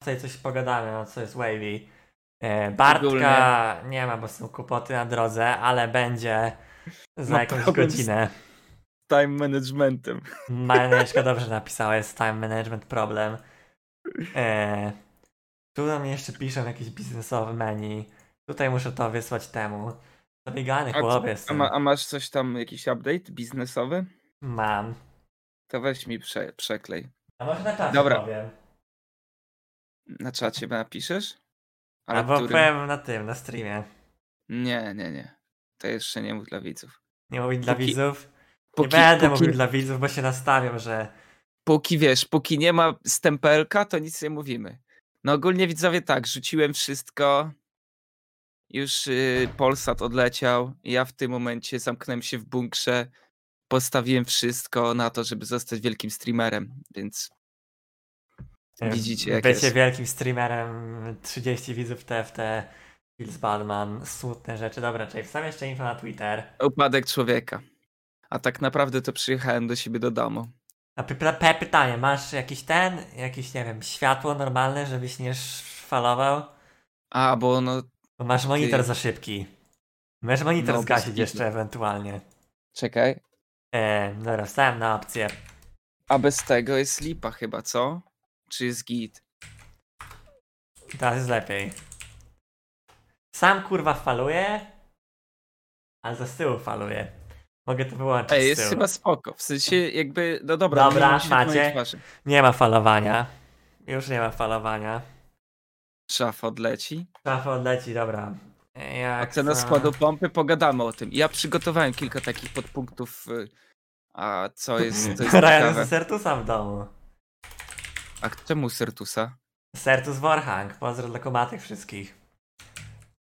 tutaj coś pogadamy, o co jest Wavy. E, Bartka Ogólnie- nie ma, bo są kłopoty na drodze, ale będzie za Ma jakąś problem z- godzinę. Time managementem. Maneczka dobrze napisała, jest time management problem. E, tu nam jeszcze piszą jakieś biznesowe menu. Tutaj muszę to wysłać temu. Zabiegany A co- chłop A, ma, a masz coś tam, jakiś update biznesowy? Mam. To weź mi prze, przeklej. A może na czacie Dobra. powiem. Na czacie napiszesz? Ale Albo którym? powiem na tym, na streamie. Nie, nie, nie. To jeszcze nie mów dla widzów. Nie mówić dla Póki- widzów. Póki, nie będę póki, mówił dla widzów, bo się nastawią, że póki wiesz, póki nie ma stempelka, to nic nie mówimy. No ogólnie widzowie tak, rzuciłem wszystko. Już y, Polsat odleciał. Ja w tym momencie zamknąłem się w bunkrze. Postawiłem wszystko na to, żeby zostać wielkim streamerem, więc Widzicie, jak bycie jest. wielkim streamerem, 30 widzów TFT, Hills Badman, smutne rzeczy. Dobra, czyli wstawię jeszcze info na Twitter. upadek człowieka. A tak naprawdę to przyjechałem do siebie do domu. A py- py- pytanie, masz jakiś ten, jakiś, nie wiem, światło normalne, żebyś nie szfalował? A, bo no, Bo masz monitor Ty. za szybki. Możesz monitor No, zgasić jeszcze ewentualnie. czekaj. E, dobra, wstałem na opcję. A bez tego jest lipa chyba, co? Czy jest git? Teraz jest lepiej. Sam kurwa faluje, ale to z tyłu faluje. Mogę to wyłączyć Ej, z jest tyłu. chyba spoko. W sensie jakby, no dobra. Dobra, macie. Nie ma falowania. Już nie ma falowania. Szafa odleci. Szafa odleci, dobra. Jak Ocena co- składu pompy, pogadamy o tym. Ja przygotowałem kilka takich podpunktów, y, a co jest, to jest Ryan ciekawe. ze Sertusa w domu. A czemu Sertusa? Sertus Warhang, pozdro dla komatek wszystkich.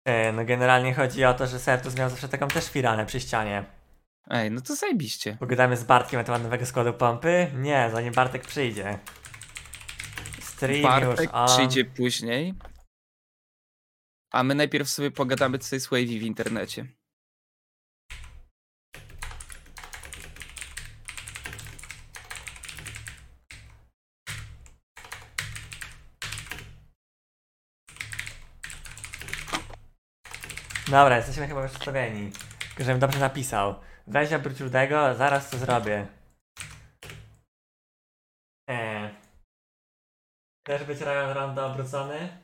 E, No generalnie chodzi o to, że Sertus miał zawsze taką też firanę przy ścianie. Ej, no to zajebiście. Pogadamy z Bartkiem na temat nowego składu pompy? Nie, zanim Bartek przyjdzie. Stream Bartek już on. przyjdzie później. A my najpierw sobie pogadamy, co jest Wavy w internecie. Dobra, jesteśmy chyba już ustawieni. Tylko żebym dobrze napisał. Weź obróć rudego, zaraz to zrobię. Eee. Chcesz być Ryan Rondo obrócony?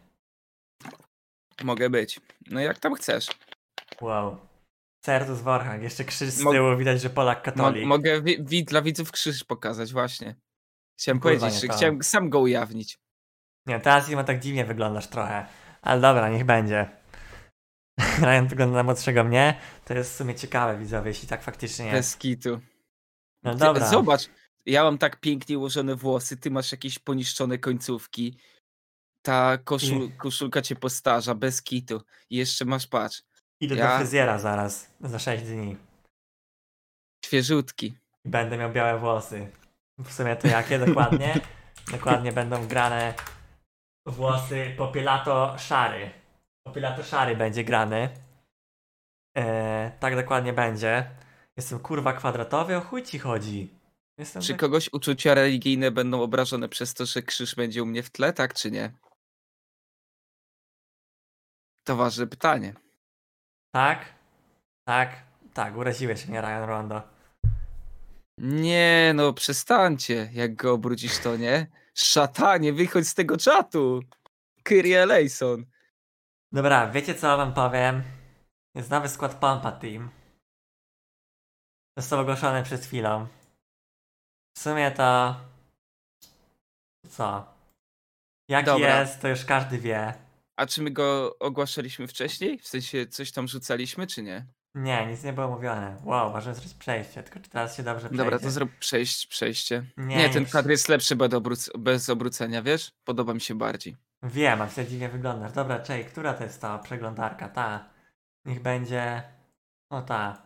Mogę być. No jak tam chcesz. Wow. Sertus Warhang, jeszcze krzyż z Mo- tyłu, widać, że Polak Mo katolik. mogę wi wi dla widzów krzyż pokazać, właśnie. Chciałem Kurwa, powiedzieć, że to. chciałem sam go ujawnić. Nie, teraz Ima tak dziwnie wyglądasz trochę. Ale dobra, niech będzie. Ryan wygląda na młodszego mnie. To jest w sumie ciekawe, widzowie, jeśli tak faktycznie jest. Bez kitu. No dobra. Zobacz, ja mam tak pięknie ułożone włosy, ty masz jakieś poniszczone końcówki. Ta koszul koszulka cię postarza, bez kitu. I jeszcze masz, patrz, Idę do Ja- fryzjera zaraz, za 6 dni. świeżutki. Będę miał białe włosy. W sumie to jakie dokładnie? dokładnie będą grane włosy popielato Popielato szary będzie grany. Eee, tak dokładnie będzie. Jestem kurwa kwadratowy, o chuj ci chodzi. Jestem Czy tak- kogoś uczucia religijne będą obrażone przez to, że krzyż będzie u mnie w tle, tak czy nie? To ważne pytanie. Tak? Tak? Tak, uraziłeś mnie, Ryan Rondo. Nie, no przestańcie. Jak go obrócisz, to nie. Szatanie, wychodź z tego czatu. Kyrie Lejson. Dobra, wiecie co wam powiem? Jest nowy skład Pompa Team. Został ogłoszony przed chwilą. W sumie to... Co? Jaki Dobra. jest, to już każdy wie. A czy my go ogłaszaliśmy wcześniej? W sensie coś tam rzucaliśmy, czy nie? Nie, nic nie było mówione. Wow, możemy zrobić przejście, tylko czy teraz się dobrze przejdzie? Dobra, to zrób przejść, przejście. Nie, Nie, ten kadr jest lepszy bez, obróc- bez obrócenia, wiesz? Podoba mi się bardziej. Wiem, a wtedy dziwnie wyglądasz. Dobra, czej, która to jest ta przeglądarka? Ta. Niech będzie... O ta.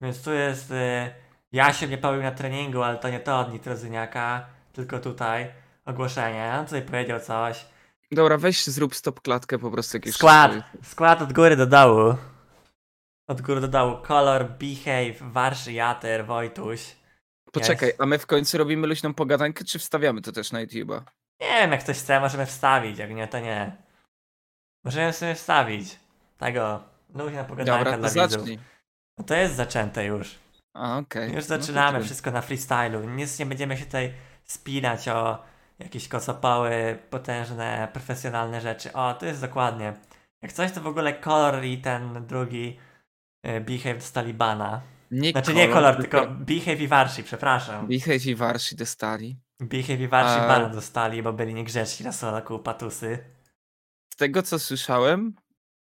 Więc tu jest... Y... Ja się nie pobił na treningu, ale to nie to od Nitrozyniaka, tylko tutaj ogłoszenie. On tutaj powiedział coś. Dobra, weź zrób stop klatkę po prostu jakieś. Skład! Skład od góry do dołu. Od góry do dołu. Kolor, Behave, Warszy, Jater, Wojtuś. Poczekaj, Jest. a my w końcu robimy luźną pogadankę, czy wstawiamy to też na YouTube'a? Nie wiem, jak ktoś chce, możemy wstawić, jak nie, to nie. Możemy sobie wstawić. Tego, luźna pogadanka Dobra, dla to widzów. zacznij. No to jest zaczęte już. A, okej. Już No to zaczynamy tyle. wszystko na freestylu. Nic nie będziemy się tutaj spinać o jakieś kocopoły, potężne, profesjonalne rzeczy. O, to jest dokładnie. Jak coś, to w ogóle kolor i ten drugi y, Behave dostali bana. Nie Znaczy nie kolor, tylko Behave i Warshi, przepraszam. Behave i Warsi dostali. Behave i Warshi A- bana dostali, bo byli niegrzeczni na soloku patusy. Z tego co słyszałem,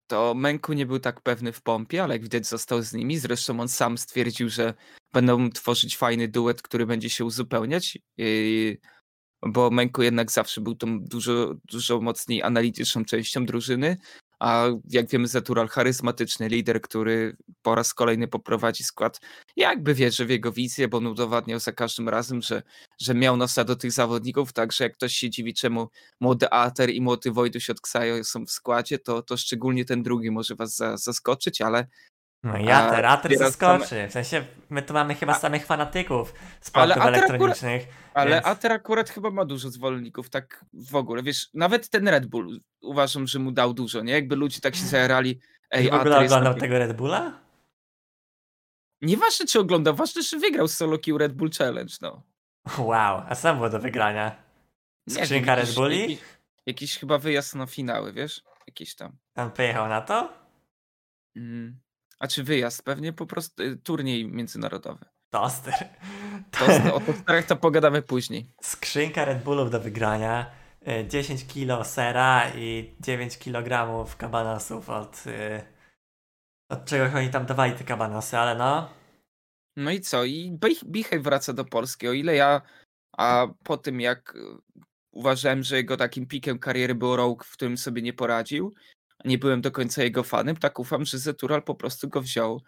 to Menku nie był tak pewny w pompie, ale jak widać został z nimi. Zresztą on sam stwierdził, że będą tworzyć fajny duet, który będzie się uzupełniać. Yy, bo Menku jednak zawsze był tą dużo, dużo mocniej analityczną częścią drużyny. A jak wiemy, Zetural charyzmatyczny lider, który po raz kolejny poprowadzi skład, jakby wierzy w jego wizję, bo on udowadniał za każdym razem, że, że miał nosa do tych zawodników, także jak ktoś się dziwi, czemu młody Ater i młody Wojtuś od Ksajo są w składzie, to, to szczególnie ten drugi może was za, zaskoczyć, ale, No i Ater, Ater teraz zaskoczy. W sensie, my tu mamy chyba samych fanatyków Ale sportów Ater elektronicznych. ale Więc- Ater akurat chyba ma dużo zwolenników, tak w ogóle, wiesz, nawet ten Red Bull uważam, że mu dał dużo, nie? Jakby ludzie tak się zajarali, ej, w ogóle oglądał tego Red Bulla? Nieważne czy oglądał, ważne, że wygrał z solo queue Red Bull Challenge, no. Wow, a co było do wygrania? Nie Skrzynka wiem, Red Bulli? Jakiś, jakiś chyba wyjazd na finały, wiesz? Jakiś tam. On pojechał na to? Mm. A czy wyjazd? Pewnie po prostu y, turniej międzynarodowy. Toster. To, o tosterach to pogadamy później. Skrzynka Red Bullów do wygrania. y, 10 kilo sera i 9 kg kabanosów od, y, od czegoś oni tam dawali te kabanosy, ale no. No i co? I Bich- Bichej wraca do Polski. O ile ja, a po tym jak y, uważałem, że jego takim pikiem kariery był Rogue, w którym sobie nie poradził, nie byłem do końca jego fanem, tak ufam, że Zetural po prostu go wziął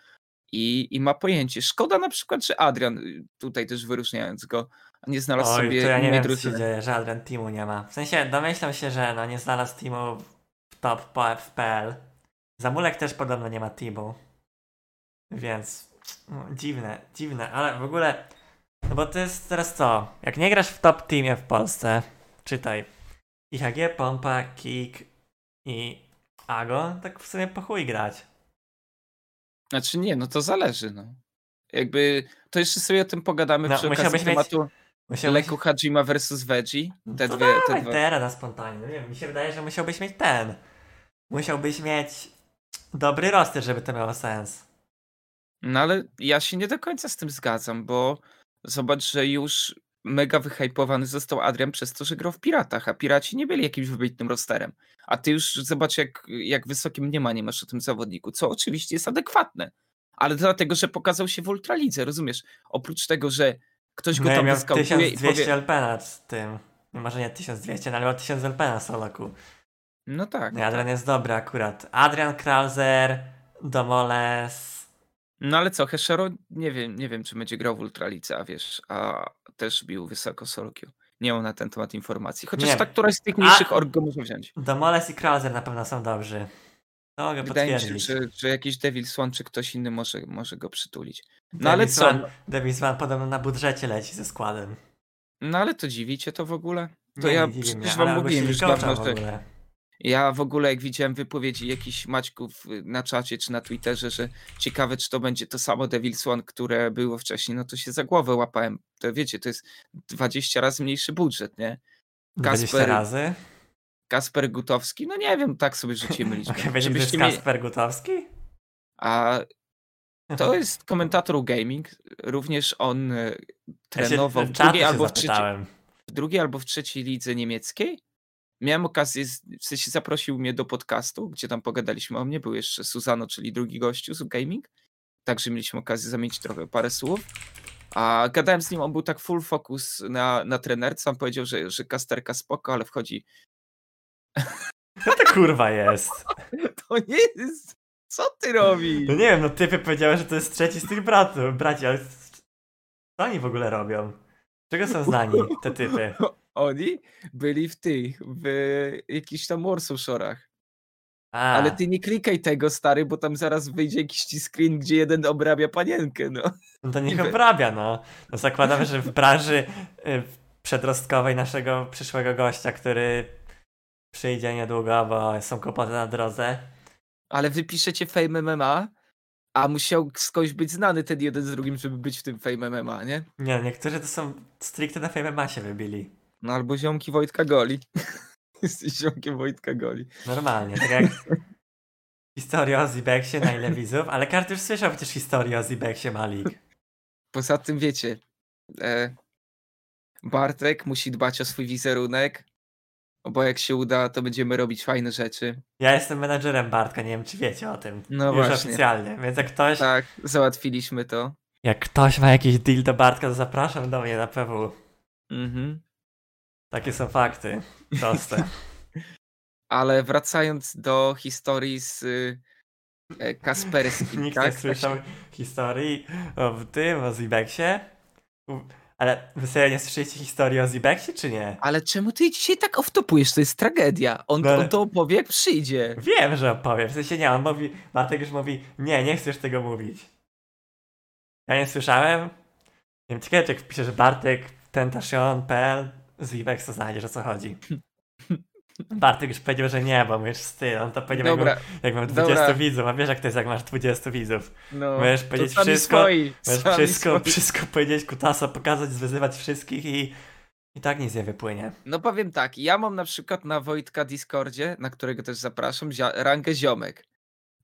i, i ma pojęcie. Szkoda na przykład, że Adrian, y, tutaj też wyróżniając go, nie znalazł Oj, sobie to ja nie wiem, co się dzieje, żaden teamu nie ma. W sensie domyślam się, że no nie znalazł teamu w top w PL. Zamulek też podobno nie ma teamu. Więc no, dziwne, dziwne, ale w ogóle. No bo to jest teraz co? Jak nie grasz w top teamie w Polsce, czytaj. IHG, Pompa, Kik i Ago, tak w sumie po chuj grać. Znaczy nie, no to zależy, no. Jakby, to jeszcze sobie o tym pogadamy No, przy okazji mieć- tematu Musiałbyś... Leku Hajima versus Veggie. No Te to dwie, te dawaj dwa. teraz na spontanie. No nie wiem, mi się wydaje, że musiałbyś mieć ten. Musiałbyś mieć dobry roster, żeby to miało sens. No ale ja się nie do końca z tym zgadzam, bo zobacz, że już mega wyhypowany został Adrian przez to, że grał w Piratach, a Piraci nie byli jakimś wybitnym rosterem. A ty już zobacz, jak, jak wysokie mniemanie masz o tym zawodniku, co oczywiście jest adekwatne. Ale dlatego, że pokazał się w Ultralidze, rozumiesz? Oprócz tego, że ktoś go No tam miał wyskautuje i 1200 powie... LP nad tym. Może nie 1200, no ale miał 1000 LP na Soloku. No tak. No Adrian jest dobry akurat. Adrian Krauser, Domoles. No ale co, Heshero nie wiem, nie wiem, czy będzie grał w Ultralice, a wiesz, a też bił wysoko solo queue. Nie mam na ten temat informacji. Chociaż Nie. ta któraś z tych mniejszych A- org go może wziąć. Domoles i Krauser na pewno są dobrzy. To mogę Wydaje mi się, potwierdzić. że, że jakiś Devil Swan czy ktoś inny może, może go przytulić. No Davis ale co? Van- Davis Van podobno na budżecie leci ze składem. No ale to dziwicie to w ogóle? To Nie, ja nie przecież wam mówiłem już dawno, że. Ja w ogóle jak widziałem wypowiedzi jakichś Maćków y, na czacie czy na Twitterze, że ciekawe czy to będzie to samo Devil Swan, które było wcześniej, no to się za głowę łapałem. To wiecie, to jest 20 razy mniejszy budżet, nie? 20 Kasper- razy? Kasper Gutowski, no nie wiem, tak sobie rzucimy liczbę. Okay, będzie to jest. Kasper Gutowski? A to jest komentator gaming, również on e, trenował ja w drugiej, albo w, trzeciej, w drugiej albo w trzeciej lidze niemieckiej. Miałem okazję, w sensie zaprosił mnie do podcastu, gdzie tam pogadaliśmy o mnie, był jeszcze Suzano, czyli drugi gościu z gaming, także mieliśmy okazję zamienić trochę parę słów. A gadałem z nim, on był tak full focus na, na trenerce, on powiedział, że, że kasterka spoko, ale wchodzi, Co to kurwa jest? to nie jest, co ty robisz? No nie wiem, no typy powiedziały, że to jest trzeci z tych bratów, braci, ale co oni w ogóle robią? Czego są znani te typy? Oni byli w tych, w jakichś tam Warsaw Shore'ach. A, Ale ty nie klikaj tego, stary, bo tam zaraz wyjdzie jakiś ci screen, gdzie jeden obrabia panienkę, no. no to niech obrabia, no. no. Zakładam, że w branży y, przedrostkowej naszego przyszłego gościa, który przyjdzie niedługo, bo są kłopoty na drodze. Ale wy piszecie Fame MMA, a musiał skądś być znany ten jeden z drugim, żeby być w tym Fame MMA, nie? Nie, niektórzy to są stricte na Fame MMA się wybili. No albo ziomki Wojtka Goli. Jesteś ziomkiem Wojtka Goli. Normalnie, tak jak historia o Zibeksie na ile widzów, ale każdy już słyszał przecież historię o Zibeksie Malik. Poza tym wiecie, e, Bartek musi dbać o swój wizerunek, bo jak się uda, to będziemy robić fajne rzeczy. Ja jestem menadżerem Bartka, nie wiem czy wiecie o tym. No Już właśnie. oficjalnie, więc jak ktoś, Tak, załatwiliśmy to. jak ktoś ma jakiś deal do Bartka, to zapraszam do mnie na PW. Mhm. Takie są fakty. Proste. Ale wracając do historii z y, e, Kasperskim, Nikt tak? nie słyszał historii o tym, o Zibeksie. Ale wy sobie nie słyszeliście historii o Zibeksie, czy nie? Ale czemu ty dzisiaj tak oftopujesz? To jest tragedia. On, No on to opowie, jak przyjdzie. Wiem, że opowiem. W sensie nie, on mówi, Bartek już mówi, nie, nie chcesz tego mówić. Ja nie słyszałem. Nie wiem, ciekawe, czy jak wpiszesz Bartek Tentacion.pl Zibeks, to znajdziesz o co chodzi. Bartek już powiedział, że nie, bo mówisz styl. On to powiedział, jak, Dobra, jak mam 20 dobra. widzów, a wiesz jak to jest, jak masz 20 widzów. no. Możesz powiedzieć wszystko, Swoi, Możesz wszystko, swoi. wszystko powiedzieć, kutasa, pokazać, zwyzywać wszystkich i i tak nic nie wypłynie. No powiem tak, ja mam na przykład na Wojtka Discordzie, na którego też zapraszam, rangę ziomek.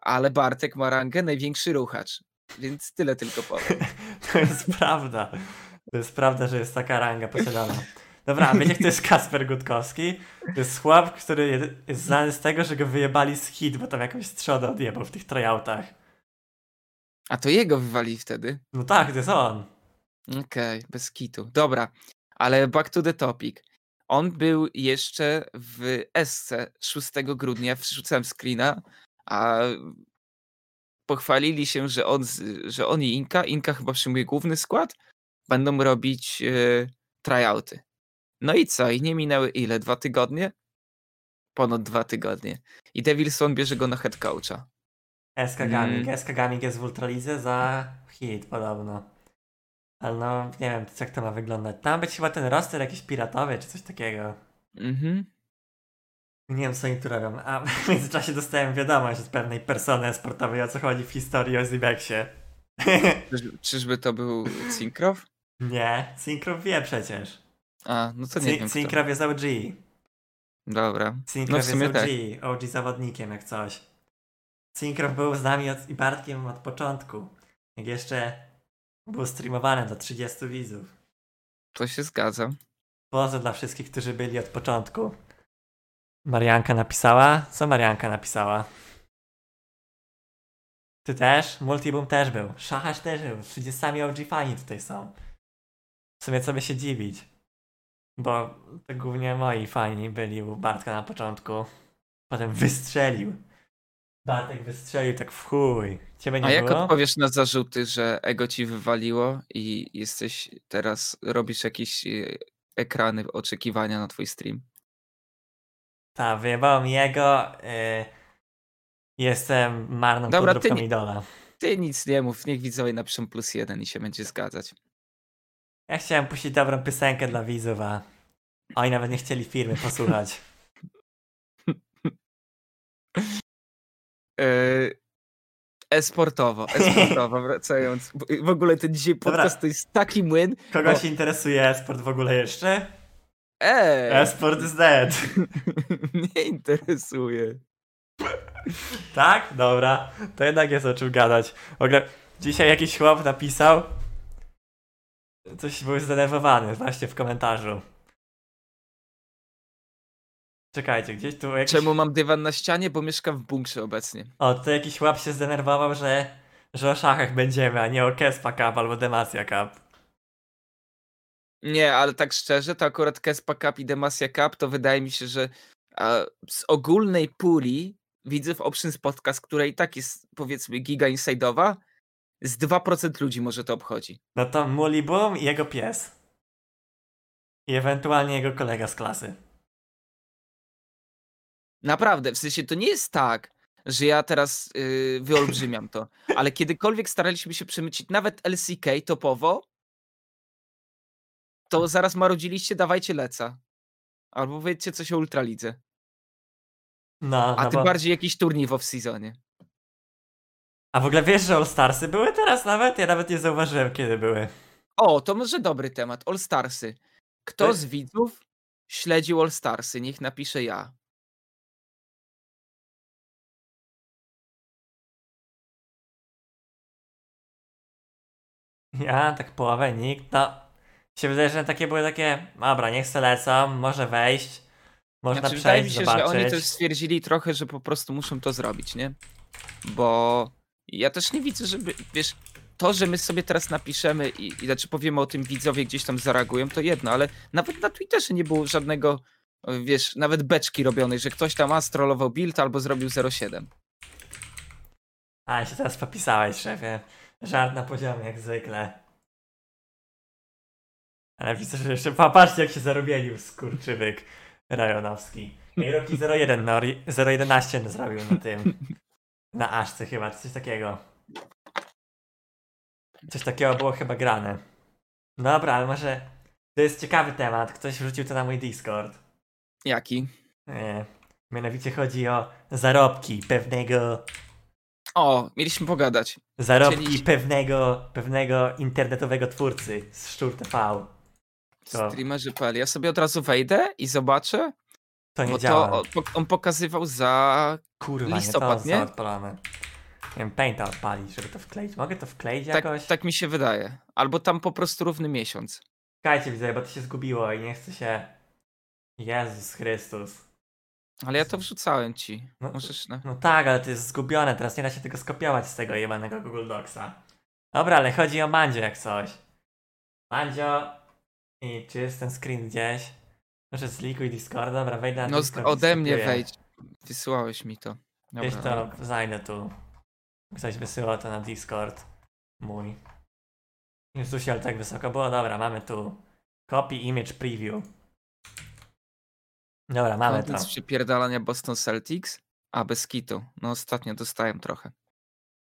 Ale Bartek ma rangę największy ruchacz. Więc tyle tylko powiem. To jest prawda. To jest prawda, że jest taka ranga posiadana. Dobra, wiecie kto jest Kasper Gutkowski? To jest chłop, który jest znany z tego, że go wyjebali z hit, bo tam jakąś strzodę odjebał w tych tryoutach. A to jego wywali wtedy. No tak, to jest on. Okej, bez kitu. Dobra, ale back to the topic. On był jeszcze w SC 6 grudnia, wrzucałem screena, a pochwalili się, że on, że on i Inka, Inka chyba przyjmuje główny skład, będą robić e, tryouty. No i co? I nie minęły ile? Dwa tygodnie? Ponad dwa tygodnie. I Devilson bierze go na head coacha. SK Gaming. Mm. SK Gaming jest w Ultralidze za hit podobno. Ale no, nie wiem, jak to ma wyglądać. Tam być chyba ten roster jakiś piratowy, czy coś takiego. Mhm. Nie wiem, co oni tu robią. A w międzyczasie dostałem wiadomość od pewnej persony sportowej, o co chodzi w historii o Zibeksie. Czyż, czyżby to był Syncrow? nie, Syncrow wie przecież. A, no to nie wiem. kto. Syncrow jest OG. Dobra. Syncrow No jest OG, tak. OG zawodnikiem jak coś. Syncrow był z nami od, i Bartkiem od początku. Jak jeszcze był streamowany do 30 widzów. To się zgadza. Pozdro dla wszystkich, którzy byli od początku. Marianka napisała? Co Marianka napisała? Ty też? Multiboom też był. Szachasz też był. 30 OG fani tutaj są. W sumie co by się dziwić. Bo to głównie moi fani byli u Bartka na początku. Potem wystrzelił. Bartek wystrzelił tak w chuj. Ciebie nie A jak było? odpowiesz na zarzuty, że ego ci wywaliło i jesteś teraz, robisz jakieś e, ekrany oczekiwania na twój stream? Tak, wyjebało mi jego. Y... Jestem marną Dobra, ty podróbką nie- idola. Ty nic nie mów, niech widzowie napiszą plus jeden i się będzie zgadzać. Ja chciałem puścić dobrą piosenkę dla widzów, a oni nawet nie chcieli firmy posłuchać. E, E-sportowo, e-sportowo, wracając. W ogóle ten dzisiaj Dobra. podcast to jest taki młyn. Kogoś Bo- interesuje esport w ogóle jeszcze? Eee! Esport is dead. Mnie interesuje. Tak? Dobra. To jednak jest o czym gadać. W ogóle dzisiaj jakiś chłop napisał. Coś był zdenerwowany właśnie w komentarzu. Czekajcie, gdzieś tu jakiś... Czemu mam dywan na ścianie? Bo mieszkam w bunkrze obecnie. O, to jakiś chłop się zdenerwował, że, że o szachach będziemy, a nie o Kespa Cup albo Demacia Cup. Nie, ale tak szczerze, to akurat Kespa Cup i Demacia Cup to wydaje mi się, że a, z ogólnej puli widzę w Options Podcast, która i tak jest powiedzmy giga inside'owa, z 2% ludzi może to obchodzi. No to Muli Boom i jego pies. I ewentualnie jego kolega z klasy. Naprawdę, w sensie to nie jest tak, że ja teraz yy, wyolbrzymiam to, ale kiedykolwiek staraliśmy się przemycić nawet LCK topowo, to zaraz marudziliście, dawajcie leca. Albo powiedzcie coś o Ultralidze. No, A no tym bo... bardziej jakiś turniej w off-seasonie. A w ogóle wiesz, że All Starsy były teraz nawet? Ja nawet nie zauważyłem, kiedy były. O, to może dobry temat. All Starsy. Kto To- z widzów śledził All Starsy? Niech napisze ja. Ja, tak połowę, nikt. No, się wydaje, że takie były takie, dobra, niech se lecą, może wejść, można Znaczy, wydaje mi przejść, się, zobaczyć. że oni też stwierdzili trochę, że po prostu muszą to zrobić, nie? Bo ja też nie widzę, żeby, wiesz, to, że my sobie teraz napiszemy i, i znaczy powiemy o tym widzowie gdzieś tam zareagują, to jedno, ale nawet na Twitterze nie było żadnego, wiesz, nawet beczki robionej, że ktoś tam astrolował build albo zrobił 07. A, się teraz popisałeś, szefie. Żart na poziomie, jak zwykle. Ale widzę, że jeszcze popatrzcie, jak się zarobienił skurczywyk Rajonowski. I Roki 01, no, ri- 011 zrobił na tym. Na Aszce chyba, coś takiego. Coś takiego było chyba grane. Dobra, ale może to jest ciekawy temat. Ktoś wrzucił to na mój Discord. Jaki? Nie. Mianowicie chodzi o zarobki pewnego O, mieliśmy pogadać. Zarobki Czyli- pewnego, pewnego internetowego twórcy z Szczur TV. To- Streamerzy.pl. Ja sobie od razu wejdę i zobaczę, To nie bo działa. to on, pok- on pokazywał za Kurwa, listopad, nie to nie? są odpalone. Nie wiem, Painta odpalić, żeby to wkleić. Mogę to wkleić Tak, jakoś? tak mi się wydaje. Albo tam po prostu równy miesiąc. Czekajcie, widzę, bo to się zgubiło i nie chce się... Jezus Chrystus. Ale ja to wrzucałem ci. No, Możesz na... No tak, ale to jest zgubione, teraz nie da się tego skopiować z tego jebanego Google Docsa. Dobra, ale chodzi o Mandzio jak coś. Mandzio... I czy jest ten screen gdzieś? Może zlikuj Discord, dobra, wejdę na No Discord ode mnie wejdź. Wysłałeś mi to. Wiesz Dobra. to, zajdę tu. Ktoś wysyłał to na Discord. Mój. Jezusie, ale tak wysoko było. Dobra, mamy tu. Copy image preview. Dobra, mamy to. Kontent z przypierdalania Boston Celtics? A, bez kitu. No ostatnio dostałem trochę.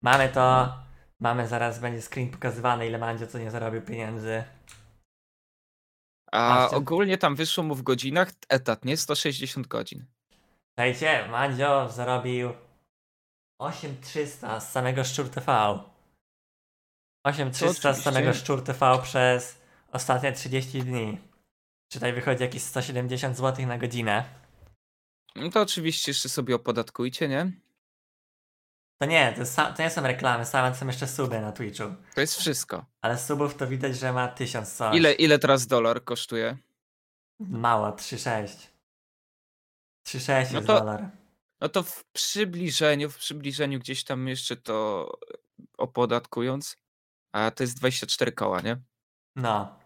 Mamy to. Mamy zaraz, będzie screen pokazywany, ile Mandzio co nie zarobił pieniędzy. A Patrzcie. ogólnie tam wyszło mu w godzinach etat, nie? 160 godzin. Słuchajcie, Mandzio zarobił 8300 z samego Szczur TV. 8300 z samego Szczur TV przez ostatnie 30 dni. Czy tutaj wychodzi jakieś 170 zł na godzinę? No to oczywiście jeszcze sobie opodatkujcie, nie? To nie, to, sa- to nie są reklamy, same są jeszcze suby na Twitchu. To jest wszystko. Ale subów to widać, że ma 1000 coś. Ile, ile teraz dolar kosztuje? Mało, 3,6. 3,6 No to- dolar. No to w przybliżeniu, w przybliżeniu gdzieś tam jeszcze to opodatkując, a to jest 24 koła, nie? No.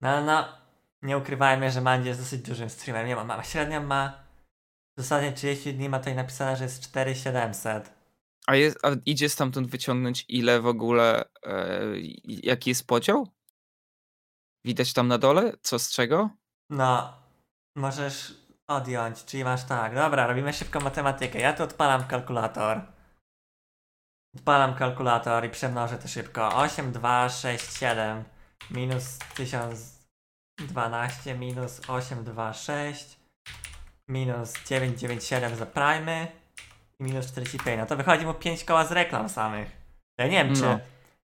No, no. Nie ukrywajmy, że Mandzie jest dosyć dużym streamerem. Nie ma, ma średnio ma w zasadzie 30 dni ma tutaj napisane, że jest 4700. A, jest, a idzie stamtąd wyciągnąć ile w ogóle, e, jaki jest podział? Widać tam na dole? Co z czego? No, możesz odjąć, czyli masz tak. Dobra, robimy szybką matematykę. Ja tu odpalam kalkulator. Odpalam kalkulator i przemnożę to szybko. 8, 2, 6, 7 minus 1012 minus 8, 2, 6 minus 9, 9, 7 za primy i minus 45. No to wychodzi mu 5 koła z reklam samych. Ja nie wiem, czy No.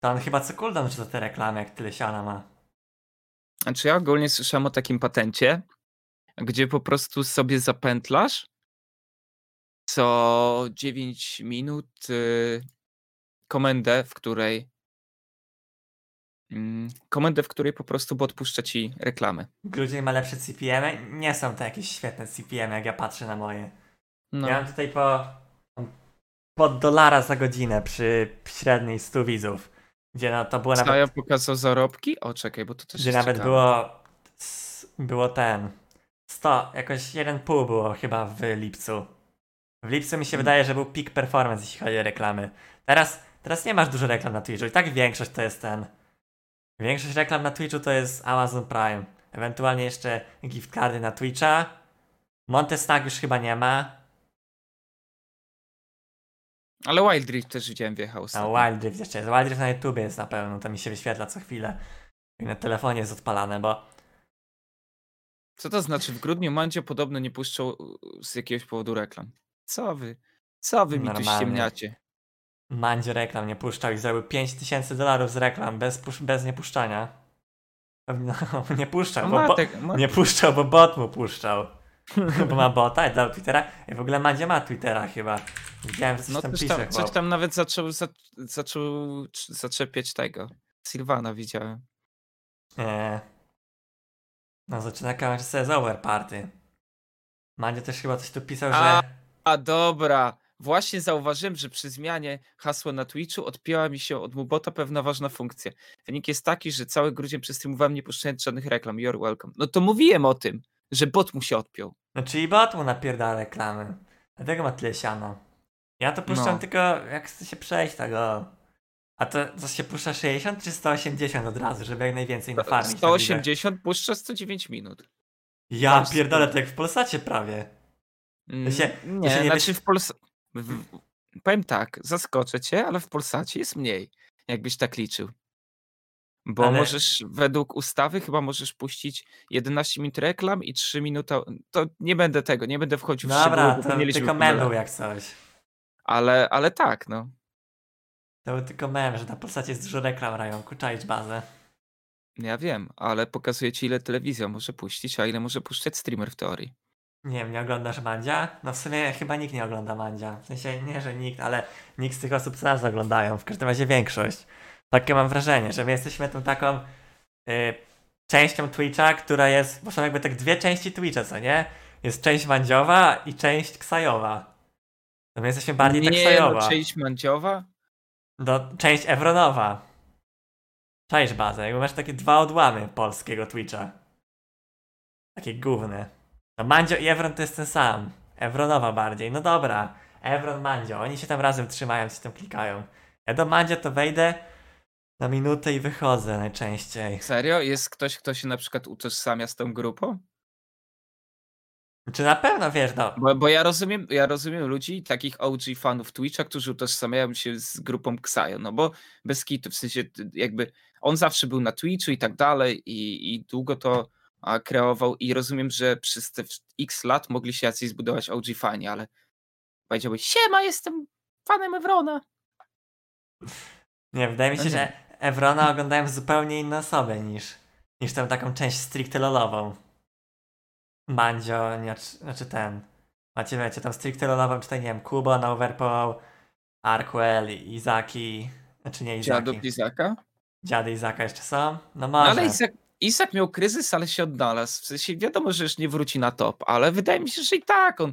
to on chyba co cooldown rzuca te reklamy, jak tyle siana ma. Znaczy ja ogólnie słyszałem o takim patencie, gdzie po prostu sobie zapętlasz co 9 minut y, komendę, w której komendę, w której po prostu bot puszcza ci reklamy. Grudzień ma lepsze CPM? Nie są to jakieś świetne CPM, jak ja patrzę na moje. No, Ja mam tutaj po pod dolara za godzinę przy średniej 100 widzów. Gdzie no, to było Co nawet, ja pokazał zarobki? O, czekaj, bo to też gdzie nawet ciekawe. było było ten 100, jakoś 1,5 było chyba w lipcu. W lipcu mi się Mm. wydaje, że był peak performance, jeśli chodzi o reklamy. Teraz, teraz nie masz dużo reklam na Twitchu i tak większość to jest ten. Większość reklam na Twitchu to jest Amazon Prime. Ewentualnie jeszcze gift cardy na Twitcha. Montesnag już chyba nie ma. Ale Wild też widziałem wjechał A ostatnio. Wild Rift jeszcze jest. Wild na YouTube jest na pewno, to mi się wyświetla co chwilę. I na telefonie jest odpalane, bo Co to znaczy? W grudniu Mandzio podobno nie puszczał y, z jakiegoś powodu reklam. Co wy? Co wy mi tu ściemniacie? Mandzio reklam nie puszczał i zrobił 5000 dolarów z reklam bez, pusz- bez niepuszczania. No, nie puszczał, No bo, Matek, ma... nie puszczał, bo bot mu puszczał. bo ma bota i dał Twittera. I w ogóle Mandzio ma Twittera chyba. Widziałem, że coś No tam pisze tam, coś tam nawet zaczął, za, zaczął cz- zaczepiać tego. Silvana widziałem. Nie. No zaczyna kamerę sobie z over party. Mandzio też chyba coś tu pisał, A- że... A dobra, właśnie zauważyłem, że przy zmianie hasła na Twitchu odpięła mi się od Mubota pewna ważna funkcja. Wynik jest taki, że cały grudzień przestreamowałem nie puszczając żadnych reklam. You're welcome. No to mówiłem o tym, że bot mu się odpiął. No czyli bot mu napierdala reklamy. Dlatego ma tyle siano. Ja to puszczam No. tylko jak chce się przejść tego. A to, to się puszcza 60 czy 180 od razu, żeby jak najwięcej na farmie. 180 puszcza 109 minut. Ja tam pierdolę, to jak w Polsacie prawie. Mm, się- nie, się nie znaczy w Polsce... Powiem tak, zaskoczę cię, ale w Polsacie jest mniej, jakbyś tak liczył. Bo Ale- możesz, według ustawy, chyba możesz puścić 11 minut reklam i 3 minuty. To nie będę tego, nie będę wchodził w szczegóły, Dobra, to tylko mem jak coś. Ale, ale tak, no. To był tylko mem, że na Polsacie jest dużo reklam rajonku, czaić bazę. Ja wiem, ale pokazuję ci, ile telewizja może puścić, a ile może puszczać streamer w teorii. Nie wiem, nie oglądasz Mandzia? No w sumie chyba nikt nie ogląda Mandzia. W sensie nie, że nikt, ale nikt z tych osób, co nas oglądają. W każdym razie większość. Takie mam wrażenie, że my jesteśmy tą taką y, częścią Twitcha, która jest, bo są jakby tak dwie części Twitcha, co nie? Jest część Mandziowa i część Ksajowa. No my jesteśmy bardziej tak nie, Ksajowa. no, część Mandziowa? No, część Evronowa. Cześć bazę, jakby masz takie dwa odłamy polskiego Twitcha. Takie główne. No Mandzio i Evron to jest ten sam. Evronowa bardziej. No dobra. Evron, Mandzio. Oni się tam razem trzymają, się tam klikają. Ja do Mandzia to wejdę na minutę i wychodzę najczęściej. Serio? Jest ktoś, kto się na przykład utożsamia z tą grupą? Czy na pewno wiesz, no. Bo, bo ja rozumiem, ja rozumiem ludzi, takich OG fanów Twitcha, którzy utożsamiają się z grupą Xayo, no bo bez kitu, w sensie jakby on zawsze był na Twitchu i tak dalej i, i długo to kreował i rozumiem, że przez te x lat mogli się jacyś zbudować OG fani, ale powiedziałbyś, siema, jestem fanem Evrona. Nie, wydaje mi się, No nie. że Evrona oglądają zupełnie inne osoby niż, niż tą taką część stricte lolową. Mandzio, nie, znaczy ten. Macie, wiecie, tam stricte lolową, tutaj nie wiem, Kubo, Overpool, Arkwell, Izaki, znaczy nie Izaki, Plizaka. dziady Izaka jeszcze są? No No, może. ale Izak, Izak miał kryzys, ale się odnalazł. W sensie wiadomo, że już nie wróci na top, ale wydaje mi się, że i tak on,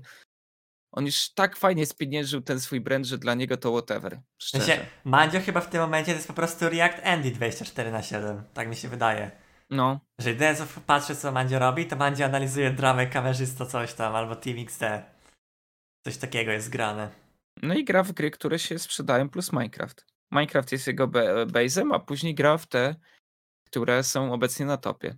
on już tak fajnie spieniężył ten swój brand, że dla niego to whatever. Szczerze. sensie, Mandzio chyba w tym momencie to jest po prostu React Andy 24 na 7 tak mi się wydaje. No, Że jedyne co patrzę co Mandzio robi, to Mandzio analizuje dramę kamerzysta coś tam, albo Team XD. Coś takiego jest grane. no i gra w gry, które się sprzedają plus Minecraft. Minecraft jest jego base'em, a później gra w te, które są obecnie na topie.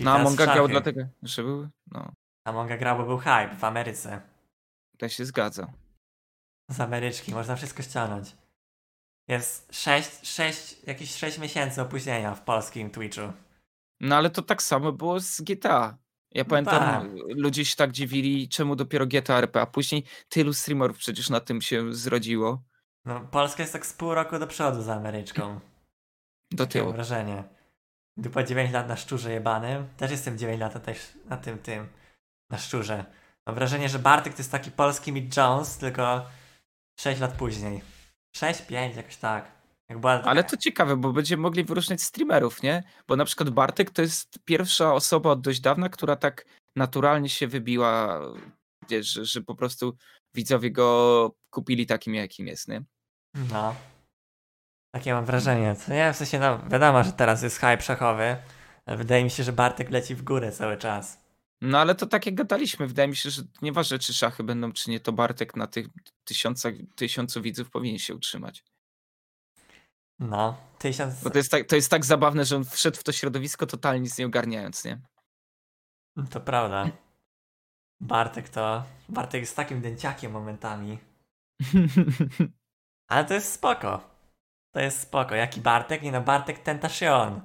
No, Amonga grał dlatego, że był, no, Amonga grał, bo był hype w Ameryce. to się zgadza. Z Ameryczki, można wszystko ściągnąć. Jest 6, 6, jakieś 6 miesięcy opóźnienia w polskim Twitchu. No ale to tak samo było z GTA. Ja pamiętam, tak. ludzie się tak dziwili, czemu dopiero GTA RP, a później tylu streamerów przecież na tym się zrodziło. No, Polska jest tak z pół roku do przodu za Ameryczką. Do Takie mam tyłu. wrażenie. Dupa 9 lat na szczurze jebanym. Też jestem 9 lat też na tym, tym, na szczurze. Mam wrażenie, że Bartek to jest taki polski Mick Jones, tylko 6 lat później. 6, 5, jakoś tak. Taka... Ale to ciekawe, bo będziemy mogli wyróżniać streamerów, nie? Bo na przykład Bartek to jest pierwsza osoba od dość dawna, która tak naturalnie się wybiła, wiesz, że, że po prostu widzowie go kupili takim, jakim jest, nie? No. Takie mam wrażenie, co nie? W sensie, no wiadomo, że teraz jest hype szachowy, ale wydaje mi się, że Bartek leci w górę cały czas. No ale to tak jak gadaliśmy, wydaje mi się, że nieważne czy szachy będą, czy nie, to Bartek na tych tysiącach, tysiącu widzów powinien się utrzymać. No, tysiąc... Bo to jest, tak, to jest tak zabawne, że on wszedł w to środowisko totalnie nic nie ogarniając, nie? To prawda. Bartek to... Bartek jest takim dęciakiem momentami. Ale to jest spoko. To jest spoko. Jaki Bartek? Nie no, Bartek Tentacion.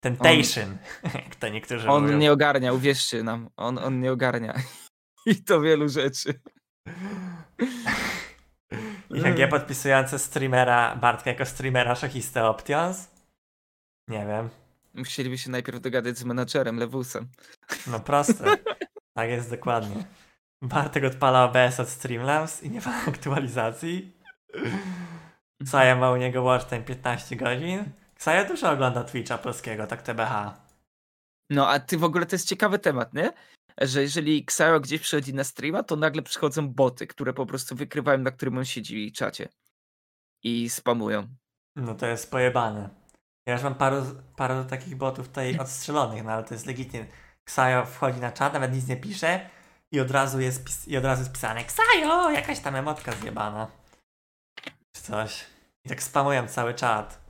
Temptation, jak to niektórzy On mówią. nie ogarnia, uwierzcie nam. On, on nie ogarnia. I to wielu rzeczy. Jak ja podpisujący streamera, Bartka jako streamera szachistę Options? Nie wiem. Musieliby się najpierw dogadać z menadżerem Lewusem. No proste. Tak jest dokładnie. Bartek odpala OBS od Streamlabs i nie ma aktualizacji. Ksaja ma u niego watch time 15 godzin. Ksaja dużo ogląda Twitcha polskiego, tak TBH. No a ty w ogóle to jest ciekawy temat, nie? Że jeżeli Xaro gdzieś przychodzi na streama, to nagle przychodzą boty, które po prostu wykrywają, na którym on siedzi i czacie. I spamują. No to jest pojebane. Ja już mam paru, paru takich botów tutaj odstrzelonych, no ale to jest legitnie. Ksajo wchodzi na czat, nawet nic nie pisze i od razu jest, pis- i od razu jest pisane Ksajo, jakaś tam emotka zjebana. Czy coś. I tak spamują cały czat.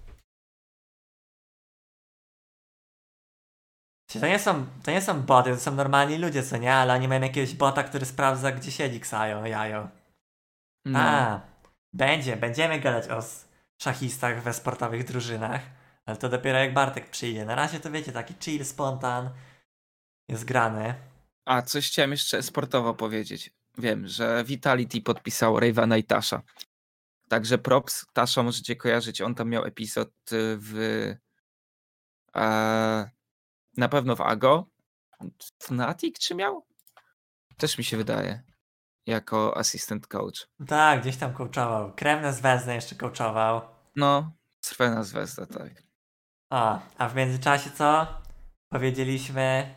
To nie, są, to nie są boty, to są normalni ludzie, co nie? Ale oni mają jakiegoś bota, który sprawdza, gdzie siedzi Ksajo, jajo. No. A, będzie, będziemy gadać o szachistach we sportowych drużynach, ale to dopiero jak Bartek przyjdzie. Na razie to wiecie, taki chill, spontan jest grany. A coś chciałem jeszcze sportowo powiedzieć. Wiem, że Vitality podpisał Ravena i Tasha. Także props, Tasha możecie kojarzyć, on tam miał epizod y, w e, na pewno w Ago. W Natic czy miał? Też mi się wydaje. Jako assistant coach. Tak, gdzieś tam coachował. Kremne z Wezny jeszcze coachował. No, Srwena Zvezda, tak. A, a w międzyczasie co? Powiedzieliśmy,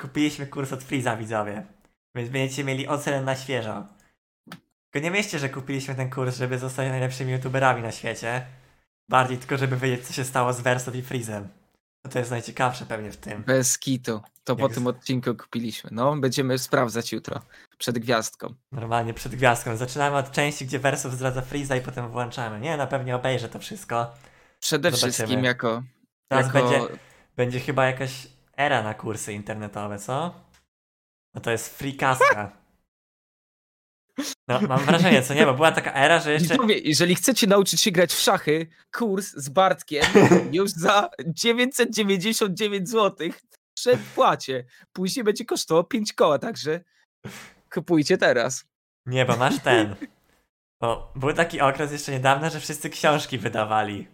kupiliśmy kurs od Freeza widzowie, więc będziecie mieli ocenę na świeżo. Tylko nie myślcie, że kupiliśmy ten kurs, żeby zostać najlepszymi youtuberami na świecie. Bardziej tylko, żeby wiedzieć, co się stało z Versot i Freezem. No to jest najciekawsze pewnie w tym. Bez kitu. To po Jak tym z- odcinku kupiliśmy. No, będziemy sprawdzać jutro. Przed gwiazdką. Normalnie przed gwiazdką. Zaczynamy od części, gdzie Versów zdradza Freeza i potem włączamy. Nie, na pewnie obejrzę to wszystko. Przede Zobaczymy. wszystkim jako. Teraz jako... będzie, będzie chyba jakaś era na kursy internetowe, co? No to jest free kaska. No, mam wrażenie, co nie, bo była taka era, że jeszcze... Widzowie, jeżeli chcecie nauczyć się grać w szachy, kurs z Bartkiem już za 999 zł przedpłacie. Później będzie kosztował 5 koła, także kupujcie teraz. Nie, bo masz ten. Bo był taki okres jeszcze niedawno, że wszyscy książki wydawali.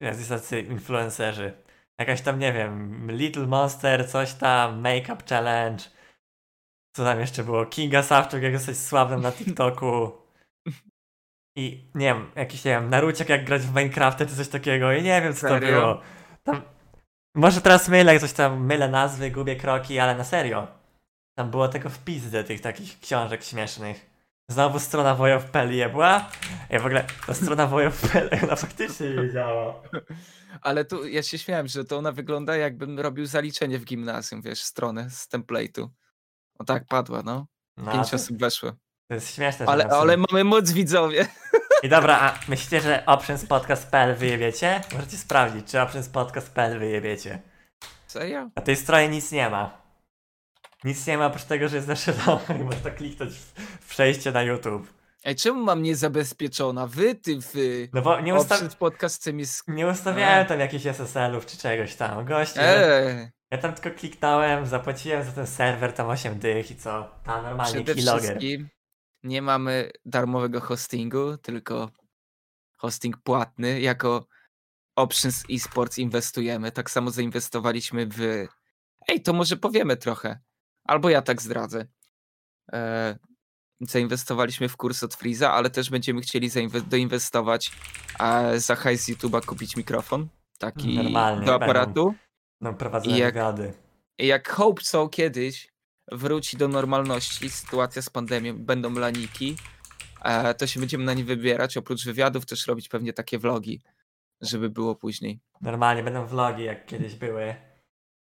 Jacyś tacy influencerzy. Jakaś tam, nie wiem, Little Monster, coś tam, Makeup Challenge. Co tam jeszcze było? Kinga Sawczuk, jak jesteś sławnym na TikToku. I nie wiem, jakiś, nie wiem, Naruciak jak grać w Minecrafta czy coś takiego. I nie wiem, co to Serio? było. Tam... Może teraz mylę, coś tam, mylę nazwy, gubię kroki, ale na serio. Tam było tego w pizdę tych takich książek śmiesznych. Znowu strona wojów.pl była? Ja w ogóle, ta strona wojów.pl, ona faktycznie nie działa. Ale tu ja się śmiałem, że to ona wygląda jakbym robił zaliczenie w gimnazjum, wiesz, stronę z template'u. O tak, padła, no. No, Pięć to, osób weszło. to jest śmieszne, Ale, ale mamy moc widzowie. I dobra, a myślicie, że optionspodcast.pl wyjebiecie? Możecie sprawdzić, czy optionspodcast.pl wyjebiecie. Serio? Na tej stronie nic nie ma. Nic nie ma oprócz tego, że jest nasze logo i można kliknąć w, w przejście na YouTube. Ej, czemu mam niezabezpieczona? Wy, ty, wy. No bo nie, usta- Oprzed podcast chce mi sk- nie ustawiałem tam jakichś SSL-ów czy czegoś tam. Goście, Eee, ja tam tylko kliknąłem, zapłaciłem za ten serwer tam 8 dych i co? Tam normalnie przede keylogger. wszystkim nie mamy darmowego hostingu, tylko hosting płatny. Jako Options eSports inwestujemy. Tak samo zainwestowaliśmy w. Ej, to może powiemy trochę. Albo ja tak zdradzę. E, zainwestowaliśmy w kurs od Freeza, ale też będziemy chcieli doinwestować a za hajs z YouTube'a kupić mikrofon. Taki Normalnie, do aparatu. No prowadzone jak- wywiady. Jak Hope So kiedyś wróci do normalności, sytuacja z pandemią, będą laniki, e, to się będziemy na nie wybierać. Oprócz wywiadów też robić pewnie takie vlogi, żeby było później. Normalnie będą vlogi, jak kiedyś były.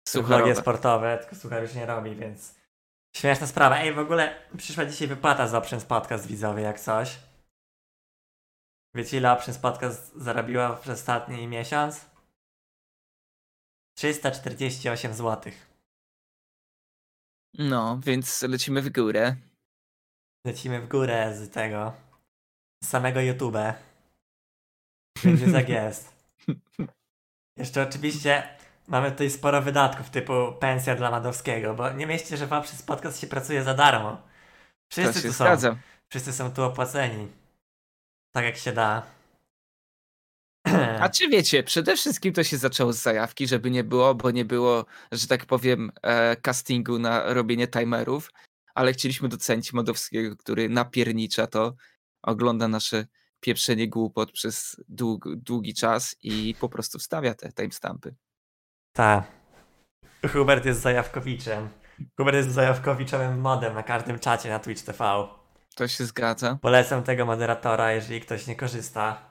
Sucharowe. sportowe, tylko Suchar już nie robi, więc... Śmieszna sprawa. Ej, w ogóle przyszła dzisiaj wypłata z Options Podcast widzowie, jak coś. Wiecie ile Options Podcast zarobiła przez ostatni miesiąc? 348 zł. No, więc lecimy w górę. Lecimy w górę z tego. Z samego YouTube. Więc jest jak jest. Jeszcze oczywiście mamy tutaj sporo wydatków typu pensja dla Madowskiego, bo nie myślcie, że wam przez podcast się pracuje za darmo. Wszyscy tu są. zgadza. Wszyscy są tu opłaceni. Tak jak się da. A czy wiecie, przede wszystkim to się zaczęło z zajawki, żeby nie było, bo nie było, że tak powiem, e, castingu na robienie timerów, ale chcieliśmy docenić Modowskiego, który napiernicza to, ogląda nasze pieprzenie głupot przez dług, długi czas i po prostu wstawia te timestampy. Tak. Hubert jest zajawkowiczem. Hubert jest zajawkowiczem modem na każdym czacie na Twitch TV. To się zgadza. Polecam tego moderatora, jeżeli ktoś nie korzysta.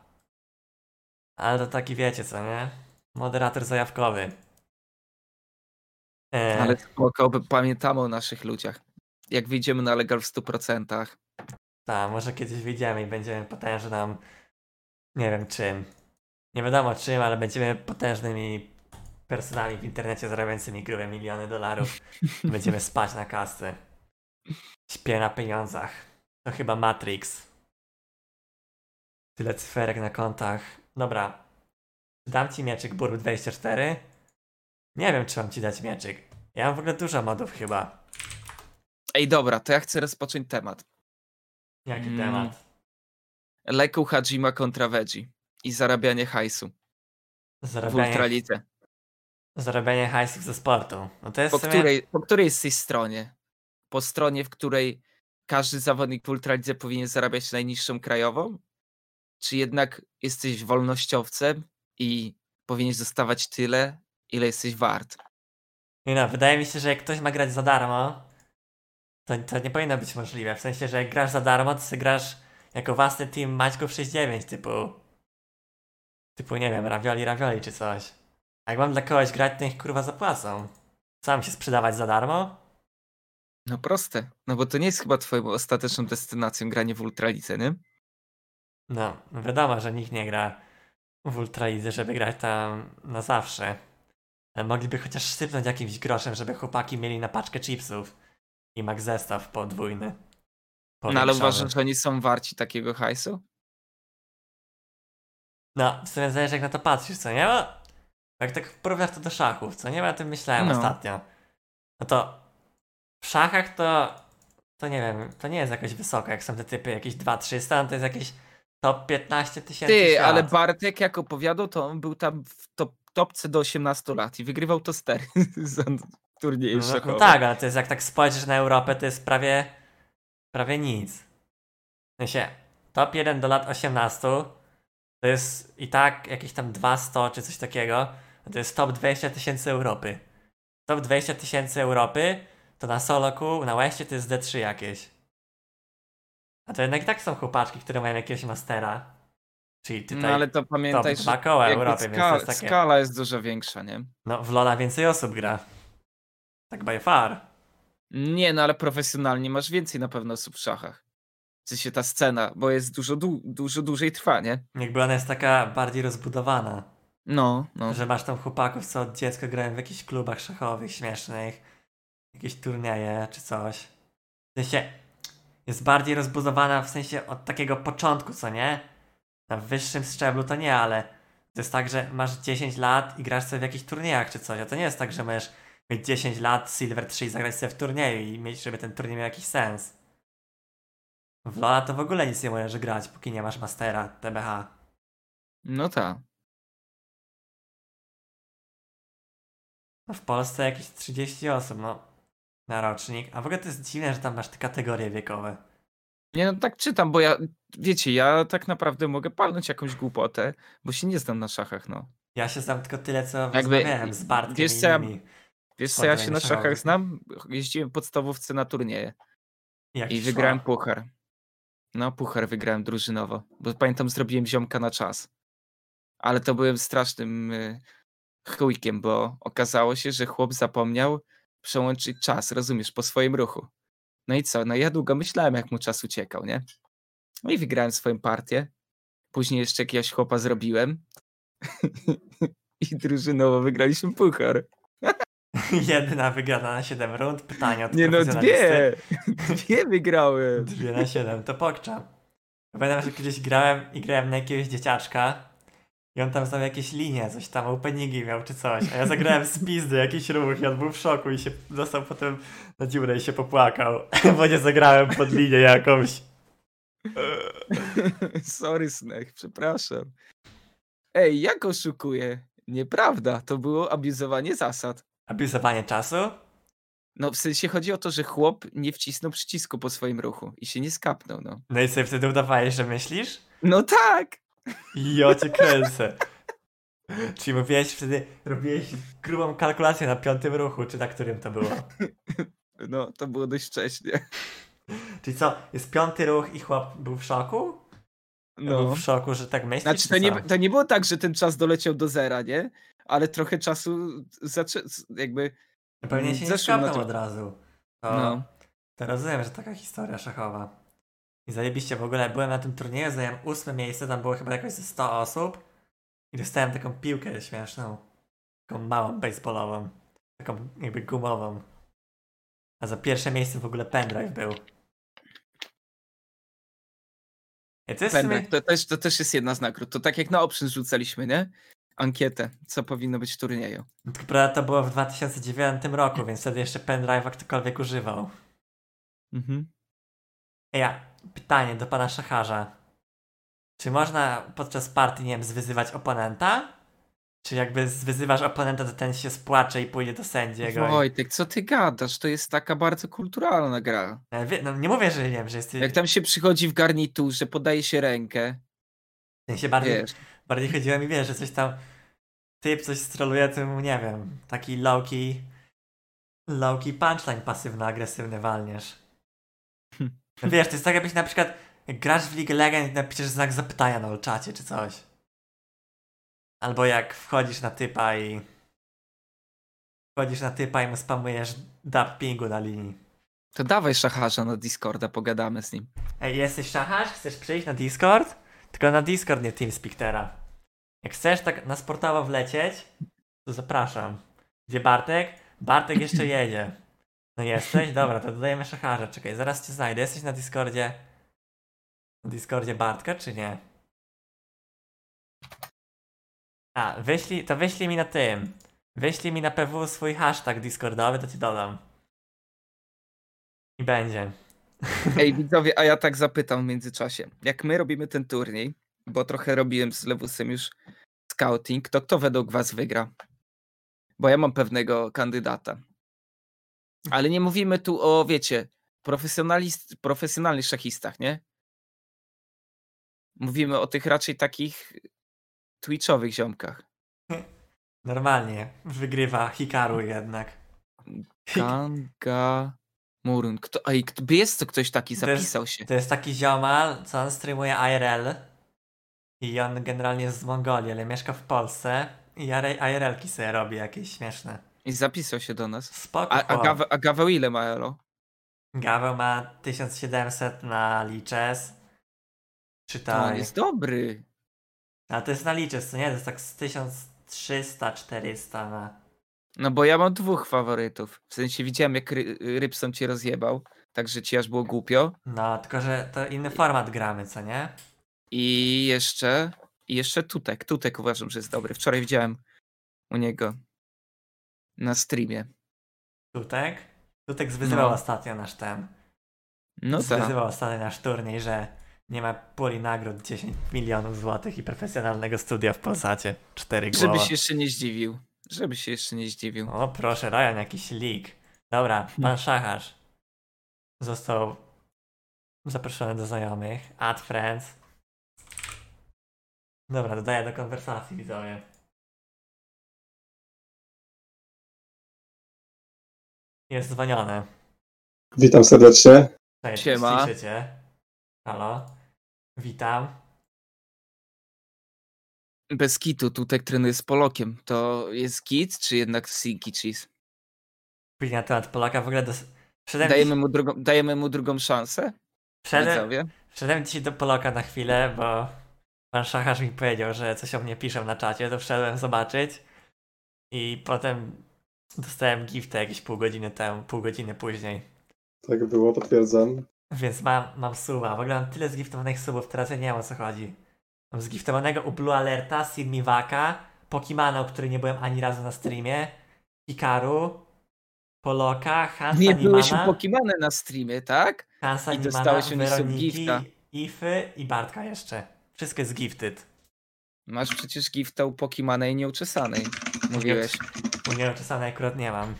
Ale to taki wiecie co, nie? Moderator zajawkowy. E, Ale spoko, pamiętamy o naszych ludziach. Jak wyjdziemy na legal w 100%. Tak, może kiedyś wyjdziemy i będziemy potężną. Nie wiem czym. Nie wiadomo czym, ale będziemy potężnymi personami w internecie zarabiającymi grube miliony dolarów. będziemy spać na kasce. Śpię na pieniądzach. To chyba Matrix. Tyle cyferek na kontach. Dobra. Dam ci mieczyk Burb 24. Nie wiem, czy mam ci dać mieczyk. Ja mam w ogóle dużo modów chyba. Ej, dobra, to ja chcę rozpocząć temat. Jaki Mm. temat? Leku Hajima kontra Veggie i zarabianie hajsu w Zarabianie Ultralidze. Zarabianie hajsów ze sportu. No to jest Po sumie... której, po której jesteś stronie? Po stronie, w której każdy zawodnik w Ultralidze powinien zarabiać najniższą krajową? Czy jednak jesteś wolnościowcem i powinieneś dostawać tyle, ile jesteś wart? Nie no, wydaje mi się, że jak ktoś ma grać za darmo, to, to nie powinno być możliwe. W sensie, że jak grasz za darmo, to sobie grasz jako własny team Maćków 69 typu... Typu, nie wiem, ravioli, ravioli czy coś. A jak mam dla kogoś grać, to niech kurwa zapłacą. Mam się sprzedawać za darmo? No proste, no bo to nie jest chyba twoją ostateczną destynacją granie w Ultralidze, nie? No, wiadomo, że nikt nie gra w Ultralidze, żeby grać tam na zawsze. Ale mogliby chociaż sypnąć jakimś groszem, żeby chłopaki mieli na paczkę chipsów i max zestaw podwójny. No ale uważasz, że oni są warci takiego hajsu? No, w sumie zależy jak na to patrzysz, co nie? Bo jak tak porównasz to do szachów, co nie? Ja o tym myślałem No. ostatnio. No to w szachach to, to nie wiem, to nie jest jakoś wysoko, jak są te typy jakieś 2-300, no to jest jakieś top 15 tysięcy Ty, świat. ale Bartek jak opowiadał, to on był tam w top, topce do 18 lat i wygrywał to stery za turnieje No, no tak, ale to jest jak tak spojrzysz na Europę, to jest prawie, prawie nic. W sensie, top 1 do lat 18 to jest i tak jakieś tam 200 czy coś takiego, to jest top 20 tysięcy Europy. Top 20 tysięcy Europy to na Soloku, na Westie to jest D3 jakieś. A to jednak i tak są chłopaczki, które mają jakiegoś mastera. Czyli tutaj, No ale to top pamiętaj, że dwa koła Europy, więc to ska- jest takie... skala jest dużo większa, nie? No w Lola więcej osób gra. Tak by far. Nie, no ale profesjonalnie masz więcej na pewno osób w szachach. W sensie ta scena, bo jest dużo, dłu- dużo dłużej trwa, nie? Jakby ona jest taka bardziej rozbudowana. No, no. Że masz tam chłopaków, co od dziecka grają w jakichś klubach szachowych śmiesznych, jakieś turnieje czy coś. W sensie jest bardziej rozbudowana w sensie od takiego początku, co nie? Na wyższym szczeblu to nie, ale to jest tak, że masz 10 lat i grasz sobie w jakichś turniejach czy coś, a to nie jest tak, że możesz mieć 10 lat, Silver 3 i zagrać sobie w turnieju i mieć, żeby ten turniej miał jakiś sens. W Lola to w ogóle nic nie możesz grać, póki nie masz Mastera, TBH. No tak. No w Polsce jakieś 30 osób, no. Na rocznik. A w ogóle to jest dziwne, że tam masz te kategorie wiekowe. Nie no tak czytam, bo ja, wiecie, ja tak naprawdę mogę palnąć jakąś głupotę, bo się nie znam na szachach, no. Ja się znam tylko tyle, co Jakby- z Bartkiem wiesz co, ja-. Wiesz co, ja się na szachach znam? Jeździłem w podstawówce na turnieje i wygrałem puchar. No, puchar wygrałem drużynowo, bo pamiętam, zrobiłem ziomka na czas. Ale to byłem strasznym y, chujkiem, bo okazało się, że chłop zapomniał przełączyć czas, rozumiesz, po swoim ruchu. No i co? No ja długo myślałem, jak mu czas uciekał, nie? No i wygrałem swoją partię. Później jeszcze jakiegoś chłopa zrobiłem. I drużynowo wygraliśmy puchar. Jedna wygrana na 7 rund. Pytanie od Nie no, dwie! Dwie wygrałem. Dwie na 7, to pokczam. Pamiętam, że kiedyś grałem i grałem na jakiegoś dzieciaczka I on tam znał jakieś linie, coś tam, openingi miał czy coś. A ja zagrałem z pizdy jakiś ruch i on był w szoku i się dostał potem na dziurę i się popłakał, bo nie zagrałem pod linię jakąś. Sorry, Snech, przepraszam. Ej, jak oszukuję? Nieprawda, to było abuzowanie zasad. Abuzowanie czasu? No, w sensie chodzi o to, że chłop nie wcisnął przycisku po swoim ruchu i się nie skapnął, no. No i sobie wtedy udawałeś, że myślisz? No tak! I ja cię kręcę. Czyli mówiłeś wtedy, robiłeś grubą kalkulację na piątym ruchu, czy na którym to było? No, to było dość wcześnie. Czyli co, jest piąty ruch i chłop był w szoku? Był No. w szoku, że tak myślisz, Znaczy, czy to nie, to nie było tak, że ten czas doleciał do zera, nie? Ale trochę czasu zaczę... jakby... Pewnie się nie skapnął od razu. To, No. to rozumiem, że taka historia szachowa. I zajebiście w ogóle, byłem na tym turnieju, zająłem ósme miejsce, tam było chyba jakoś ze 100 osób i dostałem taką piłkę śmieszną. Taką małą, baseballową. Taką jakby gumową. A za pierwsze miejsce w ogóle pendrive był. I to w sumie... Pendrive, to, też, to też jest jedna z nagród. To tak jak na Option rzucaliśmy, nie? Ankietę, co powinno być w turnieju. Tylko prawda to było w 2009 roku, więc wtedy jeszcze pendrive'a ktokolwiek używał. Mhm. Ej, a pytanie do pana szacharza. Czy można podczas partii, nie wiem, zwyzywać oponenta? Czy jakby zwyzywasz oponenta, to ten się spłacze i pójdzie do sędziego? i- Wojtek, co ty gadasz? To jest taka bardzo kulturalna gra. No, no nie mówię, że nie wiem, że jesteś... Jak tam się przychodzi w garniturze, podaje się rękę, Ja się bardziej, wiesz. bardziej chodziło mi, wiesz, że coś tam... Typ coś stroluje, to mu, nie wiem, taki low-key... Low-key punchline pasywno-agresywny walniesz. Wiesz, to jest tak jakbyś na przykład... Grasz w League of Legends i napiszesz znak zapytania na czacie czy coś. Albo jak wchodzisz na typa i... Wchodzisz na typa i mu spamujesz dub pingu na linii. To dawaj szacharza na Discorda, pogadamy z nim. Ej, jesteś szacharz? Chcesz przyjść na Discord? Tylko na Discord, nie TeamSpeak teraz. Jak chcesz tak na sportowo wlecieć, to zapraszam. Gdzie Bartek? Bartek jeszcze jedzie. No jesteś? Dobra, to dodajemy szacharza. Czekaj, zaraz cię znajdę. Jesteś na Discordzie? Na Discordzie Bartka, czy nie? A, wyślij, to wyślij mi na tym. Wyślij mi na PW swój hashtag Discordowy, to ci dodam. I będzie. Ej, widzowie, a ja tak zapytam w międzyczasie. Jak my robimy ten turniej, bo trochę robiłem z Lewusem już scouting, to kto według was wygra? Bo ja mam pewnego kandydata. Ale nie mówimy tu o, wiecie, profesjonalist, profesjonalnych szachistach, nie? Mówimy o tych raczej takich twitchowych ziomkach. Normalnie. Wygrywa Hikaru jednak. Kanga Murun. Kto, ej, kto, jest to ktoś taki, To jest- zapisał się. To jest taki ziomal, co on streamuje IRL. I on generalnie jest z Mongolii, ale mieszka w Polsce. I IRL-ki sobie robi jakieś śmieszne. I zapisał się do nas. Spoko. A, a. Gawe, a Gaweł ile ma elo? Gaweł ma 1700 na Lichess. To Czytaj. on jest dobry. A to jest na Lichess, co nie? To jest tak z 1300-400 na... No bo ja mam dwóch faworytów. W sensie widziałem jak ry, Rybson cię rozjebał, także ci aż było głupio. No, tylko że to inny format gramy, co nie? I jeszcze, i jeszcze Tutek. Tutek uważam, że jest dobry. Wczoraj widziałem u niego na streamie. Tutek? Tutek zwyzywał No. ostatnio nasz ten. No tak. Zwyzywał ostatnio nasz turniej, że nie ma puli nagród 10 milionów złotych i profesjonalnego studia w Polsacie. Cztery głowa. Żeby się jeszcze nie zdziwił. Żeby się jeszcze nie zdziwił. O proszę, Ryan, jakiś leak. Dobra, pan Szacharz został zaproszony do znajomych. Add friends. Dobra, dodaję do konwersacji, widzowie. Jest dzwonione. Witam serdecznie. Cześć, Siema. Słyszycie? Halo? Witam. Bez kitu, Tutek trenuje z Polokiem. To jest kit, czy jednak Sinky Cheese? Później na temat Polaka w ogóle dos- Wszedłem, Dajemy mu, drugą, dajemy mu drugą szansę? wszedłem, wszedłem dzisiaj do Poloka na chwilę, bo pan Szacharz mi powiedział, że coś o mnie piszą na czacie, to wszedłem zobaczyć i potem dostałem gifta jakieś pół godziny temu, pół godziny później. Tak było, potwierdzam. Więc mam, mam suba. W ogóle mam tyle zgiftowanych subów, teraz ja nie wiem o co chodzi. Mam zgiftowanego u Blue Alerta, Sirmiwaka, Pokimana, u której nie byłem ani razu na streamie, Hikaru, Poloka, Hansa Nie byłeś u Nimana, Pokimane na streamie, tak? Hansa i Nimana, dostałeś u Weroniki. Ify i Bartka jeszcze. Wszystko jest gifted. Masz przecież gifta u Pokimanej nieuczesanej. Mówiłeś. Nieuczesanej akurat nie mam.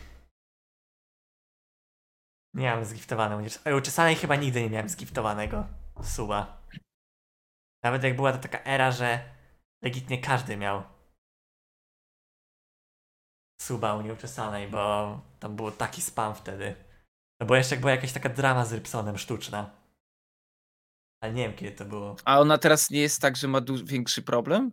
Nie mam U uczesanej chyba nigdy nie miałem zgiftowanego suba. Nawet jak była to taka era, że legitnie każdy miał suba u nieuczesanej, bo tam był taki spam wtedy. No bo jeszcze jak była jakaś taka drama z Rybsonem sztuczna. Ale nie wiem kiedy to było. A ona teraz nie jest tak, że ma większy problem?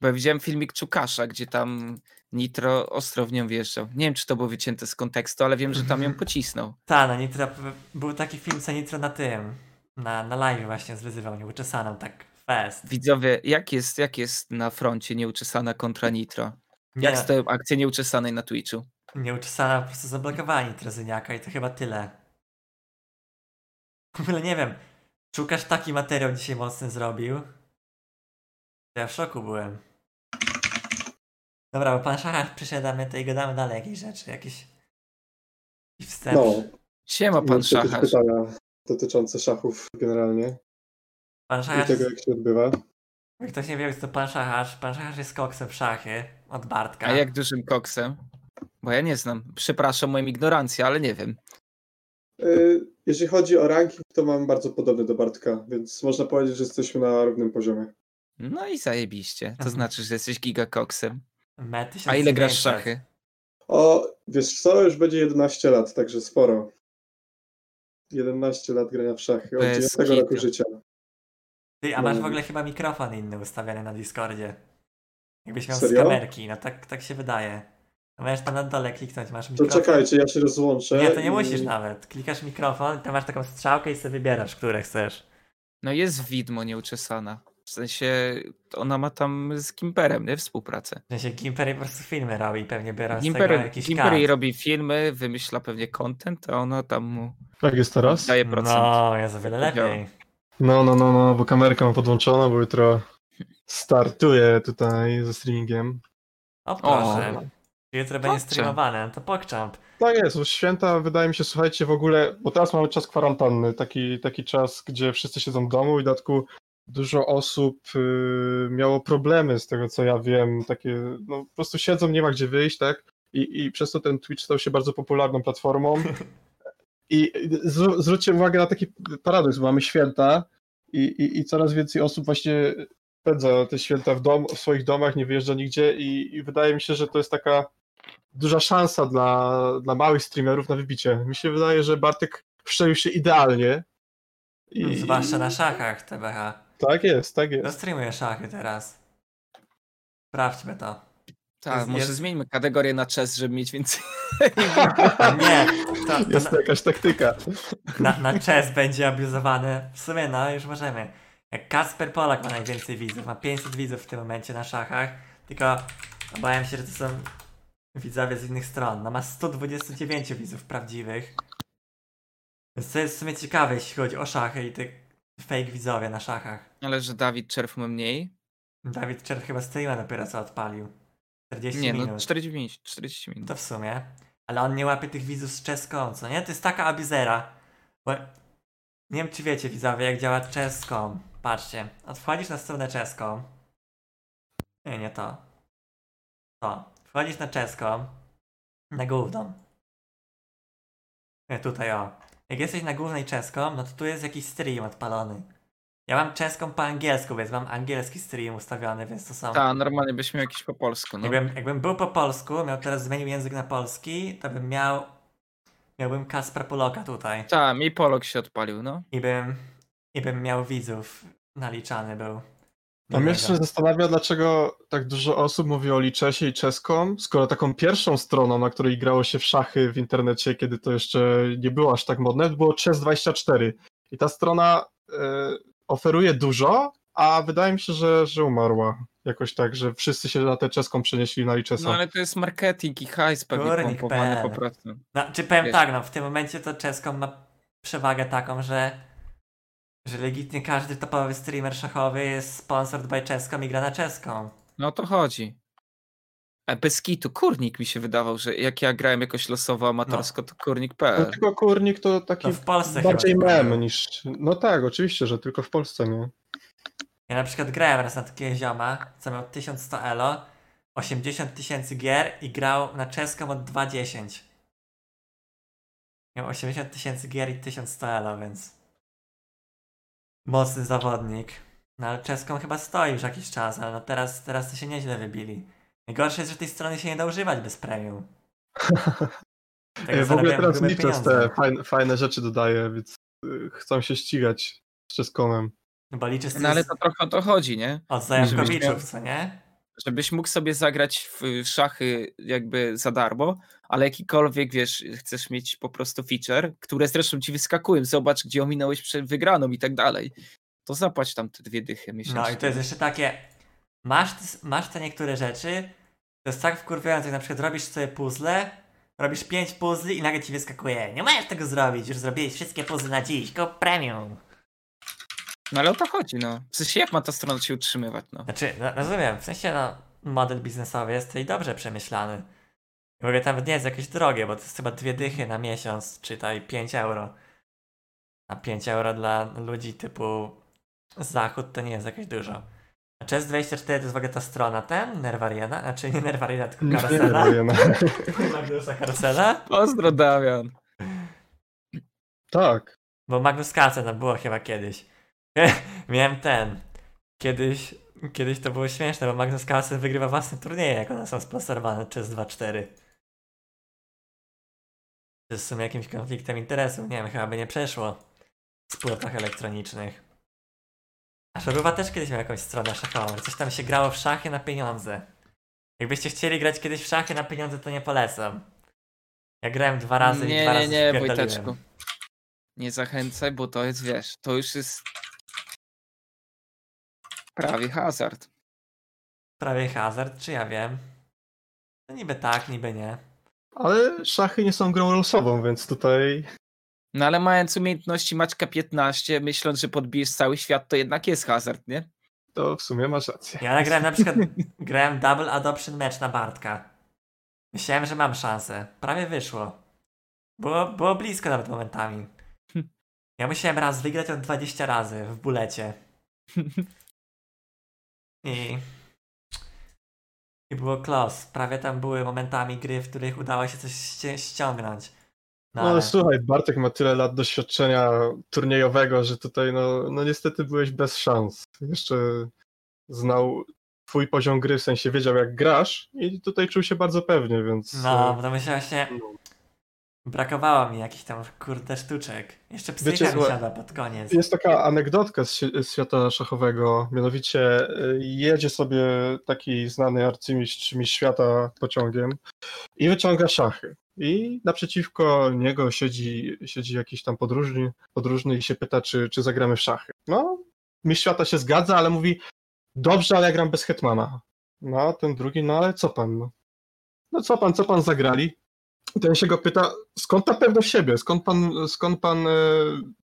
Bo ja widziałem filmik Czukasza, gdzie tam Nitro ostro w nią wjeżdżał. Nie wiem, czy to było wycięte z kontekstu, ale wiem, że tam ją pocisnął. Ta, no Nitro, był taki film, co Nitro na tym, na, na live właśnie zwyzywał nieuczesaną, tak fest. Widzowie, jak jest, jak jest na froncie nieuczesana kontra Nitro? Nie, Jak stoją akcje nieuczesanej na Twitchu? Nieuczesana po prostu zablokowała Nitrozyniaka i to chyba tyle. W ogóle nie wiem, Czukasz taki materiał dzisiaj mocny zrobił. Ja w szoku byłem. Dobra, bo pan Szachar przysiadamy, to i gadamy dalej jakieś rzeczy, jakieś... jakiś wstęp. No, Siema, pan mam jakieś Szacharz. pytania dotyczące szachów generalnie Pan i Szachar, tego, jak się odbywa. jak ktoś nie wie, to pan Szachar, pan Szachar jest koksem w szachy od Bartka. A jak dużym koksem? Bo ja nie znam. Przepraszam moją ignorancję, ale nie wiem. Y, Jeżeli chodzi o ranking, to mam bardzo podobny do Bartka, więc można powiedzieć, że jesteśmy na równym poziomie. No i zajebiście. To Mhm. znaczy, że jesteś gigakoksem. Me A ile grasz w 1900. szachy? O, wiesz co, już będzie 11 lat, także sporo. 11 lat grania w szachy, od Bez 9 roku życia. Ty, a masz w No. ogóle chyba mikrofon inny ustawiony na Discordzie. Jakbyś miał z Serio? kamerki, no tak, tak się wydaje. No Możesz tam na dole kliknąć, masz To mikrofon. czekajcie, ja się rozłączę. Nie, to nie i- musisz nawet. Klikasz mikrofon, tam masz taką strzałkę i sobie wybierasz, które chcesz. No jest widmo nieuczesana. W sensie ona ma tam z Gimperem, nie? Współpracę. W sensie Gimpery po prostu filmy robi, pewnie biorą z tego jakiś cut. robi filmy, wymyśla pewnie content, a ona tam mu Jak jest teraz? daje procent. No, jest o wiele Tak lepiej. No, no, no, no, bo kamerkę mam podłączoną, bo jutro startuję tutaj ze streamingiem. O proszę. Jutro będzie streamowane, to pokczamp. Tak jest, bo święta wydaje mi się, słuchajcie, w ogóle, bo teraz mamy czas kwarantanny, taki, taki czas, gdzie wszyscy siedzą w domu i w dodatku dużo osób y, miało problemy z tego, co ja wiem, takie, no po prostu siedzą, nie ma gdzie wyjść, tak? I, i przez to ten Twitch stał się bardzo popularną platformą. I zw- zwróćcie uwagę na taki paradoks, bo mamy święta i, i, i coraz więcej osób właśnie spędza te święta w, dom, w swoich domach, nie wyjeżdża nigdzie i, i wydaje mi się, że to jest taka duża szansa dla, dla małych streamerów na wybicie. Mi się wydaje, że Bartek wszczelił się idealnie. I, Zwłaszcza na szachach, TBH. Tak jest, tak No jest. streamuję szachy teraz. Sprawdźmy to. Tak, jest- może jest- zmieńmy kategorię na chess, żeby mieć więcej. Nie, to, to Jest na, jakaś taktyka. na, na chess będzie abuzowany. W sumie no, już możemy. Jak Kasper Polak ma najwięcej widzów, ma 500 widzów w tym momencie na szachach, tylko obawiam się, że to są widzowie z innych stron. No ma 129 widzów prawdziwych. Więc to jest w sumie ciekawe, jeśli chodzi o szachy i te fake widzowie na szachach. Ale że Dawid Czerw ma mniej? Dawid Czerw chyba streama dopiero co odpalił. 40 Nie, no minut. 45, 40 minut. To w sumie. Ale on nie łapie tych widzów z czeską, co nie? To jest taka abuzera. Bo nie wiem, czy wiecie, widzowie, jak działa czeską. Patrzcie, wchodzisz na stronę czeską. Nie, nie to. To. Wchodzisz na czeską. Na główną. Nie, tutaj o. Jak jesteś na głównej czeską, no to tu jest jakiś stream odpalony. Ja mam czeską po angielsku, więc mam angielski stream ustawiony, więc to są... Tak, normalnie byś miał jakiś po polsku. No. Jakbym, jakbym był po polsku, miał teraz zmienił język na polski, to bym miał. Miałbym Kaspra Poloka tutaj. Tak, mi Polok się odpalił, no. I bym. I bym miał widzów naliczany był. A mnie się zastanawia, dlaczego tak dużo osób mówi o Liczesie i czeską, skoro taką pierwszą stroną, na której grało się w szachy w internecie, kiedy to jeszcze nie było aż tak modne, było Chess24. I ta strona e, oferuje dużo, a wydaje mi się, że, że umarła. Jakoś tak, że wszyscy się na tę czeską przenieśli na Liczesa. No ale to jest marketing i hajs pewnie pompowany po prostu. No, czy powiem Wiesz. tak, no w tym momencie to czeską ma przewagę taką, że że legitnie każdy topowy streamer szachowy jest sponsored by czeską i gra na czeską. No o to chodzi. A bez kitu, kurnik mi się wydawał, że jak ja grałem jakoś losowo amatorsko, to No, kurnik.pl. tylko kurnik to taki No w Polsce bardziej był. mem niż... No tak, oczywiście, że tylko w Polsce, nie? Ja na przykład grałem raz na takiego zioma, co miał 1100 elo, 80 tysięcy gier i grał na czeską od 2.10. Miał 80 tysięcy gier i 1100 elo, więc mocny zawodnik. No ale czeską chyba stoi już jakiś czas, ale no teraz, teraz to się nieźle wybili. Najgorsze jest, że tej strony się nie da używać bez premium. W ogóle teraz pieniądze. te fajne, fajne rzeczy dodaje, więc y, chcą się ścigać z czeskomem. No bo No ale to trochę o to chodzi, nie? od miał- co nie? Żebyś mógł sobie zagrać w w szachy jakby za darmo, ale jakikolwiek, wiesz, chcesz mieć po prostu feature, które zresztą ci wyskakują, zobacz, gdzie ominąłeś przed wygraną i tak dalej. To zapłać tam te dwie dychy miesięcznie. No i to jest jeszcze takie. Masz, masz te niektóre rzeczy. To jest tak wkurwiające, jak na przykład robisz sobie puzzle, robisz 5 puzli i nagle ci wyskakuje. Nie możesz tego zrobić, już zrobiłeś wszystkie puzzle na dziś, go premium. No ale o to chodzi, no. W sensie, jak ma ta strona się utrzymywać, no. Znaczy, no, rozumiem, w sensie no, model biznesowy jest tutaj dobrze przemyślany. W ogóle nawet nie jest jakieś drogie, bo to jest chyba dwie dychy na miesiąc, czytaj 5 euro. A 5 euro dla ludzi typu zachód to nie jest jakieś dużo. A Chess24 to jest w ogóle ta strona ten, Nerwariana, znaczy nie Nerwariana, tylko no. Magnusa Karasela? Pozdro, Damian. Tak. Bo Magnus Carlsen tam było chyba kiedyś. Miałem ten. Kiedyś, kiedyś to było śmieszne, bo Magnus Carlsen wygrywa własne turnieje, jak one są sponsorowane przez 2-4. W sumie jakimś konfliktem interesów, nie wiem, chyba by nie przeszło w spółkach elektronicznych. A Szoruwa też kiedyś miał jakąś stronę szachową, coś tam się grało w szachy na pieniądze. Jakbyście chcieli grać kiedyś w szachy na pieniądze, to nie polecam. Ja grałem dwa razy i nie, dwa nie, razy nie, spierdoliłem. Wojteczku. Nie zachęcaj, bo to jest, wiesz, to już jest prawie hazard. Prawie hazard, czy ja wiem? No niby tak, niby nie. Ale szachy nie są grą losową, więc tutaj No ale mając umiejętności Maćka 15, myśląc, że podbijesz cały świat, to jednak jest hazard, nie? to w sumie masz rację. Ja nagrałem na przykład, grałem double adoption match na Bartka. Myślałem, że mam szansę. Prawie wyszło. Było, było blisko nawet momentami. Ja musiałem raz wygrać od 20 razy w bulecie. I... I było close. Prawie tam były momentami gry, w których udało się coś ściągnąć. No, No ale... słuchaj, Bartek ma tyle lat doświadczenia turniejowego, że tutaj no, no niestety byłeś bez szans. Jeszcze znał twój poziom gry, w sensie wiedział jak grasz i tutaj czuł się bardzo pewnie, więc... No, e, bo to myślę właśnie. Brakowało mi jakichś tam kurde sztuczek. Jeszcze psycha Wiecie, mi słuchaj, siada pod koniec. Jest taka anegdotka z, z świata szachowego, mianowicie y, jedzie sobie taki znany arcymistrz mistrz świata pociągiem i wyciąga szachy. I naprzeciwko niego siedzi, siedzi jakiś tam podróżny, podróżny i się pyta, czy, czy zagramy w szachy. No, mistrz świata się zgadza, ale mówi, dobrze, ale ja gram bez hetmana. No, a ten drugi, no ale co pan? No, no co pan, co pan zagrali? I ten się go pyta, skąd ta pewność siebie? Skąd pan, skąd pan e,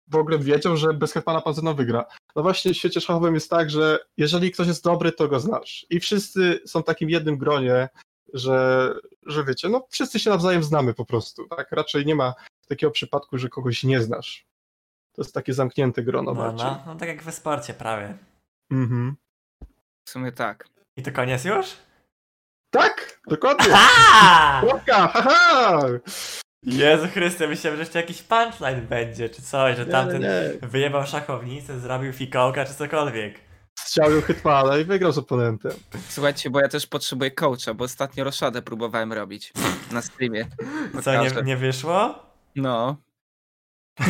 w ogóle wiedział, że bez hetmana pan ze mną wygra? No właśnie w świecie szachowym jest tak, że jeżeli ktoś jest dobry, to go znasz. I wszyscy są w takim jednym gronie, że, że wiecie, no wszyscy się nawzajem znamy po prostu. Tak? Raczej nie ma takiego przypadku, że kogoś nie znasz. To jest takie zamknięte grono No, bardziej. no, no tak jak we sporcie prawie. Mhm. W sumie tak. I to koniec już? Tak, dokładnie. Ha! Kropka, haha! Jezu Chryste, myślałem, że jeszcze jakiś punchline będzie, czy coś, że Nie, tamten nie. wyjebał szachownicę, zrobił fikołka, czy cokolwiek. Strzelił hetmana i wygrał z oponentem. Słuchajcie, bo ja też potrzebuję coacha, bo ostatnio roszadę próbowałem robić na streamie. Co, nie, nie wyszło? No.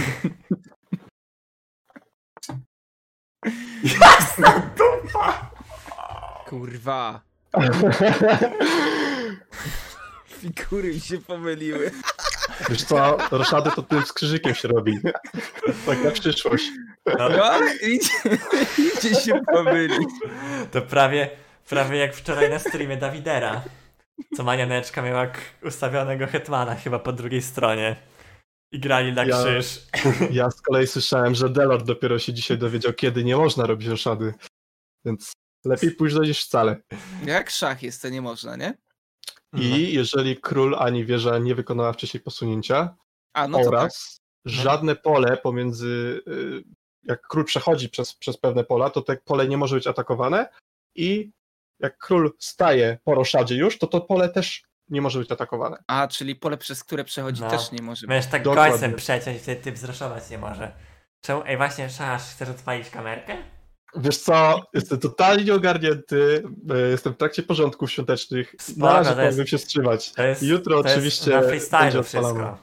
Jasna dupa! Kurwa. Figury mi się pomyliły. Wiesz co, roszady to tym z krzyżykiem się robi. Tak na przyszłość. No, No, idzie, idzie się pomylić. to prawie, prawie jak wczoraj na streamie Dawidera. Co manianeczka miała ustawionego hetmana chyba po drugiej stronie. I grali na Ja- krzyż. Ja z kolei słyszałem, że Delord dopiero się dzisiaj dowiedział, kiedy nie można robić roszady. Więc lepiej późno niż wcale. Jak szach jest, to nie można, nie? I jeżeli król ani wieża nie wykonała wcześniej posunięcia, A, no to tak. oraz żadne pole pomiędzy. y, Jak król przechodzi przez, przez pewne pola, to to pole nie może być atakowane. I jak król staje po roszadzie już, to to pole też nie może być atakowane. A, czyli pole, przez które przechodzi No. też nie może być. Możesz tak Dokładnie. końcem przeciąć, wtedy typ zraszować nie może. Czemu? Ej, właśnie, Szasz, chcesz odpalić kamerkę? Wiesz co, jestem totalnie nieogarnięty. y, Jestem w trakcie porządków świątecznych. Spoko, Na razie jest- powinien się wstrzymać. To jest, Jutro to jest oczywiście na będzie freestyle wszystko.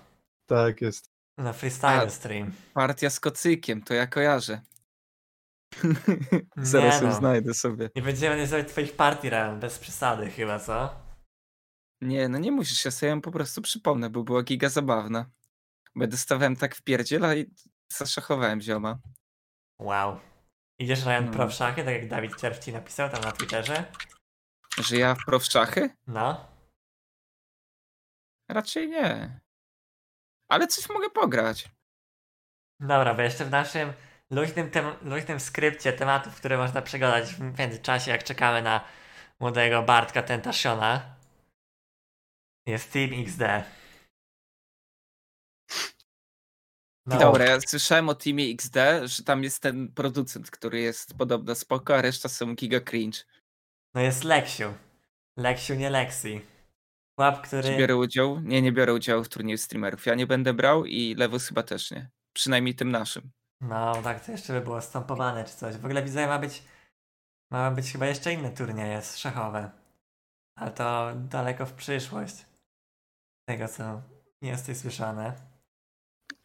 Tak jest. Na freestyle A. stream. Partia z kocykiem, to ja kojarzę. Zaraz no. znajdę sobie. Nie będziemy nazywać twoich partii Ren, bez przesady chyba, co? Nie, no nie musisz, ja sobie ją po prostu przypomnę, bo była giga zabawna. Będę stawałem tak w pierdziela i zaszachowałem zioma. Wow. Idziesz Ryan No. pro w szachy, tak jak Dawid Czerw ci napisał tam na Twitterze? Że ja w pro w szachy? No. Raczej nie. Ale coś mogę pograć. Dobra, bo jeszcze w naszym luźnym, tem- luźnym skrypcie tematów, które można przegadać w międzyczasie, jak czekamy na młodego Bartka Tentasiona, jest Team XD. No, Dobra, ja słyszałem o Teamie XD, że tam jest ten producent, który jest podobno spoko, a reszta są giga cringe. no jest Leksiu. Leksiu, nie Lexi. Czy który... biorę udział? Nie, nie biorę udziału w turnieju streamerów. Ja nie będę brał i Lewus chyba też nie. Przynajmniej tym naszym. No, tak to jeszcze by było stąpowane czy coś. W ogóle widzę, ma być... Ma być chyba jeszcze inne turnieje szachowe. Ale to daleko w przyszłość. Tego, co nie jest tutaj słyszane.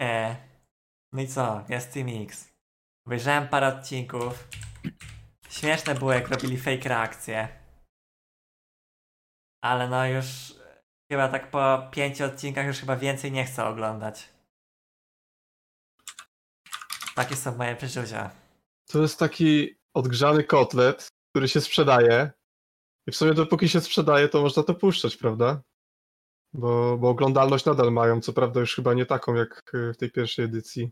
E. No i co? Jest Team X. Obejrzałem parę odcinków. Śmieszne było, jak robili fake reakcje. Ale no już chyba tak po pięciu odcinkach już chyba więcej nie chcę oglądać. Takie są moje przeczucia. To jest taki odgrzany kotlet, który się sprzedaje. I w sumie dopóki się sprzedaje, to można to puszczać, prawda? Bo, bo oglądalność nadal mają, co prawda już chyba nie taką jak y, w tej pierwszej edycji.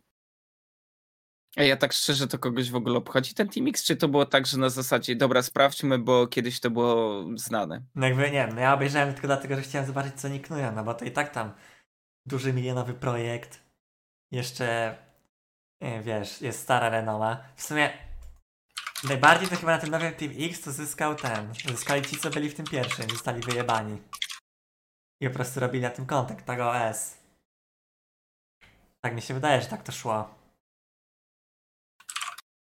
Ej, ja tak szczerze, to kogoś w ogóle obchodzi ten Team X? Czy to było tak, że na zasadzie, dobra, sprawdźmy, bo kiedyś to było znane? No jakby nie no ja obejrzałem tylko dlatego, że chciałem zobaczyć co niknują, no bo to i tak tam duży milionowy projekt. Jeszcze wiesz, jest stara renoma. W sumie najbardziej to chyba na tym nowym Team X to zyskał ten. Zyskali ci co byli w tym pierwszym, zostali wyjebani. I po prostu robili na tym kontent, tak OS. Tak mi się wydaje, że tak to szło.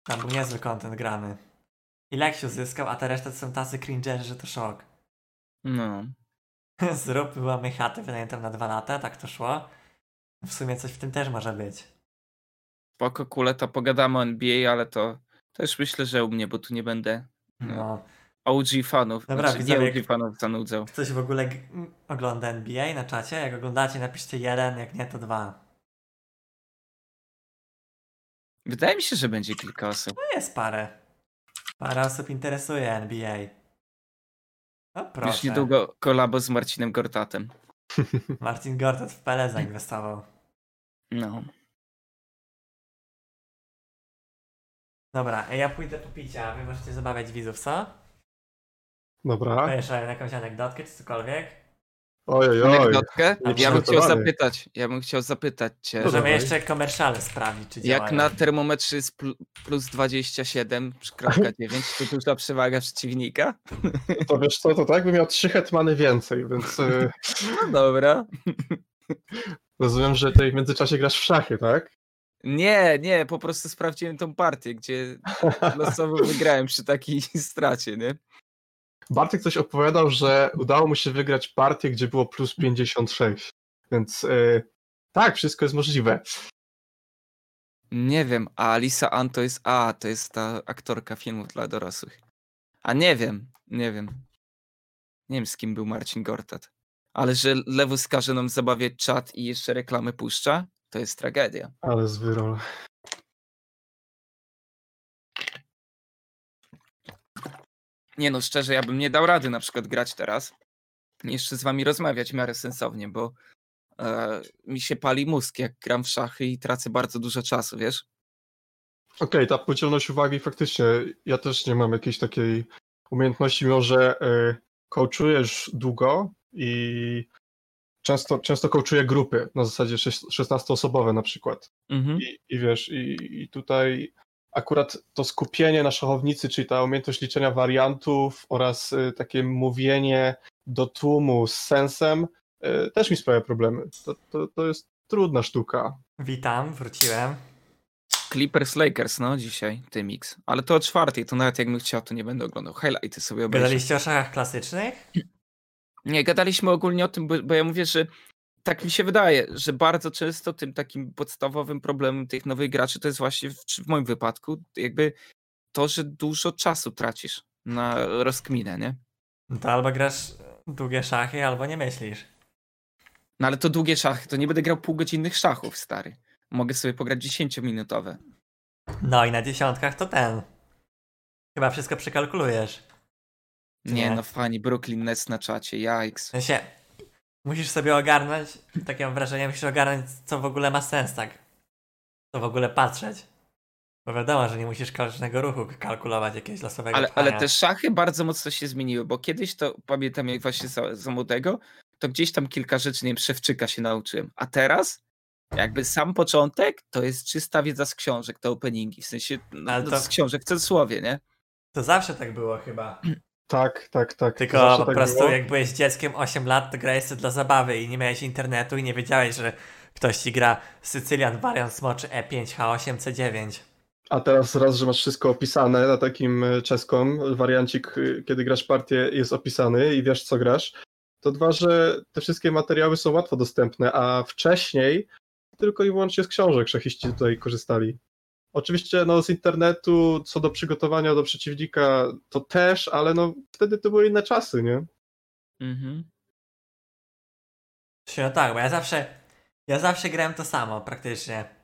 Tam był niezły content grany. I Leksiu zyskał, a te reszta to są tacy cringerzy, że to szok. No. Zrób mamy chatę wynajętą na dwa lata, tak to szło. W sumie coś w tym też może być. Spoko, kule, to pogadamy o NBA, ale to też myślę, że u mnie, bo tu nie będę No. No. OG fanów, Dobra, znaczy nie OG fanów zanudzał. Ktoś w ogóle ogląda NBA na czacie? Jak oglądacie, napiszcie jeden, jak nie, to dwa. Wydaje mi się, że będzie kilka osób. No jest parę. Parę osób interesuje NBA. No Już proszę. niedługo kolabo z Marcinem Gortatem. Marcin Gortat w PL zainwestował. No. Dobra, ja pójdę po picia, wy możecie zabawiać widzów, co? Dobra. Powiesz jakąś anegdotkę czy cokolwiek? Oj, oj? Ja bym chciał zapytać, ja bym chciał zapytać cię, Możemy jeszcze komerszale sprawdzić, czy jak działają. na termometrze jest plu- plus 27,9, to duża przewaga przeciwnika? To wiesz co, to tak by miał trzy hetmany więcej, więc y, No dobra. rozumiem, że tutaj w międzyczasie grasz w szachy, tak? Nie, nie, po prostu sprawdziłem tą partię, gdzie losowo wygrałem przy takiej stracie, nie? Bartek coś opowiadał, że udało mu się wygrać partię, gdzie było plus 56. Więc y, tak, wszystko jest możliwe. Nie wiem, a Lisa Ann to jest. A, to jest ta aktorka filmów dla dorosłych. A nie wiem, nie wiem. Nie wiem, z kim był Marcin Gortat. Ale że Lewus każe nam zabawiać czat i jeszcze reklamy puszcza, to jest tragedia. Ale zwyrol. Nie no, szczerze, ja bym nie dał rady na przykład grać teraz. Jeszcze z wami rozmawiać w miarę sensownie, bo e, mi się pali mózg, jak gram w szachy i tracę bardzo dużo czasu, wiesz? Okej, ta płcioność uwagi faktycznie, ja też nie mam jakiejś takiej umiejętności, mimo że y, coachujesz długo i często, często coachuję grupy, na zasadzie 16-osobowe na przykład. Mhm. I, i wiesz, i, i tutaj akurat to skupienie na szachownicy, czyli ta umiejętność liczenia wariantów oraz y, takie mówienie do tłumu z sensem, y, też mi sprawia problemy. To, to, to jest trudna sztuka. Witam, wróciłem. Clippers Lakers, no dzisiaj, Tymix. Ale to o czwartej, to nawet jakbym chciał, to nie będę oglądał. Highlighty sobie obejrzę. Gadaliście o szachach klasycznych? Nie, gadaliśmy ogólnie o tym, bo, bo ja mówię, że tak mi się wydaje, że bardzo często tym takim podstawowym problemem tych nowych graczy to jest właśnie, w, w moim wypadku, jakby to, że dużo czasu tracisz na rozkminę, nie? No to albo grasz długie szachy, albo nie myślisz. No ale to długie szachy, to nie będę grał półgodzinnych szachów, stary. Mogę sobie pograć 10-minutowe. No i na dziesiątkach to ten. Chyba wszystko przekalkulujesz. Nie, Nie. no fani, Brooklyn Nets na czacie, W jajks. sensie, musisz sobie ogarnąć, takie mam wrażenie, musisz ogarnąć, co w ogóle ma sens, tak? Co w ogóle patrzeć. Bo wiadomo, że nie musisz każdego ruchu kalkulować jakiegoś losowego Ale, ale te szachy bardzo mocno się zmieniły, bo kiedyś to pamiętam jak właśnie za, za młodego, to gdzieś tam kilka rzeczy, nie wiem, Szewczyka się nauczyłem. A teraz jakby sam początek to jest czysta wiedza z książek, te openingi, w sensie no, no, to- z książek w cudzysłowie, nie? To zawsze tak było chyba. Tak, tak, tak. Tylko po tak prostu było. jak byłeś dzieckiem 8 lat, to grałeś dla zabawy i nie miałeś internetu i nie wiedziałeś, że ktoś ci gra Sycylian wariant smoczy E E5 H8 C9. A teraz raz, że masz wszystko opisane na takim e, czeskom, wariancik, y, kiedy grasz partię jest opisany i wiesz co grasz, to dwa, że te wszystkie materiały są łatwo dostępne, a wcześniej tylko i wyłącznie z książek szachiści tutaj korzystali. Oczywiście no, z internetu, co do przygotowania do przeciwnika, to też, ale no wtedy to były inne czasy, nie? Mhm. No tak, bo ja zawsze, ja zawsze grałem to samo praktycznie.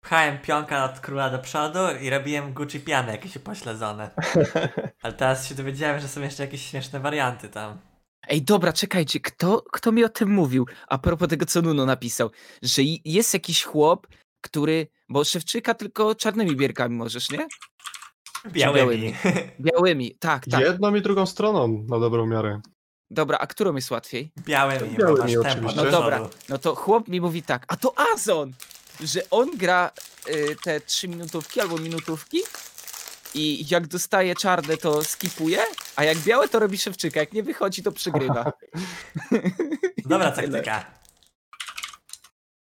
Pchałem pionka od króla do przodu i robiłem Gucci piany jakieś upośledzone. Ale teraz się dowiedziałem, że są jeszcze jakieś śmieszne warianty tam. Ej, dobra, czekajcie, kto, kto mi o tym mówił? A propos tego, co Nuno napisał, że jest jakiś chłop, który, bo Szewczyka tylko czarnymi bierkami możesz, nie? Białymi. Białymi, tak, tak. Jedną i drugą stroną na dobrą miarę. Dobra, a którą jest łatwiej? Białymi, bo Białymi masz tempo oczywiście. No dobra, no to chłop mi mówi tak, a to Azon, że on gra y, te trzy minutówki albo minutówki i jak dostaje czarne to skipuje, a jak białe to robi Szewczyka, jak nie wychodzi to przegrywa. Dobra taktyka.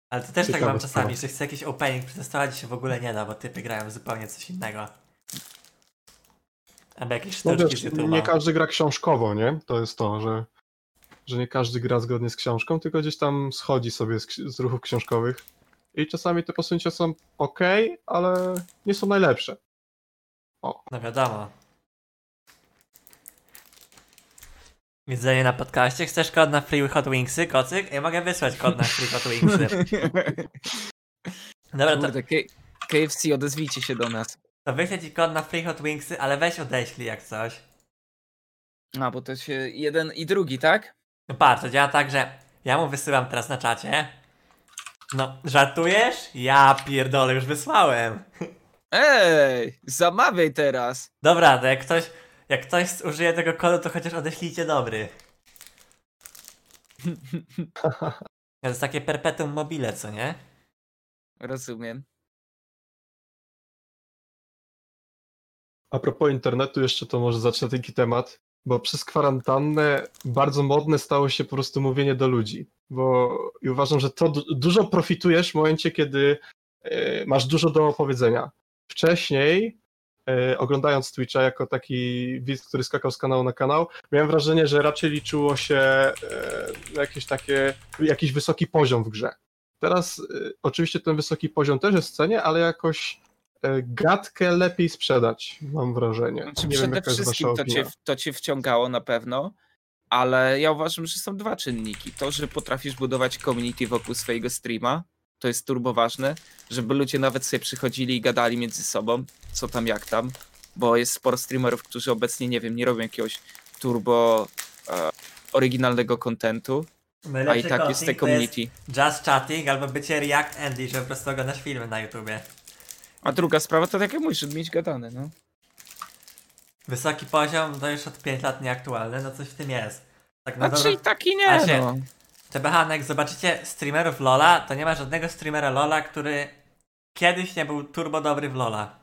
Ale to też tak Ciekawe mam czasami, sprawa. że chcę jakiś opening przetestować się w ogóle nie da, bo typy grają zupełnie coś innego. Albo jakieś No wiesz, z YouTube'a. nie każdy gra książkowo, nie? To jest to, że, że nie każdy gra zgodnie z książką, tylko gdzieś tam schodzi sobie z, z ruchów książkowych. I czasami te posunięcia są ok, ale nie są najlepsze. No wiadomo. Widzenie na podcaście. Chcesz kod na Free Hot Wingsy, kocyk? Ja mogę wysłać kod na Free Hot Wingsy. Dobra, to, Kurde, K- KFC, odezwijcie się do nas. to wyślę ci kod na Free Hot Wingsy, ale weź odeślij jak coś. A, bo to się jeden i drugi, tak? No patrz, to działa tak, że ja mu wysyłam teraz na czacie. No, żartujesz? Ja pierdolę, już wysłałem. Ej, zamawiaj teraz. Dobra, to jak ktoś, jak ktoś użyje tego kodu, to chociaż odeślijcie dobry. To jest takie perpetuum mobile, co nie? Rozumiem. A propos internetu, jeszcze to może zacznę taki temat, bo przez kwarantannę bardzo modne stało się po prostu mówienie do ludzi. Bo i uważam, że to du- dużo profitujesz w momencie, kiedy e, masz dużo do opowiedzenia. Wcześniej, oglądając Twitcha jako taki widz, który skakał z kanału na kanał, miałem wrażenie, że raczej liczyło się e, jakieś takie, jakiś wysoki poziom w grze. Teraz e, oczywiście ten wysoki poziom też jest w cenie, ale jakoś e, gadkę lepiej sprzedać, mam wrażenie. Znaczy, Nie wiem, przede wasza wszystkim to cię, to cię wciągało na pewno, ale ja uważam, że są dwa czynniki. To, że potrafisz budować community wokół swojego streama, to jest turbo ważne, żeby ludzie nawet sobie przychodzili i gadali między sobą, co tam, jak tam, bo jest sporo streamerów, którzy obecnie, nie wiem, nie robią jakiegoś turbo e, oryginalnego kontentu A i tak jest te jest community. Just chatting albo bycie React Andy, że po prostu oglądasz filmy na YouTubie. A druga sprawa to tak jak mówisz, żeby mieć gadane, no. Wysoki poziom, to już od 5 lat nieaktualny, no coś w tym jest. Tak na Znaczy dobrą- i tak i nie, się- no. TBH, jak zobaczycie streamerów Lola, to nie ma żadnego streamera Lola, który kiedyś nie był turbo dobry w Lola.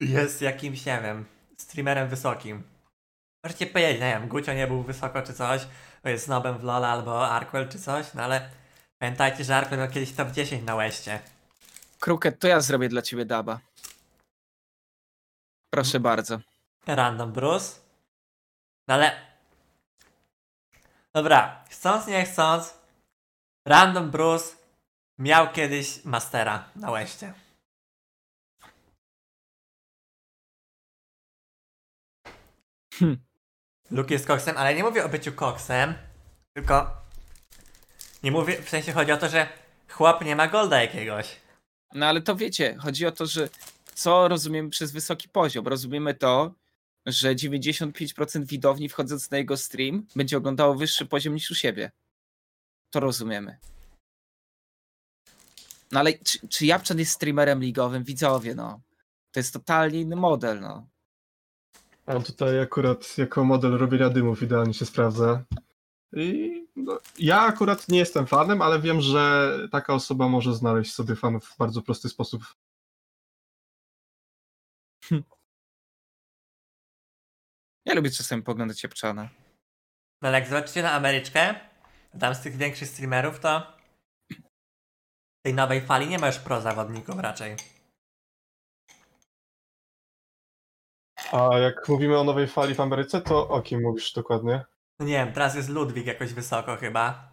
Jest jakimś, nie wiem, streamerem wysokim. Możecie powiedzieć, nie wiem, Gucio nie był wysoko czy coś, bo jest snobem w Lola albo Arkwell czy coś, no ale pamiętajcie, że Arkwell miał kiedyś top 10 na Łeście. Kruket, to ja zrobię dla ciebie daba. Proszę bardzo. Random Bruce. No ale... Dobra, chcąc nie chcąc, Random Bruce miał kiedyś Mastera na Łeście. Hm. Luke jest koksem, ale nie mówię o byciu koksem, tylko nie mówię, w sensie chodzi o to, że chłop nie ma golda jakiegoś. No ale to wiecie, chodzi o to, że co rozumiemy przez wysoki poziom? Rozumiemy to, że 95% widowni wchodząc na jego stream będzie oglądało wyższy poziom niż u siebie. To rozumiemy. No ale czy, czy Japczan jest streamerem ligowym? Widzowie, no. To jest totalnie inny model, no. A tutaj akurat jako model robienia dymów idealnie się sprawdza. I no, ja akurat nie jestem fanem, ale wiem, że taka osoba może znaleźć sobie fanów w bardzo prosty sposób. Ja lubię czasami poglądać Japczana. No ale jak zobaczycie na Ameryczkę, tam z tych większych streamerów, to tej nowej fali nie ma już pro zawodników raczej. A jak mówimy o nowej fali w Ameryce, to o kim mówisz dokładnie? No nie wiem, teraz jest Ludwik jakoś wysoko chyba.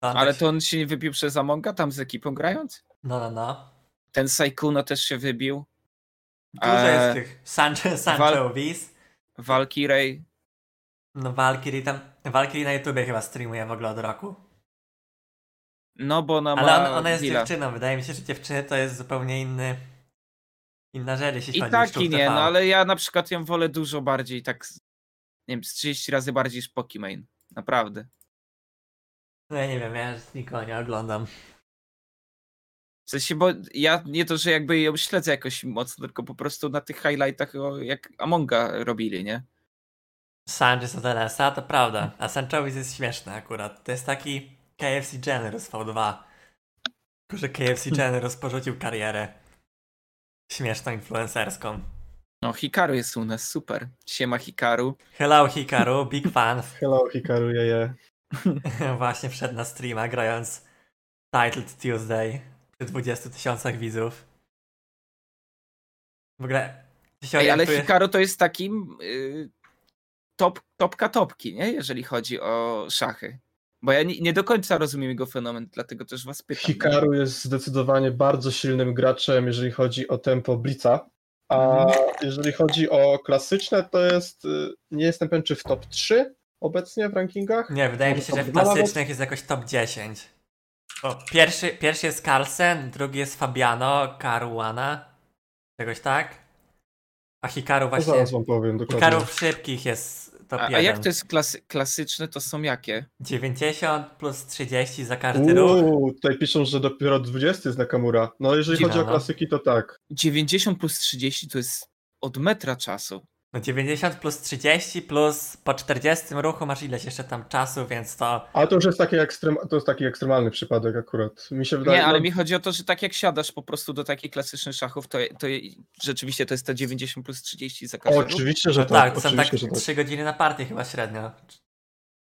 On Ale tak to on się nie wybił przez Amonga tam z ekipą grając? No, no, no. Ten Saikuno też się wybił. Dużo Eee, jest tych Sancho, Sancho Wal- Wiz. Valkyrie. No Valkyrie tam, Valkyrie na YouTubie chyba streamuje w ogóle od roku. No bo ona Ale ma on, ona jest deala. dziewczyną, wydaje mi się, że dziewczyny to jest zupełnie inny, inna rzecz, jeśli I chodzi tak i nie, TV. no ale ja na przykład ją wolę dużo bardziej, tak nie wiem, z 30 razy bardziej niż Pokimane. Naprawdę. No ja nie wiem, ja nikogo nie oglądam. W sensie, bo ja nie to, że jakby ją śledzę jakoś mocno, tylko po prostu na tych highlightach o, jak Amonga robili, nie? Sanchez od LS-a, to prawda. A Sanchowic jest śmieszny akurat. To jest taki KFC Jenner z V2. Tylko, że KFC Jenner porzucił karierę śmieszną influencerską. No, Hikaru jest u nas, super. Siema Hikaru. Hello Hikaru, big fan. Hello, Hikaru, jeje. Właśnie wszedł na streama grając Titled Tuesday 20 tysiącach widzów. W ogóle... Ej, ale Hikaru to jest takim y, top, topka topki, nie? Jeżeli chodzi o szachy. Bo ja nie, nie do końca rozumiem jego fenomen, dlatego też was pytam. Hikaru jest zdecydowanie bardzo silnym graczem, jeżeli chodzi o tempo Blitza. A jeżeli chodzi o klasyczne, to jest. y, Nie jestem pewien, czy w top 3 obecnie w rankingach. Nie, wydaje mi się, że w klasycznych jest jakoś top 10. O, pierwszy, pierwszy jest Carlsen, drugi jest Fabiano, Caruana. Czegoś tak? A Hikaru właśnie. zaraz wam powiem dokładnie. Hikaru w szybkich jest top A, 1. a jak to jest klasy, klasyczne, to są jakie? 90 plus 30 za każdy ruch. Uuu, tutaj piszą, że dopiero 20 jest Nakamura. No jeżeli Dziwne, chodzi o no. klasyki, to tak. 90 plus 30 to jest od metra czasu. No 90 plus 30 plus po 40 ruchu masz ileś jeszcze tam czasu, więc to. Ale to już jest taki, ekstrem, to jest taki ekstremalny przypadek akurat. Mi się wydaje, Nie, ale no, mi chodzi o to, że tak jak siadasz po prostu do takich klasycznych szachów, to, to rzeczywiście to jest te 90 plus 30 za każdy ruch. Oczywiście, że No tak. tak, to są tak oczywiście, że tak. 3 godziny na partię chyba średnio.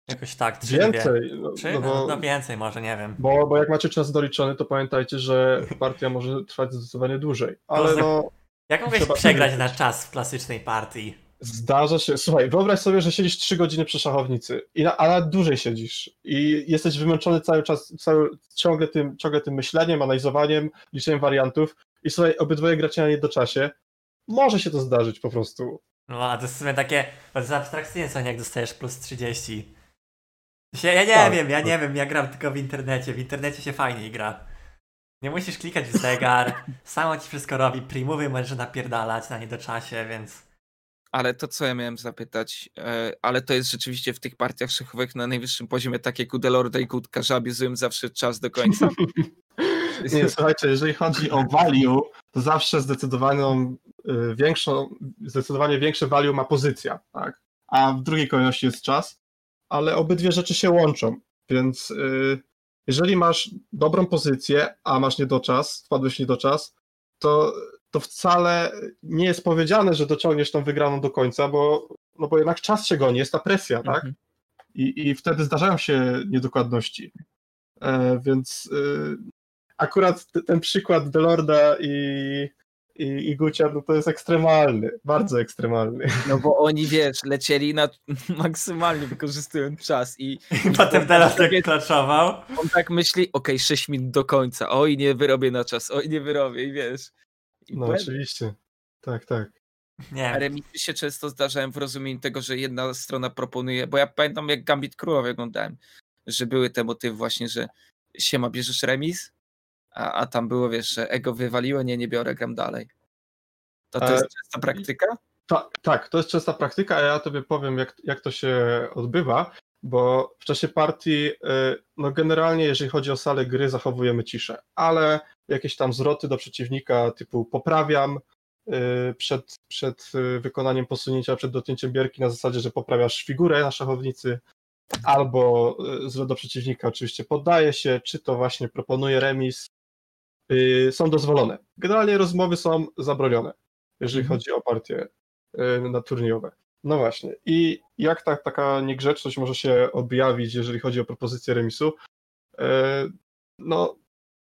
Jakoś tak, 3 Dwie. Więcej. No, Trzy? no No, bo, no więcej może, nie wiem. bo, bo jak macie czas doliczony, to pamiętajcie, że partia może trwać zdecydowanie dłużej. Ale no, Jak mogłeś Trzeba- przegrać na czas w klasycznej partii? zdarza się. Słuchaj, wyobraź sobie, że siedzisz 3 godziny przy szachownicy, i na, a nawet dłużej siedzisz i jesteś wymęczony cały czas, cały, ciągle, tym, ciągle tym myśleniem, analizowaniem, liczeniem wariantów i słuchaj, obydwoje gracie na jednoczasie. Może się to zdarzyć po prostu. No a to jest w sumie takie, jest abstrakcyjne co nie, jak dostajesz plus 30. Się, ja nie Tak, wiem, ja tak. nie wiem, ja gram tylko w internecie, w internecie się fajniej gra. Nie musisz klikać w zegar, samo ci wszystko robi, primowy możesz napierdalać na niedoczasie, więc... Ale to co ja miałem zapytać, e, ale to jest rzeczywiście w tych partiach szachowych na najwyższym poziomie tak jak u Delorda i Kutka, że abizują zawsze czas do końca. Nie, słuchajcie, jeżeli chodzi o value, to zawsze zdecydowaną y, większą, zdecydowanie większe value ma pozycja, tak? A w drugiej kolejności jest czas, ale obydwie rzeczy się łączą, więc y, jeżeli masz dobrą pozycję, a masz niedoczas, wpadłeś w niedoczas, to, to wcale nie jest powiedziane, że dociągniesz tą wygraną do końca, bo, no bo jednak czas się goni, jest ta presja, tak? Mhm. I, I wtedy zdarzają się niedokładności. E, więc y, akurat t- ten przykład Delorda i, i, i Gucia, no to jest ekstremalny, bardzo ekstremalny. No bo oni, wiesz, lecieli na maksymalnie wykorzystując czas i I potem teraz tak klaczował. on tak myśli, okej, 6 minut do końca, oj nie wyrobię na czas, oj nie wyrobię i wiesz. I No błędy. oczywiście. Tak, tak. A Nie, remisy się często zdarzają w rozumieniu tego, że jedna strona proponuje, bo ja pamiętam jak Gambit Królowie oglądałem, że były te motywy właśnie, że siema, bierzesz remis, a, a tam było, wiesz, że ego wywaliło, nie, nie biorę, gram dalej. To to E, jest częsta praktyka? Ta, tak, to jest częsta praktyka, a ja tobie powiem, jak, jak to się odbywa, bo w czasie partii, y, no generalnie, jeżeli chodzi o salę gry, zachowujemy ciszę, ale jakieś tam zwroty do przeciwnika, typu poprawiam y, przed, przed y, wykonaniem posunięcia, przed dotknięciem bierki na zasadzie, że poprawiasz figurę na szachownicy, albo zwrot do przeciwnika oczywiście poddaje się, czy to właśnie proponuje remis, są dozwolone. Generalnie rozmowy są zabronione, jeżeli Mhm. chodzi o partie y, na turniejowe. No właśnie. I jak ta, taka niegrzeczność może się objawić, jeżeli chodzi o propozycję remisu? E, No,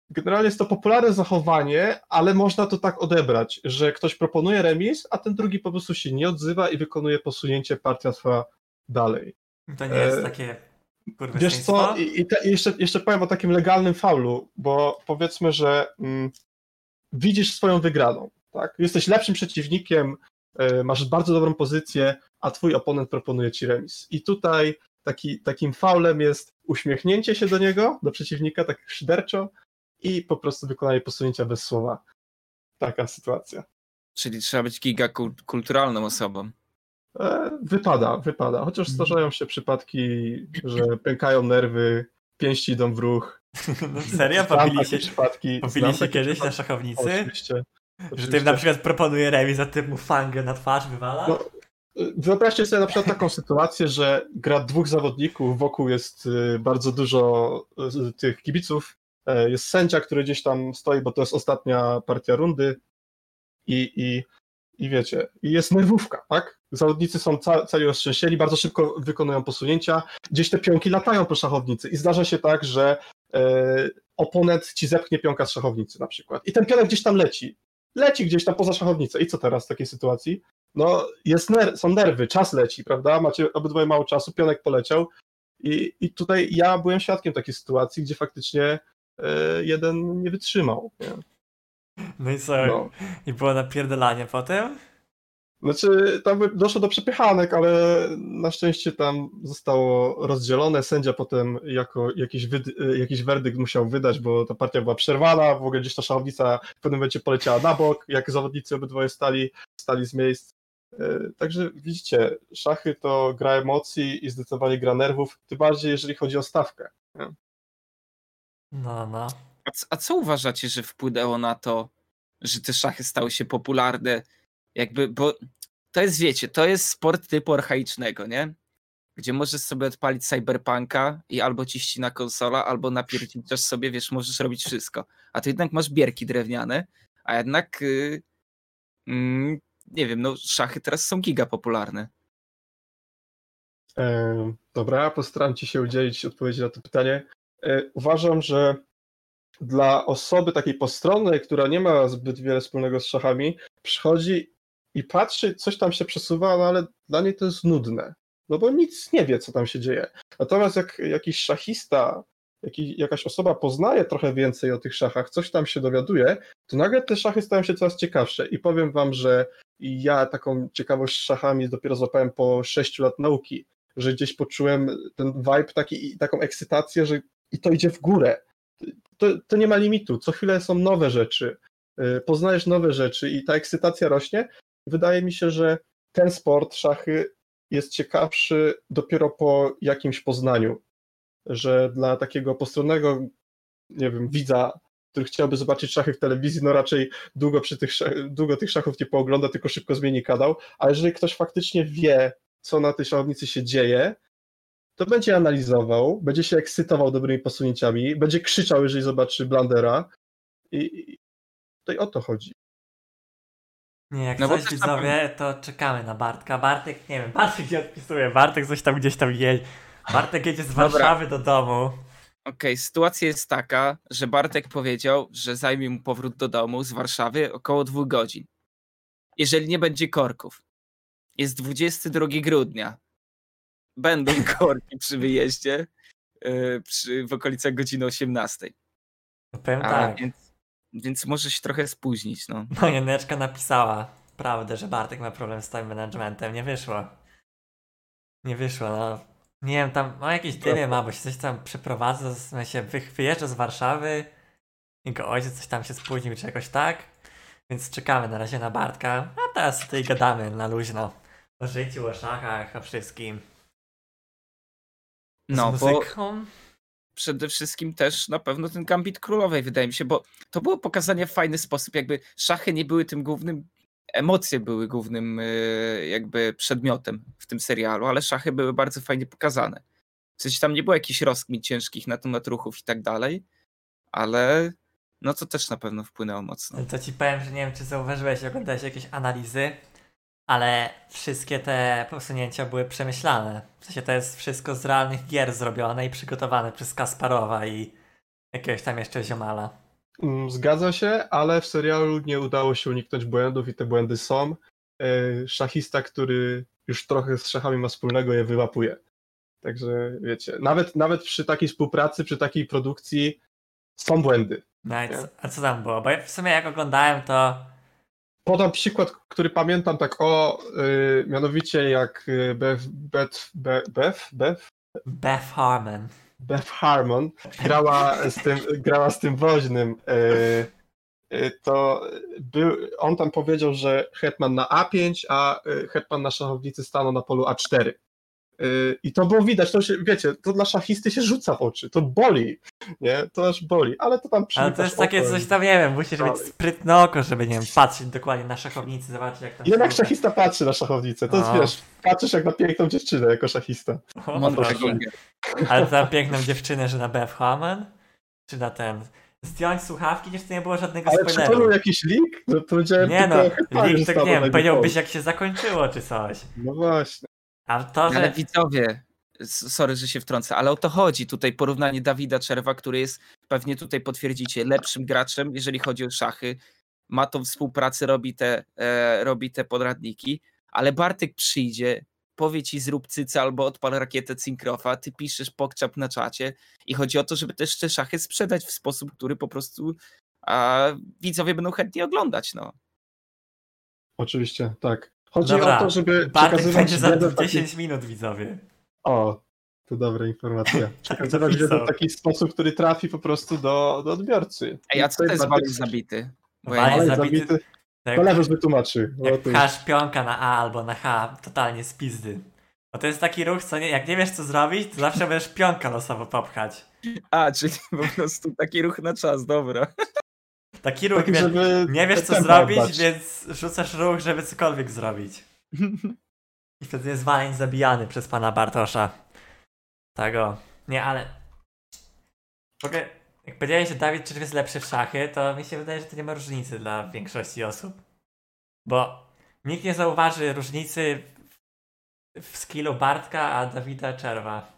generalnie jest to popularne zachowanie, ale można to tak odebrać, że ktoś proponuje remis, a ten drugi po prostu się nie odzywa i wykonuje posunięcie, partia trwa dalej. to nie jest e, takie Wiesz co, i, i, te, jeszcze, jeszcze powiem o takim legalnym faulu, bo powiedzmy, że mm, widzisz swoją wygraną, tak? Jesteś lepszym przeciwnikiem, e, masz bardzo dobrą pozycję, a twój oponent proponuje ci remis. I tutaj taki, takim faulem jest uśmiechnięcie się do niego, do przeciwnika, tak szyderczo i po prostu wykonanie posunięcia bez słowa. Taka sytuacja. Czyli trzeba być giga kul- kulturalną osobą. E, Wypada, wypada. Chociaż Mhm. zdarzają się przypadki, że pękają nerwy, pięści idą w ruch. No serio? Pobili się, przypadki. pobili się kiedyś na szachownicy? Oczywiście. Że ty na przykład proponuje remis, a ty mu fangę na twarz wywala? No, Wyobraźcie sobie na przykład taką sytuację, że gra dwóch zawodników, wokół jest y, bardzo dużo y, tych kibiców, e, jest sędzia, który gdzieś tam stoi, bo to jest ostatnia partia rundy i, i, i wiecie, i jest nerwówka, tak? Zawodnicy są ca cali roztrzęsieni, bardzo szybko wykonują posunięcia, gdzieś te pionki latają po szachownicy i zdarza się tak, że e, oponent ci zepchnie pionka z szachownicy na przykład i ten pionek gdzieś tam leci, leci gdzieś tam poza szachownicę i co teraz w takiej sytuacji? no jest ner- są nerwy, czas leci, prawda? Macie obydwoje mało czasu, pionek poleciał i, i tutaj ja byłem świadkiem takiej sytuacji, gdzie faktycznie e, jeden nie wytrzymał. Nie? No i co? No. I było napierdalanie potem? Znaczy, tam doszło do przepychanek, ale na szczęście tam zostało rozdzielone. Sędzia potem jako jakiś, wyd- jakiś werdykt musiał wydać, bo ta partia była przerwana, w ogóle gdzieś ta szachownica w pewnym momencie poleciała na bok, jak zawodnicy obydwoje stali, stali z miejsc. E, Także widzicie, szachy to gra emocji i zdecydowanie gra nerwów, tym bardziej jeżeli chodzi o stawkę. No, no. A, a co uważacie, że wpłynęło na to, że te szachy stały się popularne? Jakby, bo to jest, wiecie, to jest sport typu archaicznego, nie? Gdzie możesz sobie odpalić cyberpunka i albo ci ścina konsola, albo napierdzicasz sobie, wiesz, możesz robić wszystko. A tu jednak masz bierki drewniane, a jednak yy, mm, nie wiem, no szachy teraz są giga popularne. E, Dobra, postaram ci się udzielić odpowiedzi na to pytanie. E, Uważam, że dla osoby takiej postronnej, która nie ma zbyt wiele wspólnego z szachami, przychodzi i patrzy, coś tam się przesuwa, no ale dla niej to jest nudne, no bo nic nie wie, co tam się dzieje. Natomiast jak jakiś szachista, jaki, jakaś osoba poznaje trochę więcej o tych szachach, coś tam się dowiaduje, to nagle te szachy stają się coraz ciekawsze. I powiem wam, że ja taką ciekawość szachami dopiero złapałem po 6 lat nauki, że gdzieś poczułem ten vibe taki i taką ekscytację, że i to idzie w górę. To, to nie ma limitu. Co chwilę są nowe rzeczy. Y, Poznajesz nowe rzeczy i ta ekscytacja rośnie. Wydaje mi się, że ten sport, szachy, jest ciekawszy dopiero po jakimś poznaniu. Że dla takiego postronnego, nie wiem, widza, który chciałby zobaczyć szachy w telewizji, no raczej długo, przy tych, długo tych szachów nie poogląda, tylko szybko zmieni kanał. A jeżeli ktoś faktycznie wie, co na tej szachownicy się dzieje, to będzie analizował, będzie się ekscytował dobrymi posunięciami, będzie krzyczał, jeżeli zobaczy Blandera. I, i tutaj o to chodzi. Nie, jak No coś widzowie, to czekamy na Bartka. Bartek, nie wiem, Bartek nie odpisuje, Bartek coś tam gdzieś tam jedzie. Bartek jedzie z. Warszawy do domu. Okej, sytuacja jest taka, że Bartek powiedział, że zajmie mu powrót do domu z Warszawy około dwóch godzin. Jeżeli nie będzie korków. Jest 22 grudnia. Będą korki przy wyjeździe yy, przy, w okolicach godziny 18. No powiem A, tak, więc, więc może się trochę spóźnić, no. no Janeczka napisała prawdę, że Bartek ma problem z time managementem. Nie wyszło. Nie wyszło, no. Nie wiem, tam no jakieś dymy ma, bo się coś tam przeprowadza, wy- wyjeżdża z Warszawy. Jego ojciec coś tam się spóźnił, czy jakoś tak. Więc czekamy na razie na Bartka. A teraz tutaj gadamy na luźno. O życiu, o szachach, o wszystkim. Z No, bo muzyką. Przede wszystkim też na pewno ten gambit królowej, wydaje mi się, bo to było pokazanie w fajny sposób, jakby szachy nie były tym głównym, emocje były głównym yy, jakby przedmiotem w tym serialu, ale szachy były bardzo fajnie pokazane. W sensie tam nie było jakichś rozkmin ciężkich na temat ruchów i tak dalej, ale no to też na pewno wpłynęło mocno. To ci powiem, że nie wiem, czy zauważyłeś, oglądałeś jakieś analizy, ale wszystkie te posunięcia były przemyślane. W sensie to jest wszystko z realnych gier zrobione i przygotowane przez Kasparowa i jakiegoś tam jeszcze ziomala. Mm, Zgadza się, ale w serialu nie udało się uniknąć błędów i te błędy są. E, Szachista, który już trochę z szachami ma wspólnego, je wyłapuje. Także wiecie, nawet, nawet przy takiej współpracy, przy takiej produkcji są błędy. No co, a co tam było? Bo ja w sumie jak oglądałem to Podam przykład, który pamiętam tak o, y, mianowicie jak y, Beth, Beth, Beth, Beth, Beth, Beth Harmon. Beth Harmon grała z tym, grała z tym woźnym, y, y, to był, on tam powiedział, że hetman na A5, a y, hetman na szachownicy stanął na polu A4. I to było widać, to się, wiecie, to dla szachisty się rzuca w oczy, to boli, nie, to aż boli, ale to tam Ale to jest takie coś tam, nie wiem, musisz mieć sprytne oko, żeby, nie wiem, patrzeć dokładnie na szachownicy, zobaczyć jak tam... Jednak się- szachista patrzy na szachownicę, to jest, No. wiesz, patrzysz jak na piękną dziewczynę jako szachista. O. Ginger. Ale to na piękną dziewczynę, że na Beth Harmon? Czy na ten... Zdjąć słuchawki, już to nie było żadnego Ale czy to spoileru. był jakiś link? No, powiedziałem Nie no, link tak nie wiem, powiedziałbyś jak się zakończyło czy coś. No właśnie. A to, Ale że... widzowie, s- sorry, że się wtrącę, ale o to chodzi. Tutaj porównanie Dawida Czerwa, który jest, pewnie tutaj potwierdzicie, lepszym graczem, jeżeli chodzi o szachy. Ma tą współpracę, robi te, e, robi te podradniki, ale Bartek przyjdzie, powie ci zrób cycę albo odpal rakietę Cinkrofa, ty piszesz pokczap na czacie i chodzi o to, żeby też te szachy sprzedać w sposób, który po prostu a, widzowie będą chętnie oglądać, no. Oczywiście, tak. Chodzi Dobra, o to, żeby Bartek przekazywać będzie za wiedzę w taki... 10 minut, widzowie. O, to dobra informacja. Przekazywać wiedzę napisał. w taki sposób, który trafi po prostu do, do odbiorcy. Ej, a co to jest Bartek- zabity? Bo ja zabity- zabity. Tak, To Lewus wytłumaczy. bo jak pchasz pionka na A albo na H, totalnie z pizdy. Bo to jest taki ruch, co nie, jak nie wiesz co zrobić, to zawsze będziesz pionka losowo popchać. A, czyli po prostu taki ruch na czas, dobra. Taki ruch, wiesz, żeby nie wiesz co zrobić, oddać. więc rzucasz ruch, żeby cokolwiek zrobić. I wtedy jest waleń zabijany przez pana Bartosza. Tego. Nie, ale... W ogóle, jak powiedziałeś, że Dawid Czerw jest lepszy w szachy, to mi się wydaje, że to nie ma różnicy dla większości osób. Bo nikt nie zauważy różnicy w, w skillu Bartka, a Dawida Czerwa.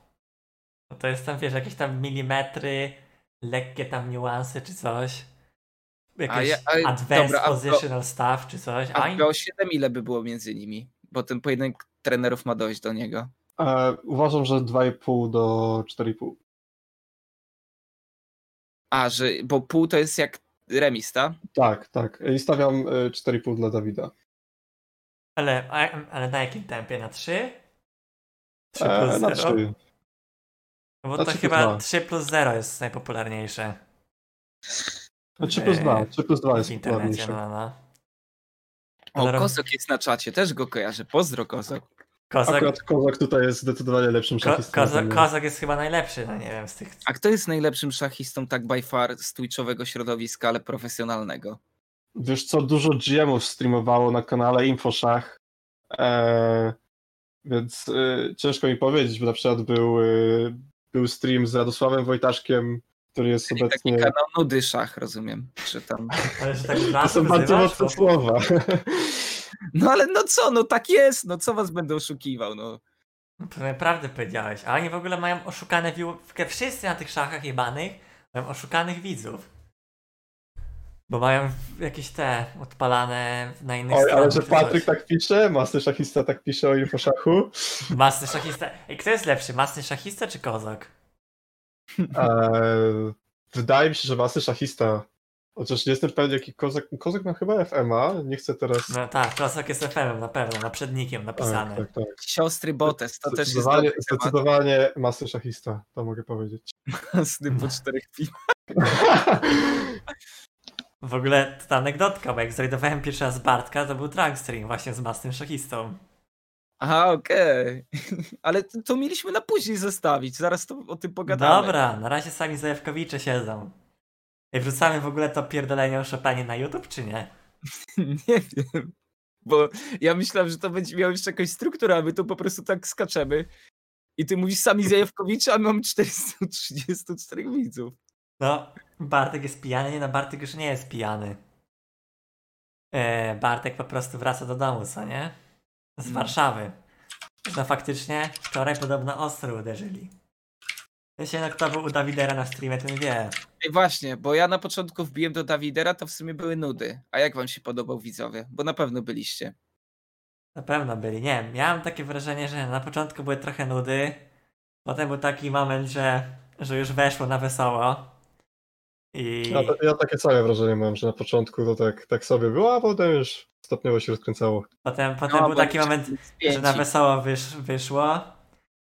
No to jest tam, wiesz, jakieś tam milimetry, lekkie tam niuanse czy coś. Jakieś a- advanced dobra, a to- positional stuff czy coś. A A w BO7 ile by było między nimi? Bo ten pojedynek trenerów ma dojść do niego. E, uważam, że 2,5 do 4,5. A, że, bo pół to jest jak remis, tak? Tak, tak. I stawiam e, 4,5 dla Dawida. Ale, ale na jakim tempie? Na 3? 3 E, plus na 0? 3. No bo na to 3 plus chyba dwa. 3 plus 0 jest najpopularniejsze No 3 plus 2. 3 plus 2 w jest no. O, Kozok jest na czacie, też go kojarzę. Pozdro, Kozok. Kozak, Akurat Kozak tutaj jest zdecydowanie lepszym ko, szachistą. kozak, ode mnie. kozak jest chyba najlepszy, no nie wiem, z tych... A kto jest najlepszym szachistą tak by far z twitchowego środowiska, ale profesjonalnego? Wiesz co, dużo GM-ów streamowało na kanale Infoszach, e, więc e, ciężko mi powiedzieć, bo na przykład był, e, był stream z Radosławem Wojtaszkiem, który jest Czyli taki obecnie... kanał nudy szach, rozumiem. Czy tam... Ale że tak To są bardzo mocne bo- słowa. No ale no co, no tak jest, no co was będę oszukiwał, no. To naprawdę powiedziałeś. A oni w ogóle mają oszukane widzów. Wszyscy na tych szachach jebanych mają oszukanych widzów. Bo mają jakieś te odpalane na innych Oj, stronach. ale że Patryk tak pisze, Master Szachista tak pisze o Infoszachu. Masny szachista. Ej, kto jest lepszy? Masny szachista czy kozak? E, wydaje mi się, że Master Szachista. Chociaż nie jestem pewien, jaki Kozak... Kozak ma chyba FMA, nie chcę teraz... No tak, kozak jest FM-em na pewno, naprzednikiem napisany. tak, tak. Siostry Botes, to też jest Zdecydowanie, temat. Master Szachista, to mogę powiedzieć. tym po czterech piwach. W ogóle ta anegdotka, bo jak zrajdowałem pierwszy raz Bartka, to był drag stream właśnie z masnym szachistą. Aha, okej. Ale to, mieliśmy na później zostawić, zaraz to o tym pogadamy. Dobra, na razie sami Zajewkowicze siedzą. I wrzucamy w ogóle to pierdolenie o Chopinie na YouTube, czy nie? Nie wiem. Bo ja myślałem, że to będzie miało jeszcze jakąś strukturę, a my tu po prostu tak skaczemy. I ty mówisz sami Zajewkowicz, a my mamy 434 widzów. No, Bartek jest pijany, nie no, Bartek już nie jest pijany. E, Bartek po prostu wraca do domu, co nie? Z No. Warszawy. No faktycznie, wczoraj podobno ostro uderzyli. Jeśli no kto był u Dawidera na streamie, ten wie. I właśnie, bo ja na początku wbiłem do Dawidera, to w sumie były nudy. A jak wam się podobał widzowie? Bo na pewno byliście. Na pewno byli. Nie wiem, miałem takie wrażenie, że na początku były trochę nudy. Potem był taki moment, że, że już weszło na wesoło. I Ja, to, ja takie same wrażenie mam, że na początku to tak, tak sobie było, a potem już stopniowo się rozkręcało. potem, potem No, był taki moment, że na wesoło wysz, wyszło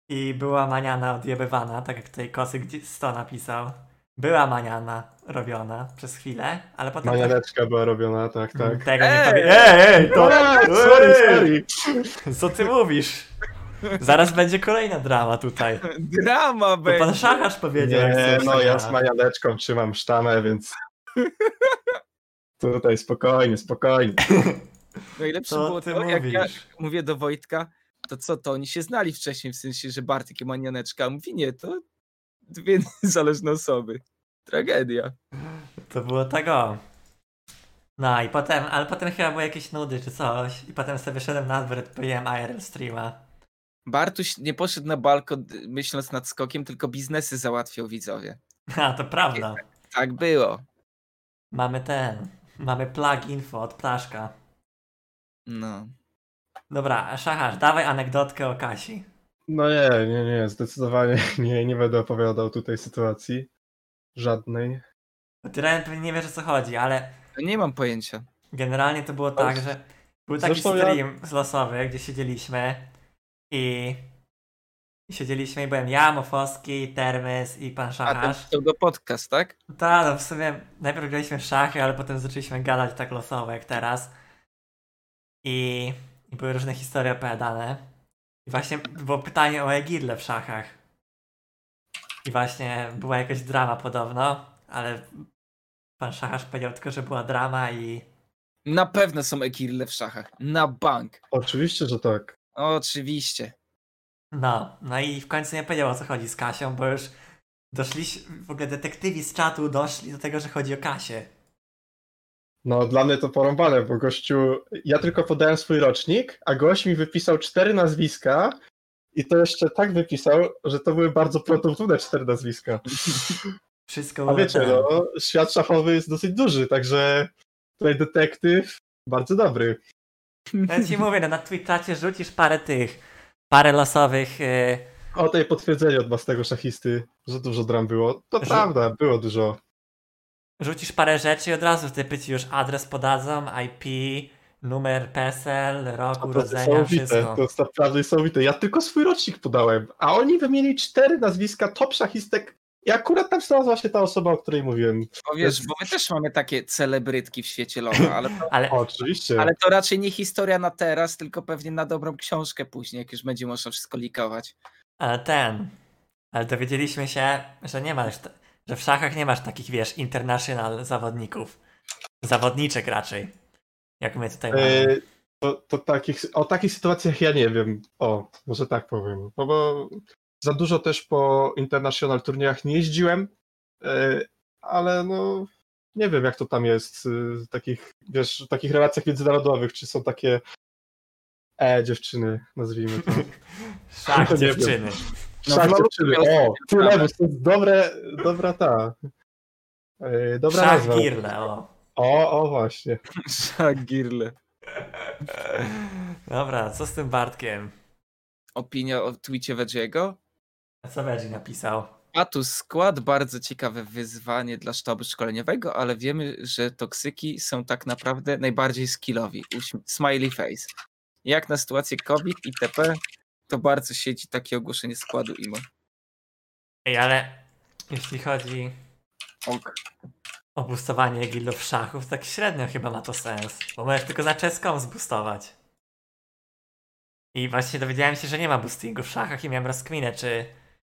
i była maniana odjebywana, tak jak tutaj Kosy gdzie 100 napisał. Była maniana robiona przez chwilę, ale potem... Manianeczka była robiona, tak, tak. Tego nie Ej! powie... Ej, ej, to... Eee, sorry, Ej! sorry. Co ty mówisz? Zaraz będzie kolejna drama tutaj. Drama To będzie. pan Szacharz powiedział. Nie, no ja z manianeczką trzymam sztamę, więc tutaj spokojnie, spokojnie. Najlepsze było to, jak ja mówię do Wojtka, to co to, oni się znali wcześniej, w sensie, że Bartek i Manianeczka, a mówi nie, to dwie niezależne osoby. Tragedia. To było tego. No i potem, ale potem chyba były jakieś nudy czy coś. I potem sobie wyszedłem na dwór, odpaliłem IRL streama. Bartuś nie poszedł na balkon myśląc nad skokiem, tylko biznesy załatwiał widzowie. A, to prawda. Tak było. Mamy ten. Mamy plug info od Ptaszka. No. Dobra, Szachar, dawaj anegdotkę o Kasi. No nie, nie, nie, zdecydowanie nie, nie będę opowiadał tutaj sytuacji. Żadnej. Bo Ty Ren pewnie nie wiesz o co chodzi, ale Nie mam pojęcia. generalnie to było tak, że był taki Zresztą ja- stream z losowy, gdzie siedzieliśmy i siedzieliśmy i byłem ja, Mofowski, Termys i pan A ten Szacharz. pseudo podcast, tak? Tak, no w sumie najpierw graliśmy w szachy, ale potem zaczęliśmy gadać tak losowo jak teraz. I, i były różne historie opowiadane. I właśnie było pytanie o Egidle w szachach. I właśnie była jakaś drama podobno, ale pan Szacharz powiedział tylko, że była drama i Na pewno są ekirle w szachach. Na bank. Oczywiście, że tak. Oczywiście. No. No i w końcu nie powiedział o co chodzi z Kasią, bo już doszliśmy, w ogóle detektywi z czatu doszli do tego, że chodzi o Kasię. No dla mnie to porąbane, bo gościu, ja tylko podałem swój rocznik, a gość mi wypisał cztery nazwiska i to jeszcze tak wypisał, że to były bardzo prawdopodobne cztery nazwiska. Wszystko A wiecie, ten. no, świat szachowy jest dosyć duży, także tutaj detektyw bardzo dobry. Ja ci mówię, no na Twitchacie rzucisz parę tych, parę losowych, yy, O tej potwierdzenie od własnego szachisty, że dużo dram było. To Że- prawda, było dużo. rzucisz parę rzeczy i od razu typy ci już adres podadzą, IP, numer PESEL, rok urodzenia, wszystko. to jest naprawdę niesamowite. Ja tylko swój rocznik podałem, a oni wymienili cztery nazwiska top szachistek I akurat tam znalazła się ta osoba, o której mówiłem. Bo wiesz, bo my też mamy takie celebrytki w świecie LoL'a, ale to, Ale oczywiście. ale to raczej nie historia na teraz, tylko pewnie na dobrą książkę później, jak już będzie można wszystko likować. Ale ten. Ale dowiedzieliśmy się, że nie masz. Że w szachach nie masz takich, wiesz, international zawodników. Zawodniczek raczej. Jak my tutaj mamy. E, to, to takich, o takich sytuacjach ja nie wiem. O, może tak powiem. Bo, bo za dużo też po international turniejach nie jeździłem, e, ale no nie wiem jak to tam jest e, w takich, wiesz, w takich relacjach międzynarodowych, czy są takie e, dziewczyny, nazwijmy to. Szach dziewczyny. No, Szach LoLu dziewczyny, to o, tu lewus, to jest dobre, dobra ta. E, Dobra Szach nazwa. girle, o. O, o właśnie. Szagirle. Dobra, co z tym Bartkiem? Opinia o tweetie Veggie'ego? Co Veggie napisał? Patus skład, bardzo ciekawe wyzwanie dla sztabu szkoleniowego, ale wiemy, że toksyki są tak naprawdę najbardziej skillowi. Smiley face. Jak na sytuację COVID i TP, to bardzo siedzi takie ogłoszenie składu IMO. Ej, ale jeśli chodzi Ok. o boostowanie gildów szachów, tak średnio chyba ma to sens. Bo możesz tylko za czeską zboostować. I właśnie dowiedziałem się, że nie ma boostingu w szachach i miałem rozkminę, czy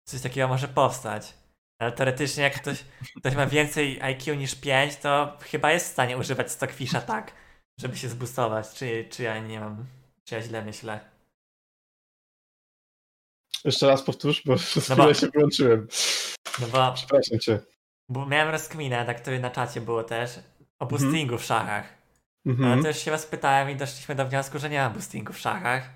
coś takiego może powstać. Ale teoretycznie jak ktoś, ktoś ma więcej IQ niż 5, to chyba jest w stanie używać Stockfisha tak, żeby się zboostować. Czy, czy ja nie mam, czy ja źle myślę. Jeszcze raz powtórz, bo przez No bo- się wyłączyłem. No bo, Przepraszam cię. bo miałem rozkminę, tak który na czacie było też, o boostingu w szachach. Mhm. Ale to już się was pytałem i doszliśmy do wniosku, że nie ma boostingu w szachach.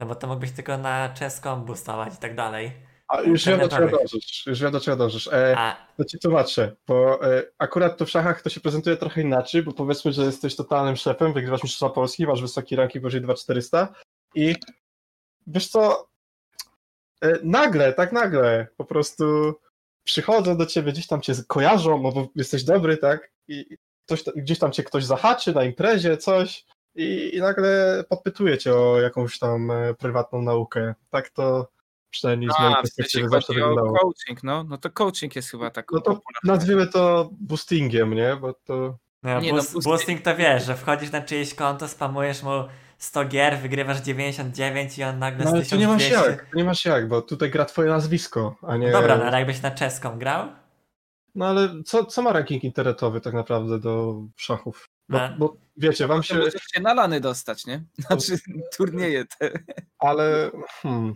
No bo to mógłbyś tylko na czeską boostować i tak dalej. A już wiem do czego internetowych. dążysz. Już wiem do czego dążysz. E, A to ci tłumaczę, bo e, akurat to w szachach to się prezentuje trochę inaczej, bo powiedzmy, że jesteś totalnym szefem, wygrywasz mistrzostwa Polski, masz wysoki ranking powyżej 2400 i wiesz co, e, nagle, tak nagle, po prostu przychodzą do ciebie, gdzieś tam cię kojarzą, no bo jesteś dobry, tak, i ktoś, gdzieś tam cię ktoś zahaczy na imprezie, coś i, i nagle podpytuje cię o jakąś tam e, prywatną naukę. Tak to przynajmniej z mojej perspektywy zawsze wyglądało. coaching, no. No to coaching jest chyba taką No to nazwijmy to boostingiem, nie? Bo to. no, Nie no, boost, boosting- boosting to wiesz, że wchodzisz na czyjeś konto, spamujesz mu 100 gier, wygrywasz 99 i on nagle No z ale tu nie masz 1200... jak, tu nie masz jak, bo tutaj gra twoje nazwisko, a nie. Dobra, no ale jakbyś na czeską grał? No ale co, co ma ranking internetowy tak naprawdę do szachów? Bo, No. bo wiecie, wam się. możesz się na lany dostać, nie? Znaczy turnieje te. Ale. Hmm.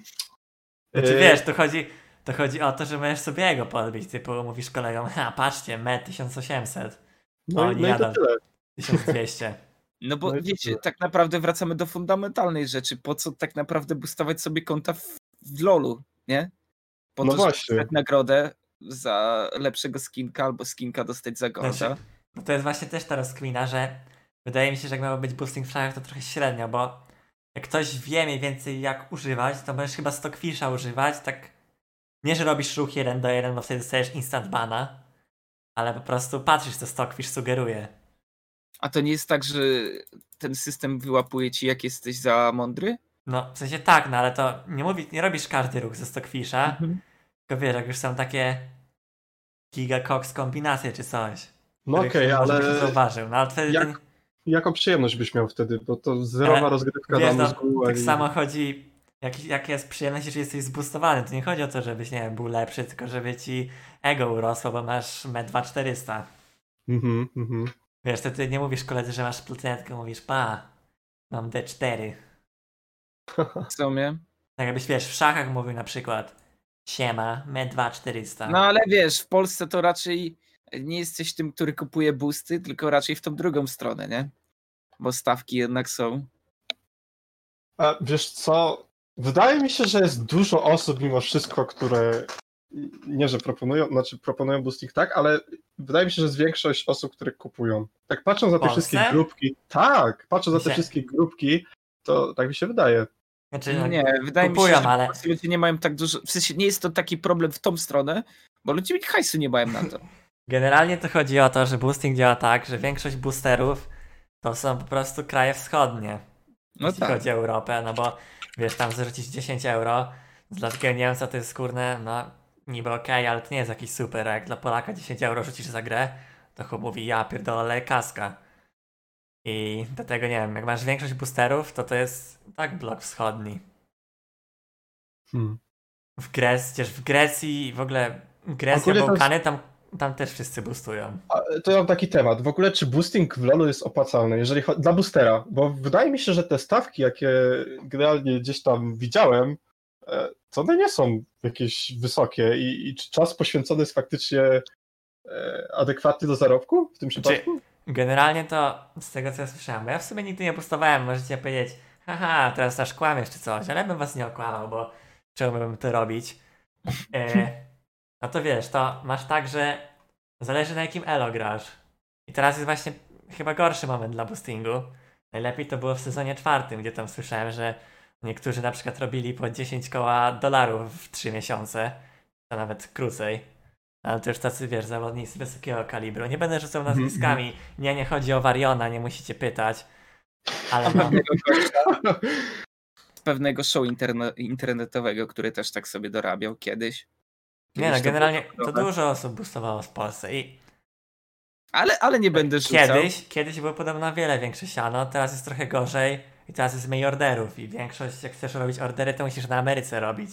Znaczy E, wiesz, to chodzi, to chodzi o to, że możesz sobie jego podbić, typu mówisz kolegom, ha, patrzcie, met 1800, No, o, i- nie no i to jadą. tyle. 1200. No bo No wiecie, tak naprawdę wracamy do fundamentalnej rzeczy. Po co tak naprawdę boostować sobie konta w, w LoLu, nie? Po No to, właśnie. żeby nagrodę za lepszego skinka albo skinka dostać za golda. Znaczy, no to jest właśnie też ta rozkmina, że wydaje mi się, że jak miało być boosting w to trochę średnio, bo jak ktoś wie mniej więcej jak używać, to możesz chyba Stockfisha używać, tak nie, że robisz ruch 1 do 1, bo wtedy dostajesz instant bana, ale po prostu patrzysz, co Stockfish sugeruje. A to nie jest tak, że ten system wyłapuje ci, jak jesteś za mądry? No, w sensie tak, no ale to nie, mówi, nie robisz każdy ruch ze Stockfisha, Mhm. tylko wiesz, jak już są takie giga cox kombinacje czy coś. No okej, nie ale zauważył, no ale wtedy jak- ten, jaką przyjemność byś miał wtedy? Bo to zerowa Ale rozgrywka wiesz, dla no, mózgu. tak ani- samo chodzi, jak, jak jest przyjemność, jeżeli jesteś zboostowany, to nie chodzi o to, żebyś, nie wiem, był lepszy, tylko żeby ci ego urosło, bo masz met 2400. Mhm, mhm. Wiesz, to ty nie mówisz koledzy, że masz platynetkę, mówisz, pa, mam D4. W sumie. Tak jakbyś, wiesz, w szachach mówił na przykład, siema, met 2400. No ale wiesz, w Polsce to raczej nie jesteś tym, który kupuje boosty, tylko raczej w tą drugą stronę, nie? Bo stawki jednak są. A wiesz co? Wydaje mi się, że jest dużo osób mimo wszystko, które nie, że proponują, znaczy proponują boosting tak, ale wydaje mi się, że jest większość osób, które kupują. Tak patrzą za te Polsce? wszystkie grupki, tak, patrzą za te wszystkie grupki, to tak mi się wydaje. Znaczy, no, Nie, wydaje mi kupują, się, że ale- ludzie nie mają tak dużo. W sensie nie jest to taki problem w tą stronę, bo ludzie hajsu nie mają na to. Generalnie to chodzi o to, że boosting działa tak, że większość boosterów to są po prostu kraje wschodnie. No jeśli tak. chodzi o Europę, no bo wiesz, tam zarzucić 10 euro dla takiego Niemca to jest kurne, no niby okej, ale to nie jest jakiś super. Jak dla Polaka 10 euro rzucisz za grę, to chłop mówi, ja pierdolę kaska. I do tego nie wiem, jak masz większość boosterów, to to jest tak blok wschodni. Hmm. W Grecji, przecież w Grecji w ogóle Grecja, Bałkany, tam, tam też wszyscy boostują. A, To ja mam taki temat. W ogóle czy boosting w LoLu jest opłacalny, jeżeli chodzi dla boostera? Bo wydaje mi się, że te stawki, jakie generalnie gdzieś tam widziałem, e, to one nie są jakieś wysokie i, i czy czas poświęcony jest faktycznie e, adekwatny do zarobku w tym Znaczy, przypadku? Generalnie to z tego co ja słyszałem, bo ja w sumie nigdy nie boostowałem, możecie powiedzieć, haha, teraz aż kłamiesz czy coś, ale bym was nie okłamał, bo czemu bym to robić? E, no to wiesz, to masz tak, że zależy na jakim elo grasz. I teraz jest właśnie chyba gorszy moment dla boostingu. Najlepiej to było w sezonie czwartym, gdzie tam słyszałem, że niektórzy na przykład robili po 10 koła dolarów w 3 miesiące, to nawet krócej. Ale to już tacy, wiesz, zawodnicy wysokiego kalibru. Nie będę rzucał Mhm, nazwiskami. Nie, nie chodzi o Wariona, nie musicie pytać. Ale no, pewnego show interne- internetowego, który też tak sobie dorabiał kiedyś. Nie no, to generalnie to dobre. dużo osób boostowało w Polsce i Ale, ale nie będę rzucał. kiedyś, kiedyś było podobno wiele większe siano, teraz jest trochę gorzej i teraz jest mniej orderów i większość, jak chcesz robić ordery, to musisz na Ameryce robić.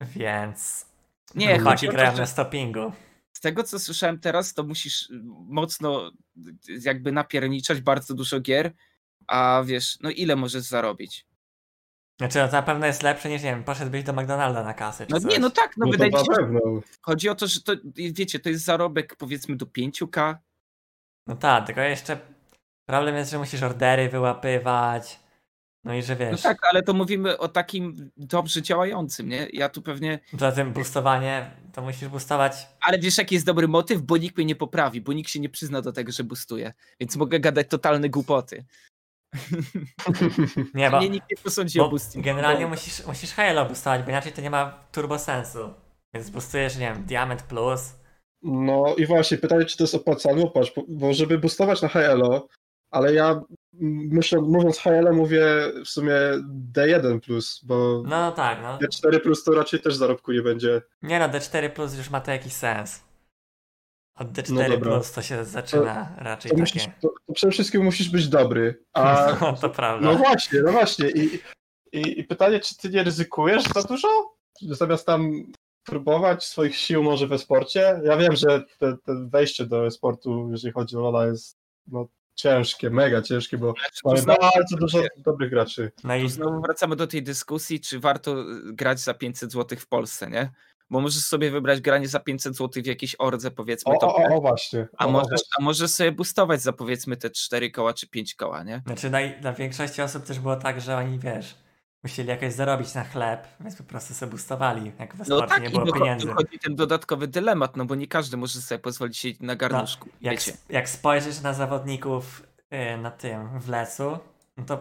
Więc Nie, chodzi chłopaki o to, grają na stoppingu. z tego co słyszałem teraz, to musisz mocno jakby napierniczać bardzo dużo gier, a wiesz, no ile możesz zarobić? Znaczy, no to na pewno jest lepsze niż, nie wiem, poszedłbyś do McDonalda na kasę czy No coś. nie, no tak, no, No wydaje mi się, pewno. chodzi o to, że to, wiecie, to jest zarobek powiedzmy do 5k, No tak, tylko jeszcze problem jest, że musisz ordery wyłapywać. No i że No wiesz, tak, ale to mówimy o takim dobrze działającym, nie? Ja tu pewnie. za tym boostowanie to musisz boostować. Ale wiesz, jaki jest dobry motyw? Bo nikt mnie nie poprawi, bo nikt się nie przyzna do tego, że boostuje. Więc mogę gadać totalne głupoty. Nie, bo, mnie nikt nie posądzi o bo boosting. generalnie Bo- musisz, musisz Halo boostować, bo inaczej to nie ma turbo sensu. Więc boostujesz, nie wiem, Diamond Plus. No i właśnie, pytanie, czy to jest opłacalne? No Patrz, bo- bo żeby boostować na HLO, ale ja myślę, mówiąc HLO mówię w sumie D1+, bo No tak, no. D4+, to raczej też zarobku nie będzie. Nie no, D4 Plus już ma to jakiś sens. Od D4 No. Plus to się zaczyna raczej To, takie. musisz, to, to przede wszystkim musisz być dobry. A, No, to prawda. no właśnie, no właśnie. I, i, I pytanie, czy ty nie ryzykujesz za dużo? Zamiast tam próbować swoich sił może we sporcie? Ja wiem, że te, te wejście do sportu, jeżeli chodzi o Lola, jest no, ciężkie, mega ciężkie, bo mamy znowu, bardzo dużo dobrych graczy. No i znowu wracamy do tej dyskusji, czy warto grać za 500 zł w Polsce, nie? Bo możesz sobie wybrać granie za 500 zł w jakiejś ordze, powiedzmy, O, to o, o, właśnie. a, o, możesz, właśnie. a możesz sobie boostować za powiedzmy te 4 koła czy 5 koła, nie? Znaczy dla, dla większości osób też było tak, że oni wiesz, musieli jakoś zarobić na chleb, więc po prostu sobie boostowali, jak w No tak, nie i było docho- pieniędzy. dochodzi ten dodatkowy dylemat, no bo nie każdy może sobie pozwolić siedzieć na garnuszku, Jak, wiecie. jak spojrzysz na zawodników y, na tym w lesu, no to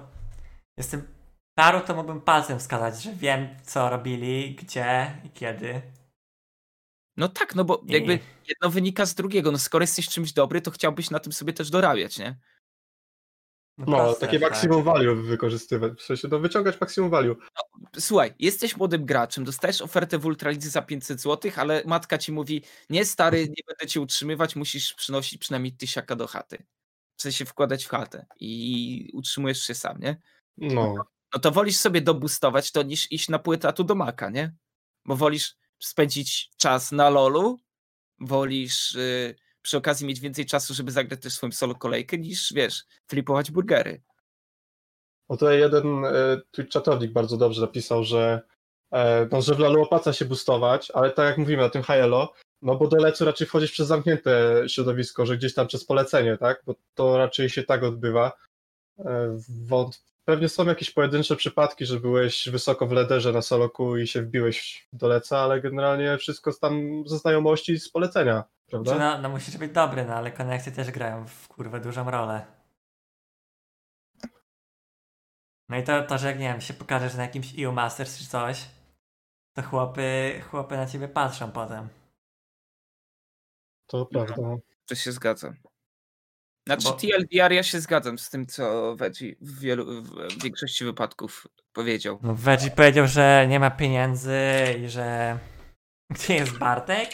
jestem paru to mógłbym palcem wskazać, że wiem co robili, gdzie i kiedy. No tak, no bo jakby jedno wynika z drugiego, no skoro jesteś czymś dobry, to chciałbyś na tym sobie też dorabiać, nie? No, proste, takie tak. maksimum value wykorzystywać, w sensie no, wyciągać maksimum value. Słuchaj, jesteś młodym graczem, dostajesz ofertę w Ultralidze za 500 zł, ale matka ci mówi, nie stary, nie będę cię utrzymywać, musisz przynosić przynajmniej tysiaka do chaty. W sensie wkładać w chatę i utrzymujesz się sam, nie? No, No to wolisz sobie dobustować to niż iść na płytę tu do maka, nie? Bo wolisz spędzić czas na lolu, wolisz y, przy okazji mieć więcej czasu, żeby zagrać też swoją solo kolejkę, niż wiesz, flipować burgery. O tutaj jeden e, Twitch bardzo dobrze napisał, że, e, no, że w LoLu opłaca się boostować, ale tak jak mówimy na tym HLO, no bo do lecu raczej wchodzisz przez zamknięte środowisko, że gdzieś tam przez polecenie, tak? Bo to raczej się tak odbywa. E, wąt... Pewnie są jakieś pojedyncze przypadki, że byłeś wysoko w lederze na soloku i się wbiłeś do leca, ale generalnie wszystko z tam ze znajomości i z polecenia, prawda? No, no musisz być dobry, no ale konekcje też grają w kurwę dużą rolę. No i to, to, że jak nie wiem, się pokażesz na jakimś EU Masters czy coś, to chłopy, chłopy na ciebie patrzą potem. To prawda. To się zgadza. Znaczy Bo- TLDR ja się zgadzam z tym, co Veggie w, wielu, w większości wypadków powiedział. No, Veggie powiedział, że nie ma pieniędzy i że... Gdzie jest Bartek?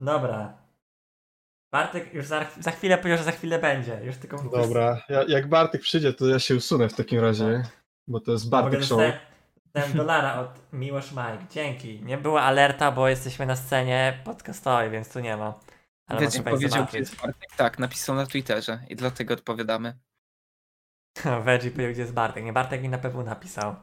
Dobra. Bartek już za, za chwilę powiedział, że za chwilę będzie. Już tylko... Dobra, ja, jak Bartek przyjdzie, to ja się usunę w takim razie, bo to jest Bartek Show. ten dolara od Miłosz Mike. Dzięki. Nie była alerta, bo jesteśmy na scenie podcastowej, więc tu nie ma. Ale powiedział, gdzie jest Bartek. Tak, napisał na Twitterze i dlatego odpowiadamy. Veggie powiedział, gdzie jest Bartek. Nie, Bartek mi na pewno napisał.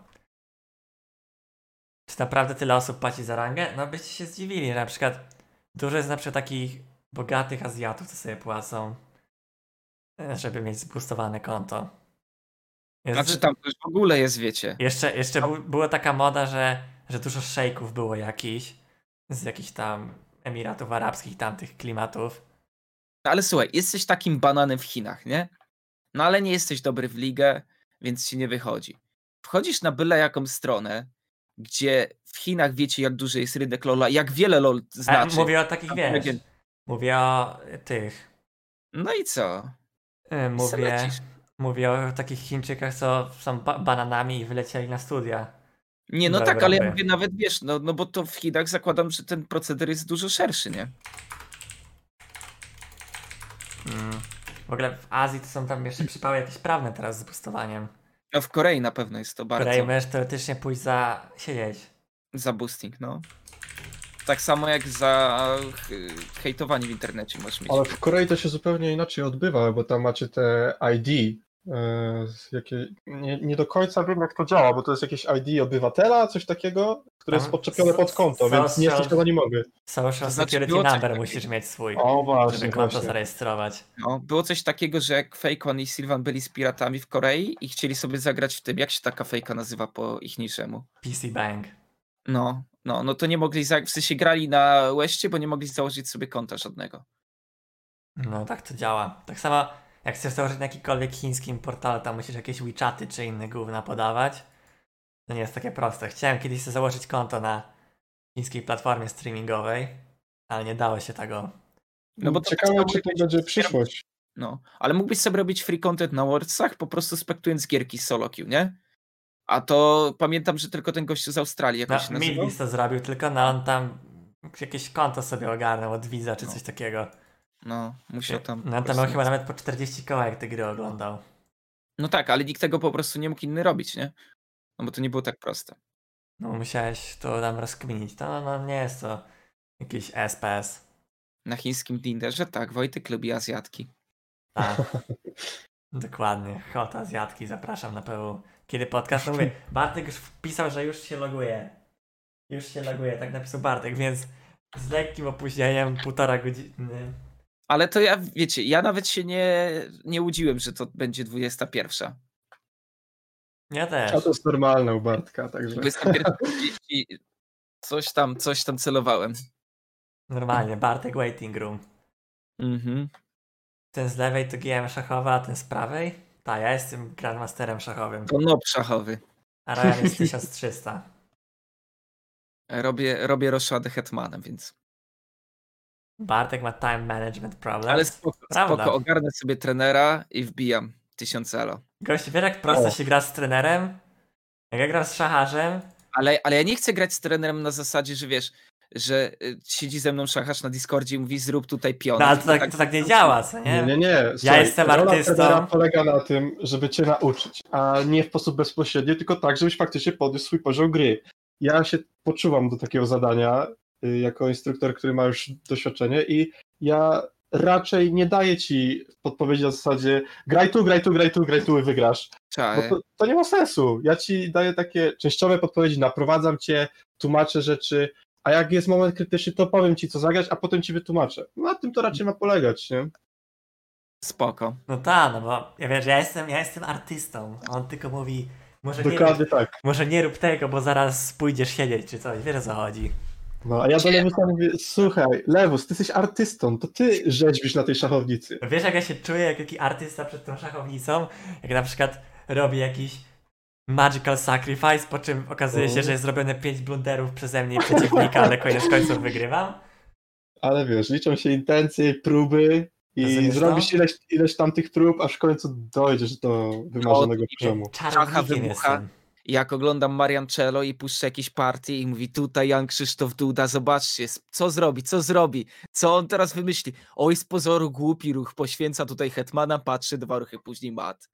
Czy naprawdę tyle osób płaci za rangę? No byście się zdziwili, na przykład dużo jest na przykład takich bogatych Azjatów, co sobie płacą, e, żeby mieć zboostowane konto. Jest, Znaczy tam też w ogóle jest, wiecie. Jeszcze, jeszcze bu- była taka moda, że, że dużo szejków było jakichś, z jakichś tam Emiratów Arabskich, tamtych klimatów. No ale słuchaj, jesteś takim bananem w Chinach, nie? No ale nie jesteś dobry w ligę, więc ci nie wychodzi. Wchodzisz na byle jaką stronę, gdzie w Chinach wiecie, jak duży jest rynek LoLa, jak wiele LoL A, znaczy. mówię o takich, Tam wiesz, mówię o tych, No i co? y, mówię, mówię o takich Chińczykach, co są ba- bananami i wylecieli na studia. Nie, no tak, ale ja mówię nawet, wiesz, no, no bo to w Chinach zakładam, że ten proceder jest dużo szerszy, nie? Mm. W ogóle w Azji to są tam jeszcze przypały jakieś prawne teraz z boostowaniem. No w Korei na pewno jest to W bardzo Korei możesz teoretycznie pójść za siedzieć. za boosting, no. Tak samo jak za hejtowanie w internecie możesz mieć. Ale w Korei to się zupełnie inaczej odbywa, bo tam macie te ID. Jakie, nie, nie do końca wiem, jak to działa, bo to jest jakieś ID obywatela, coś takiego, które jest podczepione pod konto, so- więc nie social- jesteś anonimowy. Social To znaczy, Security coś Number takiego. musisz mieć swój, O właśnie, żeby konto właśnie. zarejestrować. No, było coś takiego, że jak Fakeon i Sylvan byli z piratami w Korei i chcieli sobie zagrać w tym, jak się taka fejka nazywa po ich niczemu. PC Bank. No, no, no to nie mogli, za... w sensie grali na Łeście, bo nie mogli założyć sobie konta żadnego. No tak to działa. Tak samo jak chcesz założyć na jakikolwiek chińskim portalu, tam musisz jakieś WeChaty czy inne gówna podawać. To nie jest takie proste. Chciałem kiedyś sobie założyć konto na chińskiej platformie streamingowej, ale nie dało się tego. No bo Ciekawe, czy to będzie przyszłość. No, ale mógłbyś sobie robić free content na Worldsach, po prostu spektując gierki z solo queue, nie? A to pamiętam, że tylko ten gość z Australii No, jakoś się nazywał. To zrobił, tylko no on tam jakieś konto sobie ogarnął od Visa czy No. coś takiego. No, musiał tam. No tam miał chyba nawet po 40 koła, jak te gry oglądał. No tak, ale nikt tego po prostu nie mógł inny robić, nie? No bo to nie było tak proste. No musiałeś to tam rozkminić. To no, nie jest to jakiś SPS. Na chińskim Tinderze tak, Wojtek lubi Azjatki. Tak. Dokładnie. Hot Azjatki, zapraszam na PW. Kiedy podcast? No mówię, Bartek już wpisał, że już się loguje. Już się loguje, tak napisał Bartek, więc z lekkim opóźnieniem, półtora godziny. Ale to ja, wiecie, ja nawet się nie, nie łudziłem, że to będzie 21. Ja też. A to jest normalne u Bartka, także. 21.30 coś tam, coś tam celowałem. Normalnie, Bartek Waiting Room. Mhm. Ten z lewej to GM szachowa, a ten z prawej? Tak, ja jestem Grandmasterem szachowym. To nob szachowy. A Ryan jest 1300. Robię, robię roszadę hetmanem, więc. Bartek ma time management problem. Ale spoko, Prawda. spoko, ogarnę sobie trenera i wbijam 1000 elo. Gość, wiesz jak prosto O. się gra z trenerem? Jak ja gram z szacharzem, Ale, ale ja nie chcę grać z trenerem na zasadzie, że wiesz, że y, siedzi ze mną szacharz na Discordzie i mówi zrób tutaj pion. no ale to tak, to tak nie działa, co nie? Nie, nie, nie. Słuchaj, jestem rola artystą. trenera polega na tym, żeby cię nauczyć, a nie w sposób bezpośredni, tylko tak, żebyś faktycznie podniósł swój poziom gry. Ja się poczuwam do takiego zadania jako instruktor, który ma już doświadczenie i ja raczej nie daję ci podpowiedzi na zasadzie graj tu, graj tu, graj tu, graj tu i wygrasz. To, to nie ma sensu. Ja ci daję takie częściowe podpowiedzi, naprowadzam cię, tłumaczę rzeczy, a jak jest moment krytyczny, to powiem ci, co zagrać, a potem ci wytłumaczę. Na tym to raczej ma polegać, nie? Spoko. No tak, no bo ja wiesz, ja jestem, ja jestem artystą. a On tylko mówi, może nie, rób, tak. może nie rób tego, bo zaraz pójdziesz siedzieć czy coś. Wiesz o co chodzi. No, a ja do Lewusa mówię, słuchaj, Lewus, ty jesteś artystą, to ty rzeźbisz na tej szachownicy. Wiesz jak ja się czuję jak taki artysta przed tą szachownicą? Jak na przykład robi jakiś magical sacrifice, po czym okazuje się, O. że jest zrobione 5 blunderów przeze mnie i przeciwnika, ale koniec końców wygrywam. Ale wiesz, liczą się intencje, próby I zrobisz ileś, ileś tam tych prób, aż w końcu dojdziesz do wymarzonego O, poziomu. Czarownikiem Czacha Jak oglądam Mariancello i puszczę jakieś partie i mówi tutaj Jan Krzysztof Duda, zobaczcie, co zrobi, co zrobi, co on teraz wymyśli. Oj, z pozoru głupi ruch, poświęca tutaj Hetmana, patrzy dwa ruchy później mat.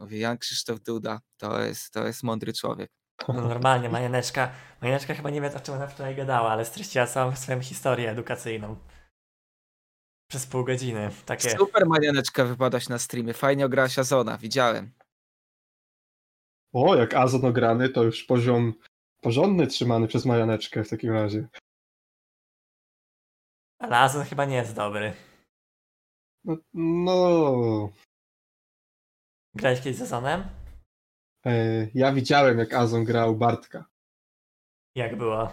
Mówię, Jan Krzysztof Duda, to jest, to jest mądry człowiek. No normalnie, Majaneczka. Majaneczka chyba nie wie, o czym ona wczoraj gadała, ale streściła całą swoją historię edukacyjną. Przez pół godziny. Takie. Super Marianeczka wypadać na streamie, fajnie ograłaś Azona, widziałem. O, jak Azon ograny, to już poziom porządny trzymany przez Majaneczkę w takim razie. Ale Azon chyba nie jest dobry. No, no Grałeś kiedyś z Azonem? e, ja widziałem, jak Azon grał Bartka. Jak było?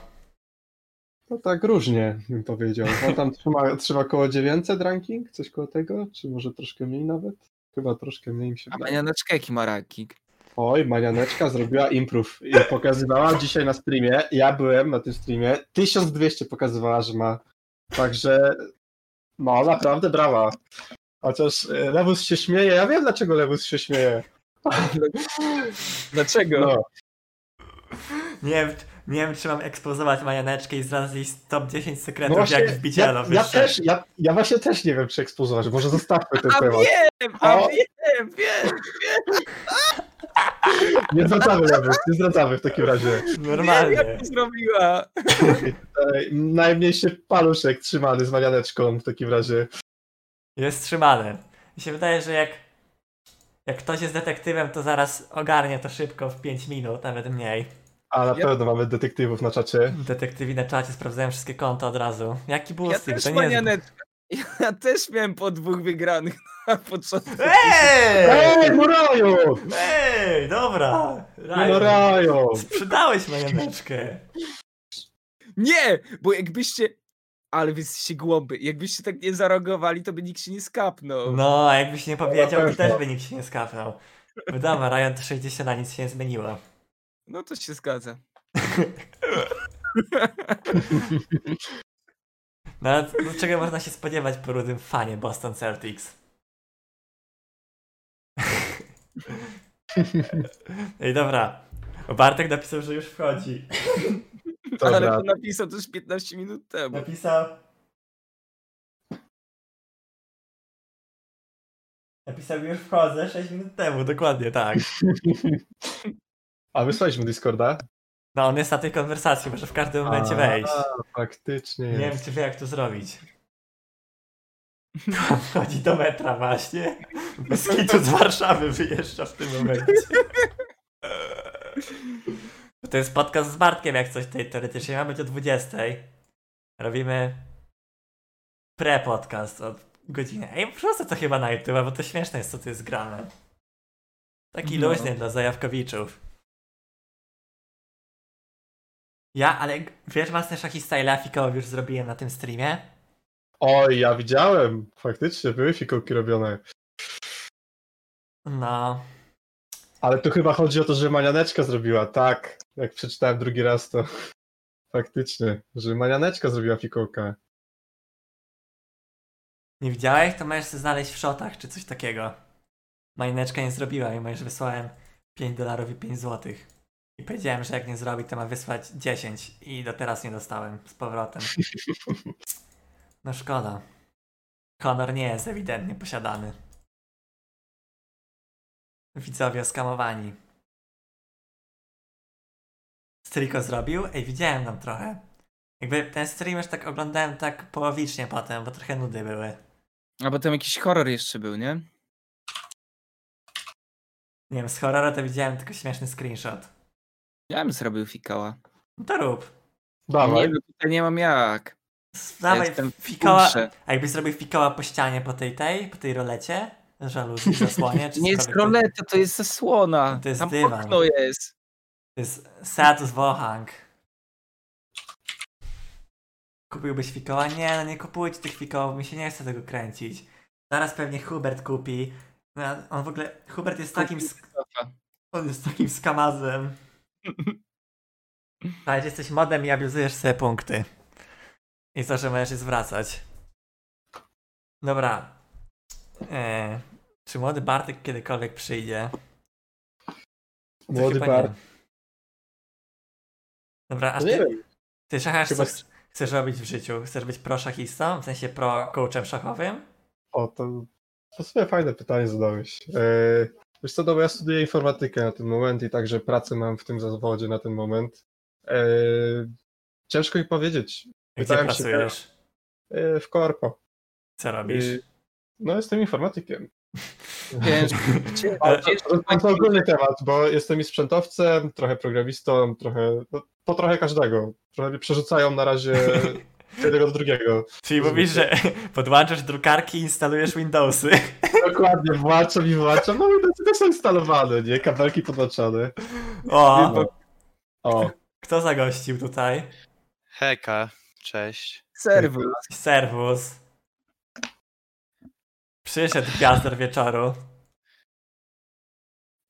No tak różnie, bym powiedział. On tam trzyma, trzyma koło 900 ranking, coś koło tego, czy może troszkę mniej nawet? Chyba troszkę mniej mi się A wydaje. Marianeczka jaki ma ranking? Oj, Marianeczka zrobiła improve i pokazywała dzisiaj na streamie, ja byłem na tym streamie, 1200 pokazywała, że ma. Także, no naprawdę brawa. Chociaż e, Lewus się śmieje, ja wiem dlaczego Lewus się śmieje. Dlaczego? No, Nie wiem, nie wiem czy mam ekspozować Majaneczkę i zdradzić top 10 no sekretów, właśnie, jak wbić elo ja, ja też, ja, ja właśnie też nie wiem, czy ekspozować, może zostawmy ten A temat. wiem, a O. wiem, wiem. Nie zdradzamy Lewus, nie zdradzamy w takim razie. Normalnie. jak to zrobiła. Najmniejszy paluszek trzymany z Marianeczką w takim razie. Jest trzymany. Mi się wydaje, że jak, jak ktoś jest detektywem, to zaraz ogarnie to szybko w 5 minut, nawet mniej. A na Ja- pewno mamy detektywów na czacie. Detektywi na czacie sprawdzają wszystkie konta od razu. Jaki był Ja też To nie jest... Ja też miałem po dwóch wygranych na początku. Ej! Ej, no Rajo! Ej, dobra! No Ryan, Rajo! Sprzedałeś Majaneczkę. Nie, bo jakbyście... Ale wy jesteście głąby. Jakbyście tak nie zareagowali, to by nikt się nie skapnął. No, a jakbyś nie powiedział, to też by nikt się nie skapnął. Wiadomo, Ryan to 60 na nic się nie zmieniło. No to się zgadza. No, ale no, czego można się spodziewać po rudym fanie Boston Celtics? Ej, dobra. Bartek napisał, że już wchodzi. Ale Dobra, to napisał też 15 minut temu. Napisał... Napisał już wchodzę 6 minut temu, dokładnie tak. a wysłaliśmy Discorda? No on jest na tej konwersacji, może w każdym momencie A, wejść. Faktycznie Nie wiem, czy wie jak to zrobić. Chodzi do metra właśnie. Bez kitu z Warszawy wyjeżdża w tym momencie. To jest podcast z Bartkiem, jak coś tutaj teoretycznie ma być o 20. Robimy pre-podcast od godziny. Ej, proszę to chyba na YouTube, bo to śmieszne jest, co tu jest grane. Taki No. luźny dla zajawkowiczów. Ja, ale wiesz, własne szachy styla fikołów już zrobiłem na tym streamie? Oj, ja widziałem. Faktycznie były fikołki robione. No, Ale tu chyba chodzi o to, że Manianeczka zrobiła. Tak, jak przeczytałem drugi raz, to faktycznie, że Manianeczka zrobiła fikołka. nie widziałeś? To możesz sobie znaleźć w shotach czy coś takiego. Majneczka nie zrobiła, mimo że wysłałem 5 dolarów i 5 złotych. I powiedziałem, że jak nie zrobi, to ma wysłać 10 i do teraz nie dostałem z powrotem. No szkoda. Honor nie jest ewidentnie posiadany. Widzowie oskamowani. Striko zrobił? Ej, widziałem tam trochę. Jakby ten stream już tak oglądałem tak połowicznie potem, bo trochę nudy były. A bo tam jakiś horror jeszcze był, nie? Nie wiem, z horrora to widziałem tylko śmieszny screenshot. Ja bym zrobił fikała. No to rób. Dawaj. Nie, no tutaj nie mam jak. Dawaj Jestem w pulsie. A jakbyś zrobił fikoła po ścianie po tej tej, po tej rolecie? Żaluzji, zasłonie, czy Nie jest cokolwiek. roleta, to jest zasłona. To jest Tam dywan. okno jest. To jest Satus Wohang. Kupiłbyś fikoła? Nie, no nie kupujcie tych fikołów, mi się nie chce tego kręcić. Zaraz pewnie Hubert kupi. No, on w ogóle, Hubert jest takim, sk- on jest takim skamazem. Ale jesteś modem i abuzujesz sobie punkty. I to, że możesz je zwracać. Dobra. E, czy młody Bartek kiedykolwiek przyjdzie? To Młody chyba Bart. nie. Dobra, a No ty, ty szachasz, Chyba- co chcesz robić w życiu? Chcesz być pro szachistą? W sensie pro coachem szachowym? O, to, to sobie fajne pytanie zadałeś. E, wiesz co, no bo ja studiuję informatykę na ten moment i także pracę mam w tym zawodzie na ten moment. E, ciężko mi powiedzieć. Gdzie Pytałem się pracujesz? E, w korpo. Co robisz? E, no jestem informatykiem. Ciężko. To, ogólny temat, bo jestem i sprzętowcem, trochę programistą, trochę, no, po trochę każdego. Trochę mnie przerzucają na razie jednego do drugiego. Czyli mówisz, że podłączasz drukarki i instalujesz Windowsy. Dokładnie, włączam i włączam, no to, to są instalowane, nie? Kabelki podłączane. O, No. O, kto zagościł tutaj? Heka, cześć. Serwus. Serwus. Przyszedł gwiazdor wieczoru.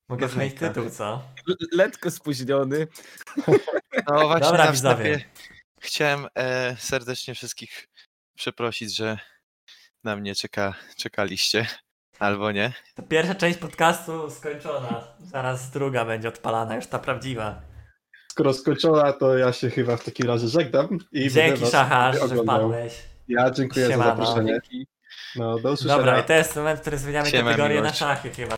Mogę No zmienić tytuł, co? Letko spóźniony. No właśnie Dobra, widzowie. wstępie chciałem e, serdecznie wszystkich przeprosić, że na mnie czeka, czekaliście. Albo nie. To pierwsza część podcastu skończona. Zaraz druga będzie odpalana, już ta prawdziwa. skoro skończona, to ja się chyba w takim razie żegnam. I Dzięki was Szachasz, że wpadłeś. Ja dziękuję Siemano. za zaproszenie. No, do usłyszenia. Dobra, i to jest moment, w którym zmieniamy Siema, kategorię na szachy chyba.